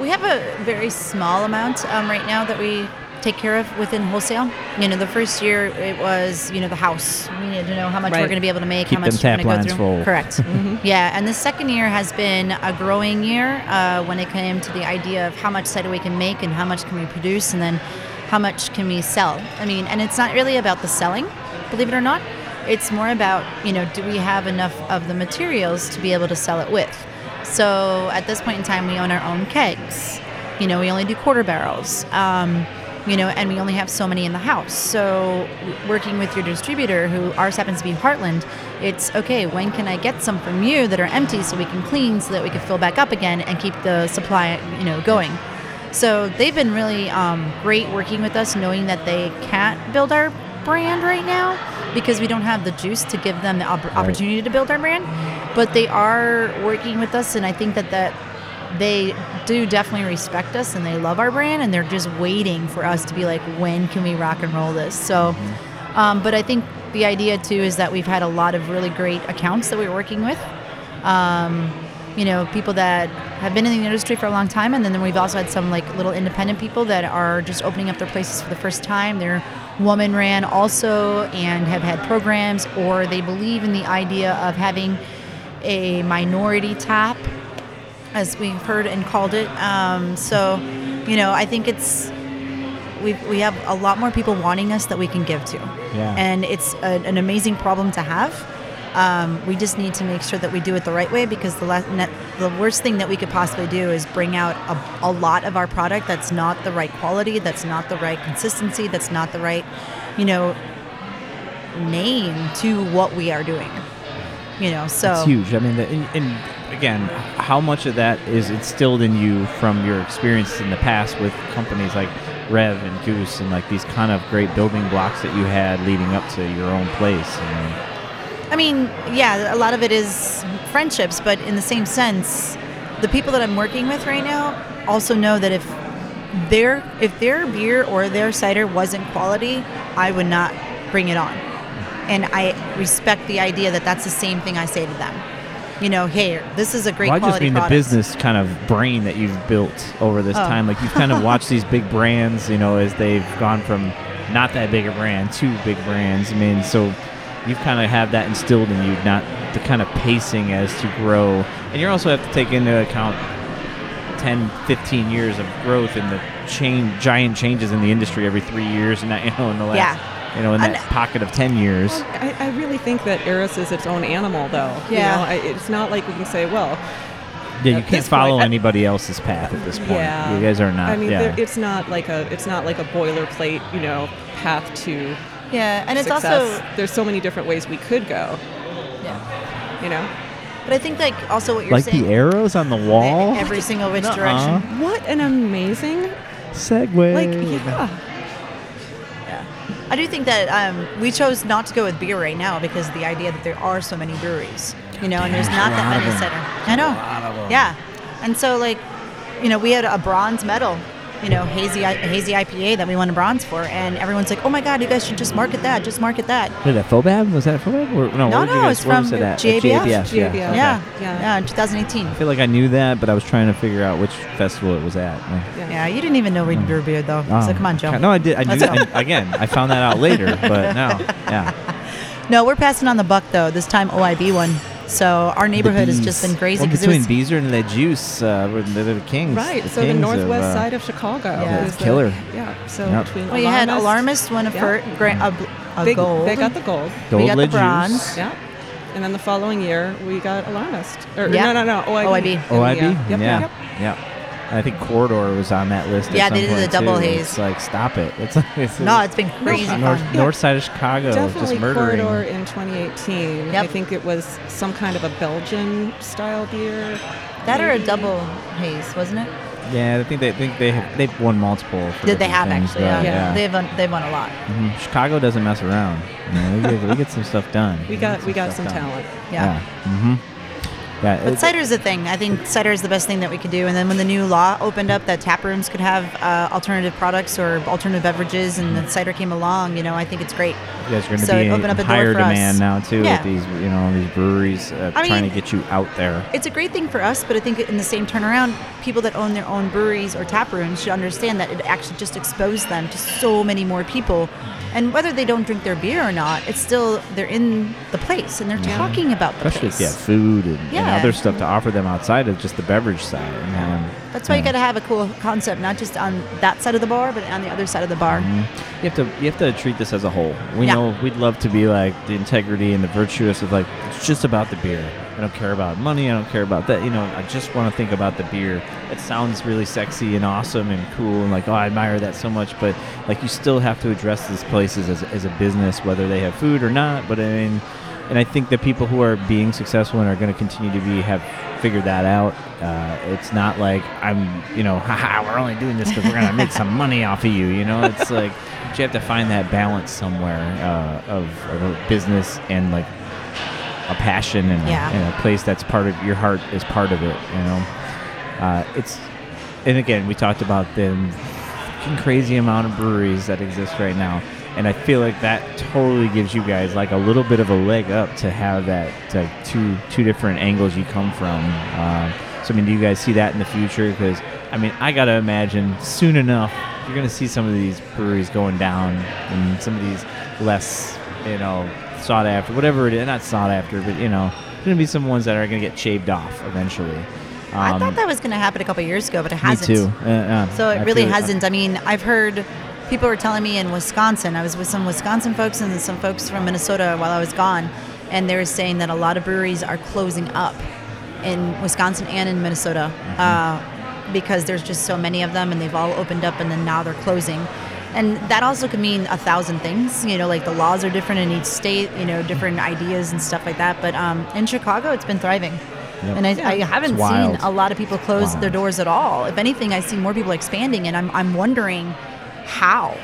We have a very small amount um, right now that we take care of within wholesale. You know, the first year it was you know the house. We needed to know how much we're going to be able to make, Keep how much them we're going to go through. full. Correct. Mm-hmm. Yeah, and the second year has been a growing year uh, when it came to the idea of how much cider we can make and how much can we produce, and then how much can we sell. I mean, and it's not really about the selling, believe it or not. It's more about you know, do we have enough of the materials to be able to sell it with? So at this point in time, we own our own kegs. You know, we only do quarter barrels. Um, you know, and we only have so many in the house. So, working with your distributor, who ours happens to be Heartland, it's okay. When can I get some from you that are empty so we can clean, so that we can fill back up again and keep the supply, you know, going. So they've been really um, great working with us, knowing that they can't build our brand right now because we don't have the juice to give them the opp- opportunity to build our brand. But they are working with us, and I think that that they do definitely respect us and they love our brand, and they're just waiting for us to be like, when can we rock and roll this? So, um, but I think the idea too is that we've had a lot of really great accounts that we're working with um, you know, people that have been in the industry for a long time, and then we've also had some like little independent people that are just opening up their places for the first time. They're woman ran also and have had programs, or they believe in the idea of having a minority tap, as we've heard and called it. Um, so, you know, I think it's we we have a lot more people wanting us that we can give to, Yeah. and it's a, an amazing problem to have. Um, we just need to make sure that we do it the right way because the the worst thing that we could possibly do is bring out a, a lot of our product that's not the right quality, that's not the right consistency, that's not the right, you know, name to what we are doing. You know, so It's huge. I mean, the, and, and again, how much of that is instilled in you from your experience in the past with companies like Rev and Goose and like these kind of great building blocks that you had leading up to your own place? I mean, yeah, a lot of it is friendships, but in the same sense, the people that I'm working with right now also know that if their if their beer or their cider wasn't quality, I would not bring it on. And I respect the idea that that's the same thing I say to them. You know, hey, this is a great well, I just quality mean product. the business kind of brain that you've built over this Oh. time. Like you've kind of watched these big brands, you know, as they've gone from not that big a brand to big brands. I mean, so you've kind of have that instilled in you, not the kind of pacing as to grow. And you also have to take into account 10, 15 years of growth and the chain, giant changes in the industry every three years, and that you know in the last, Yeah. you know, in that And- uh, pocket of 10 years. I, I really think that Eris is its own animal, though. Yeah. You know, I, it's not like we can say, well, Yeah, you can't follow point, I- anybody else's path at this point. yeah. You guys are not. I mean, yeah. there, it's not like a it's not like a boilerplate, you know, path to yeah, and it's also There's so many different ways we could go. yeah. You know, But I think like also what you're like saying the arrows on the wall. every single which Nuh-uh. direction. what an amazing Segway. like yeah. Yeah. I do think that um, we chose not to go with beer right now because of the idea that there are so many breweries, you know, and there's There's not a that lot of many them. cider. I know. Yeah. And so, like, you know, we had a bronze medal, you know, hazy hazy IPA that we won a bronze for, and everyone's like, "Oh my God, you guys should just market that. Just market that." Did that Fobab? Was that a Fobab? Or, no, No, where did no, guys, it's from was it at? GABF. Yeah. Okay. Yeah. Yeah. Yeah. In 2018. I feel like I knew that, but I was trying to figure out which festival it was at. Yeah. You didn't even know we hmm. brew beer though. Oh. So come on, Joe. No, I did. I knew. I, again, I found that out later, but no. Yeah. No, we're passing on the buck though. This time OIB won. So our neighborhood has just been crazy Well, between it was Beezer and Le Juice, uh, were the, the kings. Right. the so the northwest of, uh, side of Chicago. Yeah. is the- Killer. Yeah. So Yep. between Well, you had Alarmist- Alarmist won a, Yeah. fir- gra- a, a they, gold. They got the gold. Gold we got Le the bronze. Juice. Yeah. And then the following year, we got Alarmist. Or, Yeah. No, no, no. OIB. OIB. OIB? we, uh, Yep, yeah. Yep. Yeah. I think Corridor was on that list. at Yeah, some they did the point, double too. haze. It's like, stop it. It's, like- it's No, it's been crazy north, fun. north side of Chicago, Definitely just murdering. Corridor in 2018. Yep. I think it was some kind of a Belgian style beer. That or a double haze, wasn't it? Yeah, I think they think they have, they've won multiple. For Did they have things, actually? but Yeah, Yeah. they've won, they've won a lot. Mhm. Chicago doesn't mess around. You know, we, get, we get some stuff done. We got we got stuff some done. talent. Yeah. hmm Yeah, But cider is the thing. I think cider is the best thing that we could do. And then when the new law opened up that tap rooms could have uh, alternative products or alternative beverages, and the cider came along, you know, I think it's great. Are going to So be opened up a door higher for us. demand now too Yeah. with these, you know, these breweries uh, I trying mean- to get you out there. It's a great thing for us, but I think in the same turnaround, people that own their own breweries or tap rooms should understand that it actually just exposed them to so many more people. And whether they don't drink their beer or not, it's still they're in the place and they're talking about the place. Especially if you have food and, and Yeah. other stuff to offer them outside of just the beverage side. And, um, That's why you got to have a cool concept, not just on that side of the bar, but on the other side of the bar. Mhm. You have to you have to treat this as a whole. We Yeah. know we'd love to be like the integrity and the virtuous of like it's just about the beer. I don't care about money. I don't care about that. You know, I just want to think about the beer. It sounds really sexy and awesome and cool and like oh I admire that so much. But like you still have to address these places as as a business, whether they have food or not. But I mean, and I think the people who are being successful and are going to continue to be have figured that out. Uh, it's not like I'm, you know, haha, we're only doing this because we're gonna make some money off of you. You know, it's like you have to find that balance somewhere uh, of, of a business and like a passion and, Yeah. a, and a place that's part of your heart is part of it. You know, uh, it's and again we talked about the crazy amount of breweries that exist right now. And I feel like that totally gives you guys like a little bit of a leg up to have that like two two different angles you come from. Uh, so I mean, do you guys see that in the future? Because I mean, I gotta imagine soon enough you're gonna see some of these breweries going down, and some of these less, you know, sought after, whatever it is, not sought after, but you know, there's gonna be some ones that are gonna get shaved off eventually. I Um, thought that was going to happen a couple years ago, but it hasn't. Me too. Uh, uh, So I it really feel- hasn't. I mean, I've heard people were telling me in Wisconsin. I was with some Wisconsin folks and some folks from Minnesota while I was gone, and they were saying that a lot of breweries are closing up in Wisconsin and in Minnesota Mm-hmm. uh, because there's just so many of them, and they've all opened up, and then now they're closing. And that also could mean a thousand things. You know, like the laws are different in each state. You know, different ideas and stuff like that. But um, in Chicago, it's been thriving. Yep. And I, I haven't seen a lot of people close their doors at all. If anything, I see more people expanding, and I'm I'm wondering how,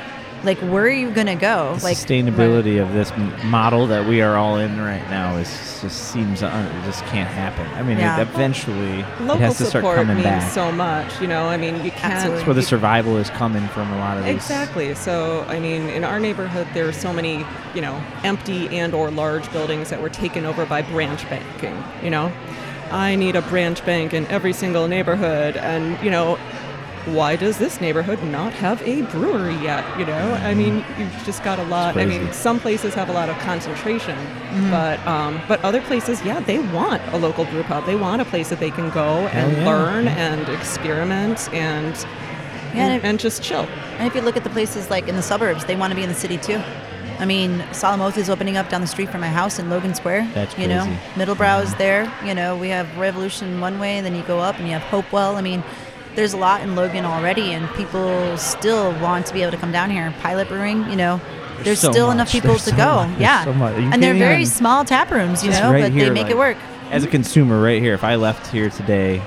like, where are you gonna go? the like sustainability of this model that we are all in right now is just seems un- it just can't happen. I mean, Yeah. it, eventually it Local has to start coming means back. so much. You know, I mean, you can't. That's where the survival is coming from. A lot of these. Exactly. So, I mean, in our neighborhood, there are so many, you know, empty and or large buildings that were taken over by branch banking. You know, I need a branch bank in every single neighborhood, and you know, why does this neighborhood not have a brewery yet? You know, I mean, you've just got a lot. I mean, some places have a lot of concentration, but um, but other places, yeah, they want a local brew pub. They want a place that they can go Hell and yeah. learn and experiment and Yeah, and and, if- and just chill. And if you look at the places like in the suburbs, they want to be in the city too. I mean, Solemn Oath is opening up down the street from my house in Logan Square. That's You know, crazy. Middlebrow's there. You know, we have Revolution one way, and then you go up and you have Hopewell. I mean, there's a lot in Logan already, and people still want to be able to come down here. Pilot Brewing, you know, there's, so still much. enough people There's to so go. much. Yeah, so. And they're very small tap rooms, you know, right but here, they make like, it work. As a consumer, right here, if I left here today,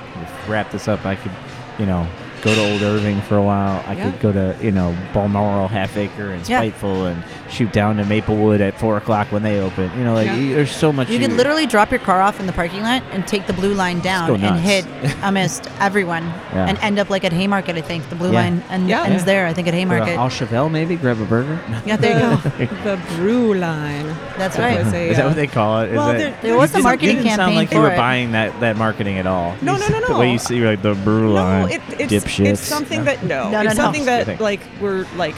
wrap this up, I could, you know, go to Old Irving for a while. I Yeah. could go to, you know, Balmoral, Half Acre, and Yeah. Spiteful, and shoot down to Maplewood at four o'clock when they open. You know, like Yeah. you- there's so much. You can literally drop your car off in the parking lot and take the blue line down and nuts. hit almost everyone Yeah. and end up like at Haymarket, I think. The blue Yeah. line and Yeah. ends Yeah. there, I think, at Go to Haymarket. Au Cheval, maybe grab a burger. yeah, there you go. the brew line. That's That right. was Is that what they call it? Is well, that, there- There was You a didn't- marketing you didn't sound campaign like you were it. buying that, that marketing at all. No, You no, no, The way you see like the brew No, line, it, it's dipshits. it's something that no, No, no, it's no. something Just that like we're like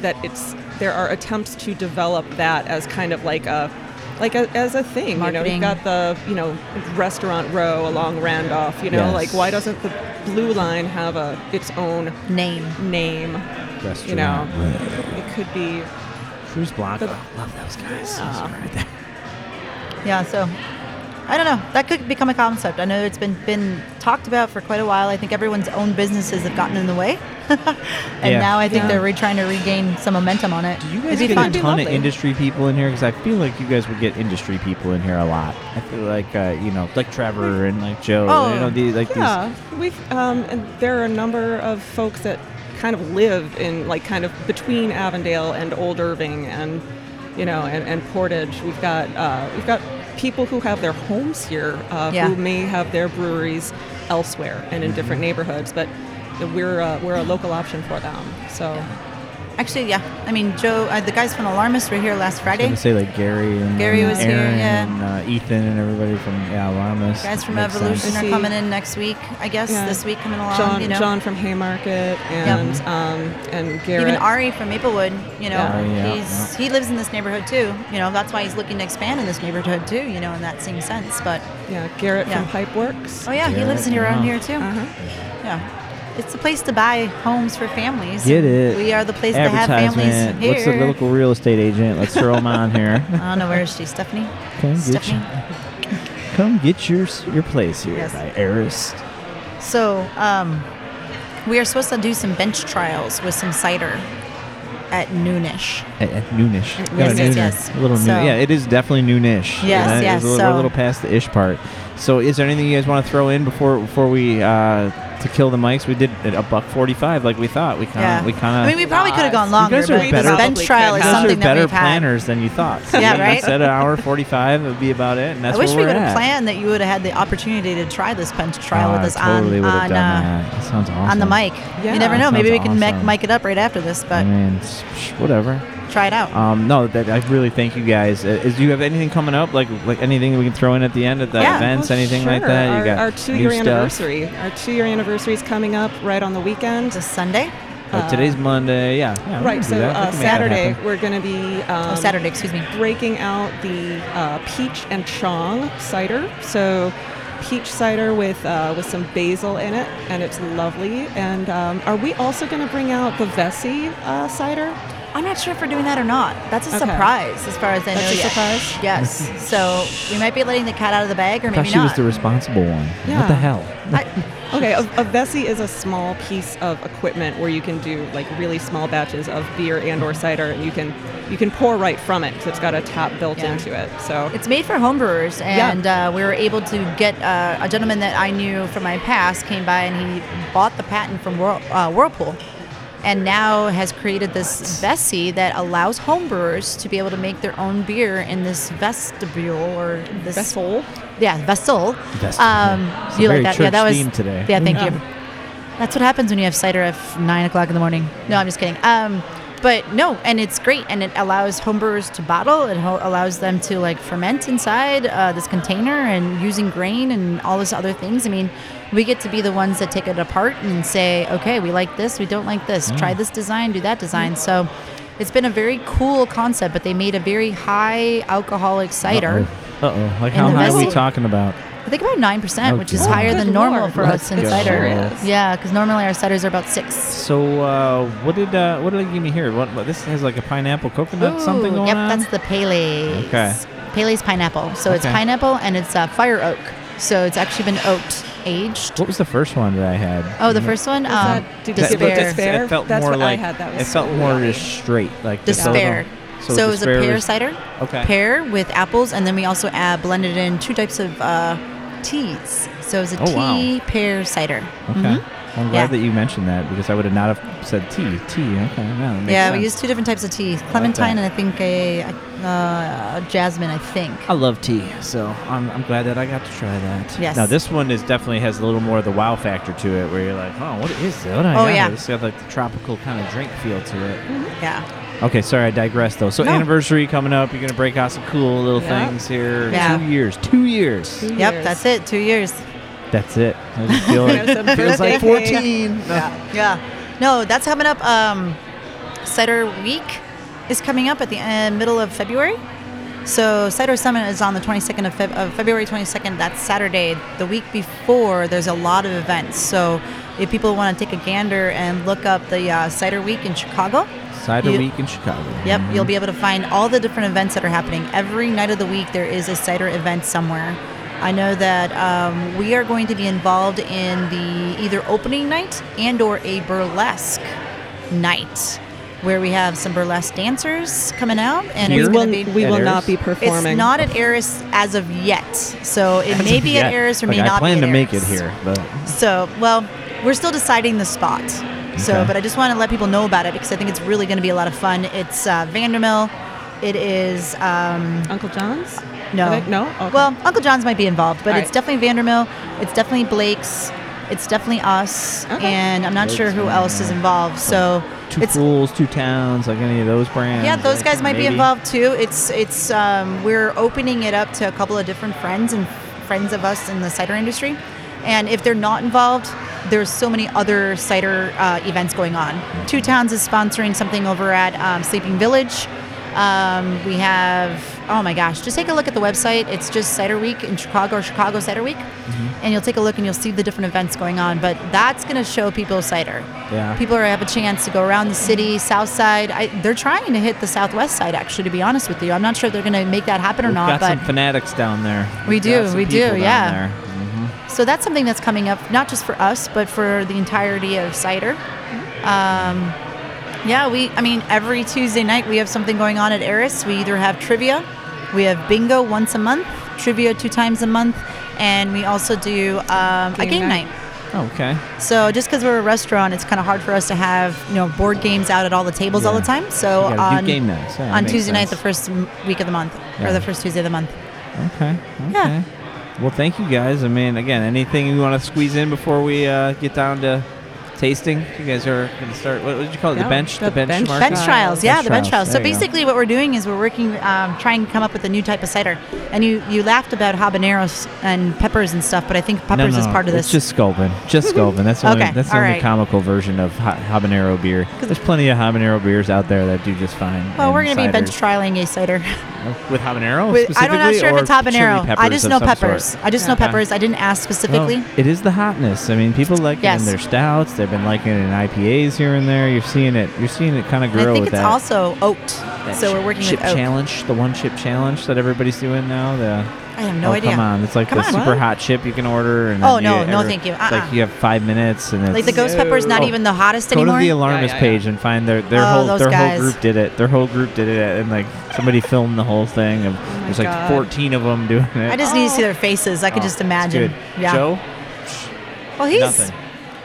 that it's there are attempts to develop that as kind of like a like a, as a thing. You know, Marketing. you've got the you know restaurant row along Randolph. You know, Yes. like why doesn't the blue line have a its own Name. name? Restaurant. You know, it could be Cruz Blanca. The- Love those guys. Yeah. Right there. Yeah, so I don't know. That could become a concept. I know it's been been talked about for quite a while. I think everyone's own businesses have gotten in the way, and Yeah. now I think Yeah. they're re- trying to regain some momentum on it. Do you guys It'd get a ton of industry people in here? Because I feel like you guys would get industry people in here a lot. I feel like uh, you know, like Trevor and like Joe. Oh, you know, the, like Yeah, we've um, and there are a number of folks that kind of live in like kind of between Avondale and Old Irving, and you know, and, and Portage. We've got uh, we've got people who have their homes here uh, Yeah. who may have their breweries elsewhere and in different neighborhoods, but we're uh, we're a local option for them. So Actually, yeah. I mean, Joe, uh, the guys from Alarmist were here last I'm Friday. gonna say like Gary and Gary was here, Aaron yeah. and uh, Ethan and everybody from yeah Alarmist. Guys from Makes Evolution sense. are coming in next week, I guess. Yeah. This week coming along. John you know. John from Haymarket and um, and Garrett. Even Ari from Maplewood, you know, Yeah. Ari, yeah, he's he lives in this neighborhood too. You know, that's why he's looking to expand in this neighborhood too. You know, in that same sense. But yeah, Garrett Yeah. from Pipeworks. oh yeah, he lives in Garrett, around wow. here too. Uh-huh. Yeah, it's the place to buy homes for families. Get it. We are the place to have families here. What's the local real estate agent? Let's throw them on here. I don't know where is she, Stephanie. Come get Stephanie. your, come get your your place here Yes. by Arist. So, um, we are supposed to do some bench trials with some cider at noonish. At, at noonish. Yes, yes, yes. A little noon. Yeah, it is definitely noonish. Yes, And yes, a little, we're a little past the ish part. So, is there anything you guys want to throw in before before we uh, to kill the mics? We did it a buck forty five, like we thought. We kind of Yeah. we kind of. I mean, we probably could have gone longer. You guys are but better- bench trial is something are that better we've had. planners than you thought. Yeah, You right? Said an hour forty-five would be about it, and that's I wish where we we're would have planned that you would have had the opportunity to try this bench trial Oh, with I us totally on would have on, done uh, that. That sounds awesome. on the mic. Yeah. You never know. Maybe we can mic, awesome. mic it up right after this, but I mean, whatever. Try it out. Um, no, that I really thank you guys. Uh, Is do you have anything coming up, like like anything we can throw in at the end at the Yeah. events, Oh, anything like sure. that? You Our, got our two-year stuff? anniversary. Our two-year anniversary is coming up right on the weekend. This Sunday? Uh, today's Monday. Yeah, yeah. right. So that. We uh, can make that Saturday happen. we're going to be um, oh, Saturday, excuse me. breaking out the uh, peach and chong cider. So peach cider with uh, with some basil in it, and it's lovely. And um, are we also going to bring out the Vessi uh, cider? I'm not sure if we're doing that or not. That's a Okay. surprise, as far as I That's know. a yet. surprise? Yes. so we might be letting the cat out of the bag, or I maybe thought she not. was the responsible one. Yeah. What the hell? I, Okay, a, a Vessi is a small piece of equipment where you can do like really small batches of beer and or cider, and you can you can pour right from it. So it's got a tap built Yeah. into it. So It's made for homebrewers, Yeah. and uh, we were able to get uh, a gentleman that I knew from my past came by and he bought the patent from Whirl- uh, Whirlpool, and now has created this Vessi that allows homebrewers to be able to make their own beer in this vestibule or this vessel. yeah vessel. Vestibule. Um, It's you a like very that? Yeah, that was theme today. Yeah, thank Yeah. you. That's what happens when you have cider at nine o'clock in the morning. No, I'm just kidding. Um, but no, and it's great, and it allows homebrewers to bottle. It ho- allows them to like ferment inside uh, this container and using grain and all this other things. I mean, we get to be the ones that take it apart and say, okay, we like this, we don't like this. Try this design, do that design. So. It's been a very cool concept, but they made a very high alcoholic cider. Uh oh. Like how the high are we talking about? I think about nine percent, Oh, which is higher than normal Lord. for us in Let's cider. Sure. Yeah, because normally our ciders are about six. So uh, what did uh, what did they give me here? What, what this has like a pineapple coconut something Ooh, going yep, on? that's the Pele's. Okay. Pele's pineapple. So it's pineapple and it's uh, fire oak. So it's actually been oaked, aged. what was the first one that I had? Oh, the first one, Was um, that- did you That- give but despair? It felt That's more what I like had. That was. it felt so more just straight, like despair. little- So, it was a pear was- cider. Okay. Pear with apples, and then we also add blended in two types of uh, teas. So it was a Oh, wow. tea pear cider. Okay. Mhm. I'm glad Yeah. that you mentioned that because I would have not have said tea. Tea. Okay. Yeah, Yeah, sense. we used two different types of tea: clementine that. and I think a, uh, jasmine. I think. I love tea, so I'm, I'm glad that I got to try that. Yes. Now this one is definitely has a little more of the wow factor to it, where you're like, oh, what is this? What do I Oh, got yeah. here? It's got like the tropical kind of drink feel to it. Yeah. Okay, sorry, I digress though. So No. anniversary coming up, you're gonna break out some cool little Yeah. things here. Yeah. Two years. Two years. Two Yep, years. that's it. Two years. That's it. I just feel like feels like birthday cake. 14. Yeah. Yeah. No, that's coming up. Um, Cider Week is coming up at the uh, middle of February. So Cider Summit is on the 22nd of, Feb- of February 22nd. That's Saturday. The week before, there's a lot of events. So if people want to take a gander and look up the uh, Cider Week in Chicago, Cider You- Week in Chicago. Yep, Mhm. you'll be able to find all the different events that are happening. Every night of the week, there is a cider event somewhere. I know that um, we are going to be involved in the either opening night and or a burlesque night, where we have some burlesque dancers coming out, and We it's will, going to be. we will Eris? not be performing. It's not at Eris as of yet, so it may be Yeah. at Eris or Like, may I not plan be at to make it here, but So, well, we're still deciding the spot. So, Okay. but I just want to let people know about it because I think it's really going to be a lot of fun. It's uh, Vandermill, It is um, Uncle John's? no, no. Okay. Well, Uncle John's might be involved, but All it's right. definitely Vandermill. It's definitely Blake's. It's definitely us, Okay. and I'm not sure Blake's, who else is involved. So Two it's fools, two towns, like any of those brands. yeah, those like, guys might be involved too. It's it's um, we're opening it up to a couple of different friends and friends of us in the cider industry, and if they're not involved, there's so many other cider uh, events going on. Two Towns is sponsoring something over at um, Sleeping Village. Um, we have oh my gosh, just take a look at the website. It's just Cider Week in Chicago or Chicago Cider Week, and you'll take a look and you'll see the different events going on. But that's going to show people cider. Yeah. People are have a chance to go around the city, south side. I, they're trying to hit the southwest side, actually, to be honest with you. I'm not sure if they're going to make that happen or We've not, got but some fanatics down there. We do, we do, yeah. Mhm. so that's something that's coming up, not just for us, but for the entirety of cider. Um, yeah, we, I mean, every Tuesday night we have something going on at Eris. We either have trivia, we have bingo once a month, trivia two times a month, and we also do um, a Game game night. night. Oh, okay. So just because we're a restaurant, it's kind of hard for us to have you know board games out at all the tables all the time. So on game nights. Yeah, on Tuesday night, the first week of the month, Yeah. or the first Tuesday of the month. Okay. Okay. Yeah. Well, thank you guys. I mean, again, anything you want to squeeze in before we uh, get down to tasting? You guys are going to start. What did you call it? The bench. the bench- benchmark? Bench Trials. yeah, Bench the bench trials, trials. So you go. basically, what we're doing is we're working, um, trying to come up with a new type of cider. And you you laughed about habaneros and peppers and stuff, but I think peppers no, is part of this. just sculpin. Just sculpin. That's the only, Okay, that's the all only right. comical version of ha- habanero beer. There's plenty of habanero beers out there that do just fine. well, we're going to be bench trialing a cider. with habanero. With, I'm not sure if it's habanero. I just know peppers. sort? I just know peppers. I didn't ask specifically. Well, it is the hotness. I mean, people like it Yes. in their stouts. They've been liking it in IPAs here and there. You're seeing it. You're seeing it kind of And grow I think with it's that. also oat. that So chip- we're working chip with oat. challenge, the one chip challenge that everybody's doing now. The I have no oh, idea. Come on, it's like Come the on. super What? hot chip you can order. And Oh, no, no, every- thank you. it's Like Uh-uh. you have five minutes, and it's Like the ghost pepper is not Oh. even the hottest Go anymore. to the alarmist yeah, yeah. page and find their their Oh, whole their guys. whole group did it. Their whole group did it, and like somebody filmed the whole thing. Of oh my there's like God. 14 of them doing it. I just need to see Oh. their faces. I could Oh, just imagine. good. Yeah. Joe, Well, he's. nothing,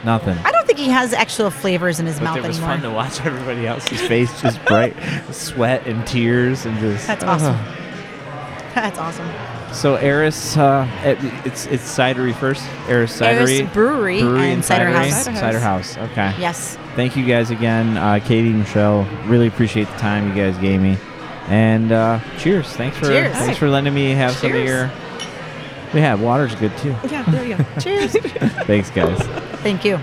nothing. I don't think he has actual flavors in his But mouth it was anymore. fun to watch everybody else's face just bright, sweat and tears and just. That's awesome. Ugh. That's awesome. So Eris, uh, it, it's it's cidery first. Eris cidery, Eris Brewery brewery and Cider cidery. House. Cider Cider House. house. Okay. Yes. Thank you guys again, uh, Katie, Michelle. Really appreciate the time you guys gave me. And uh, cheers. Thanks for Cheers. thanks for letting me have some of your. We have water's good too. Yeah, there you go. Cheers. Thanks, guys. Thank you.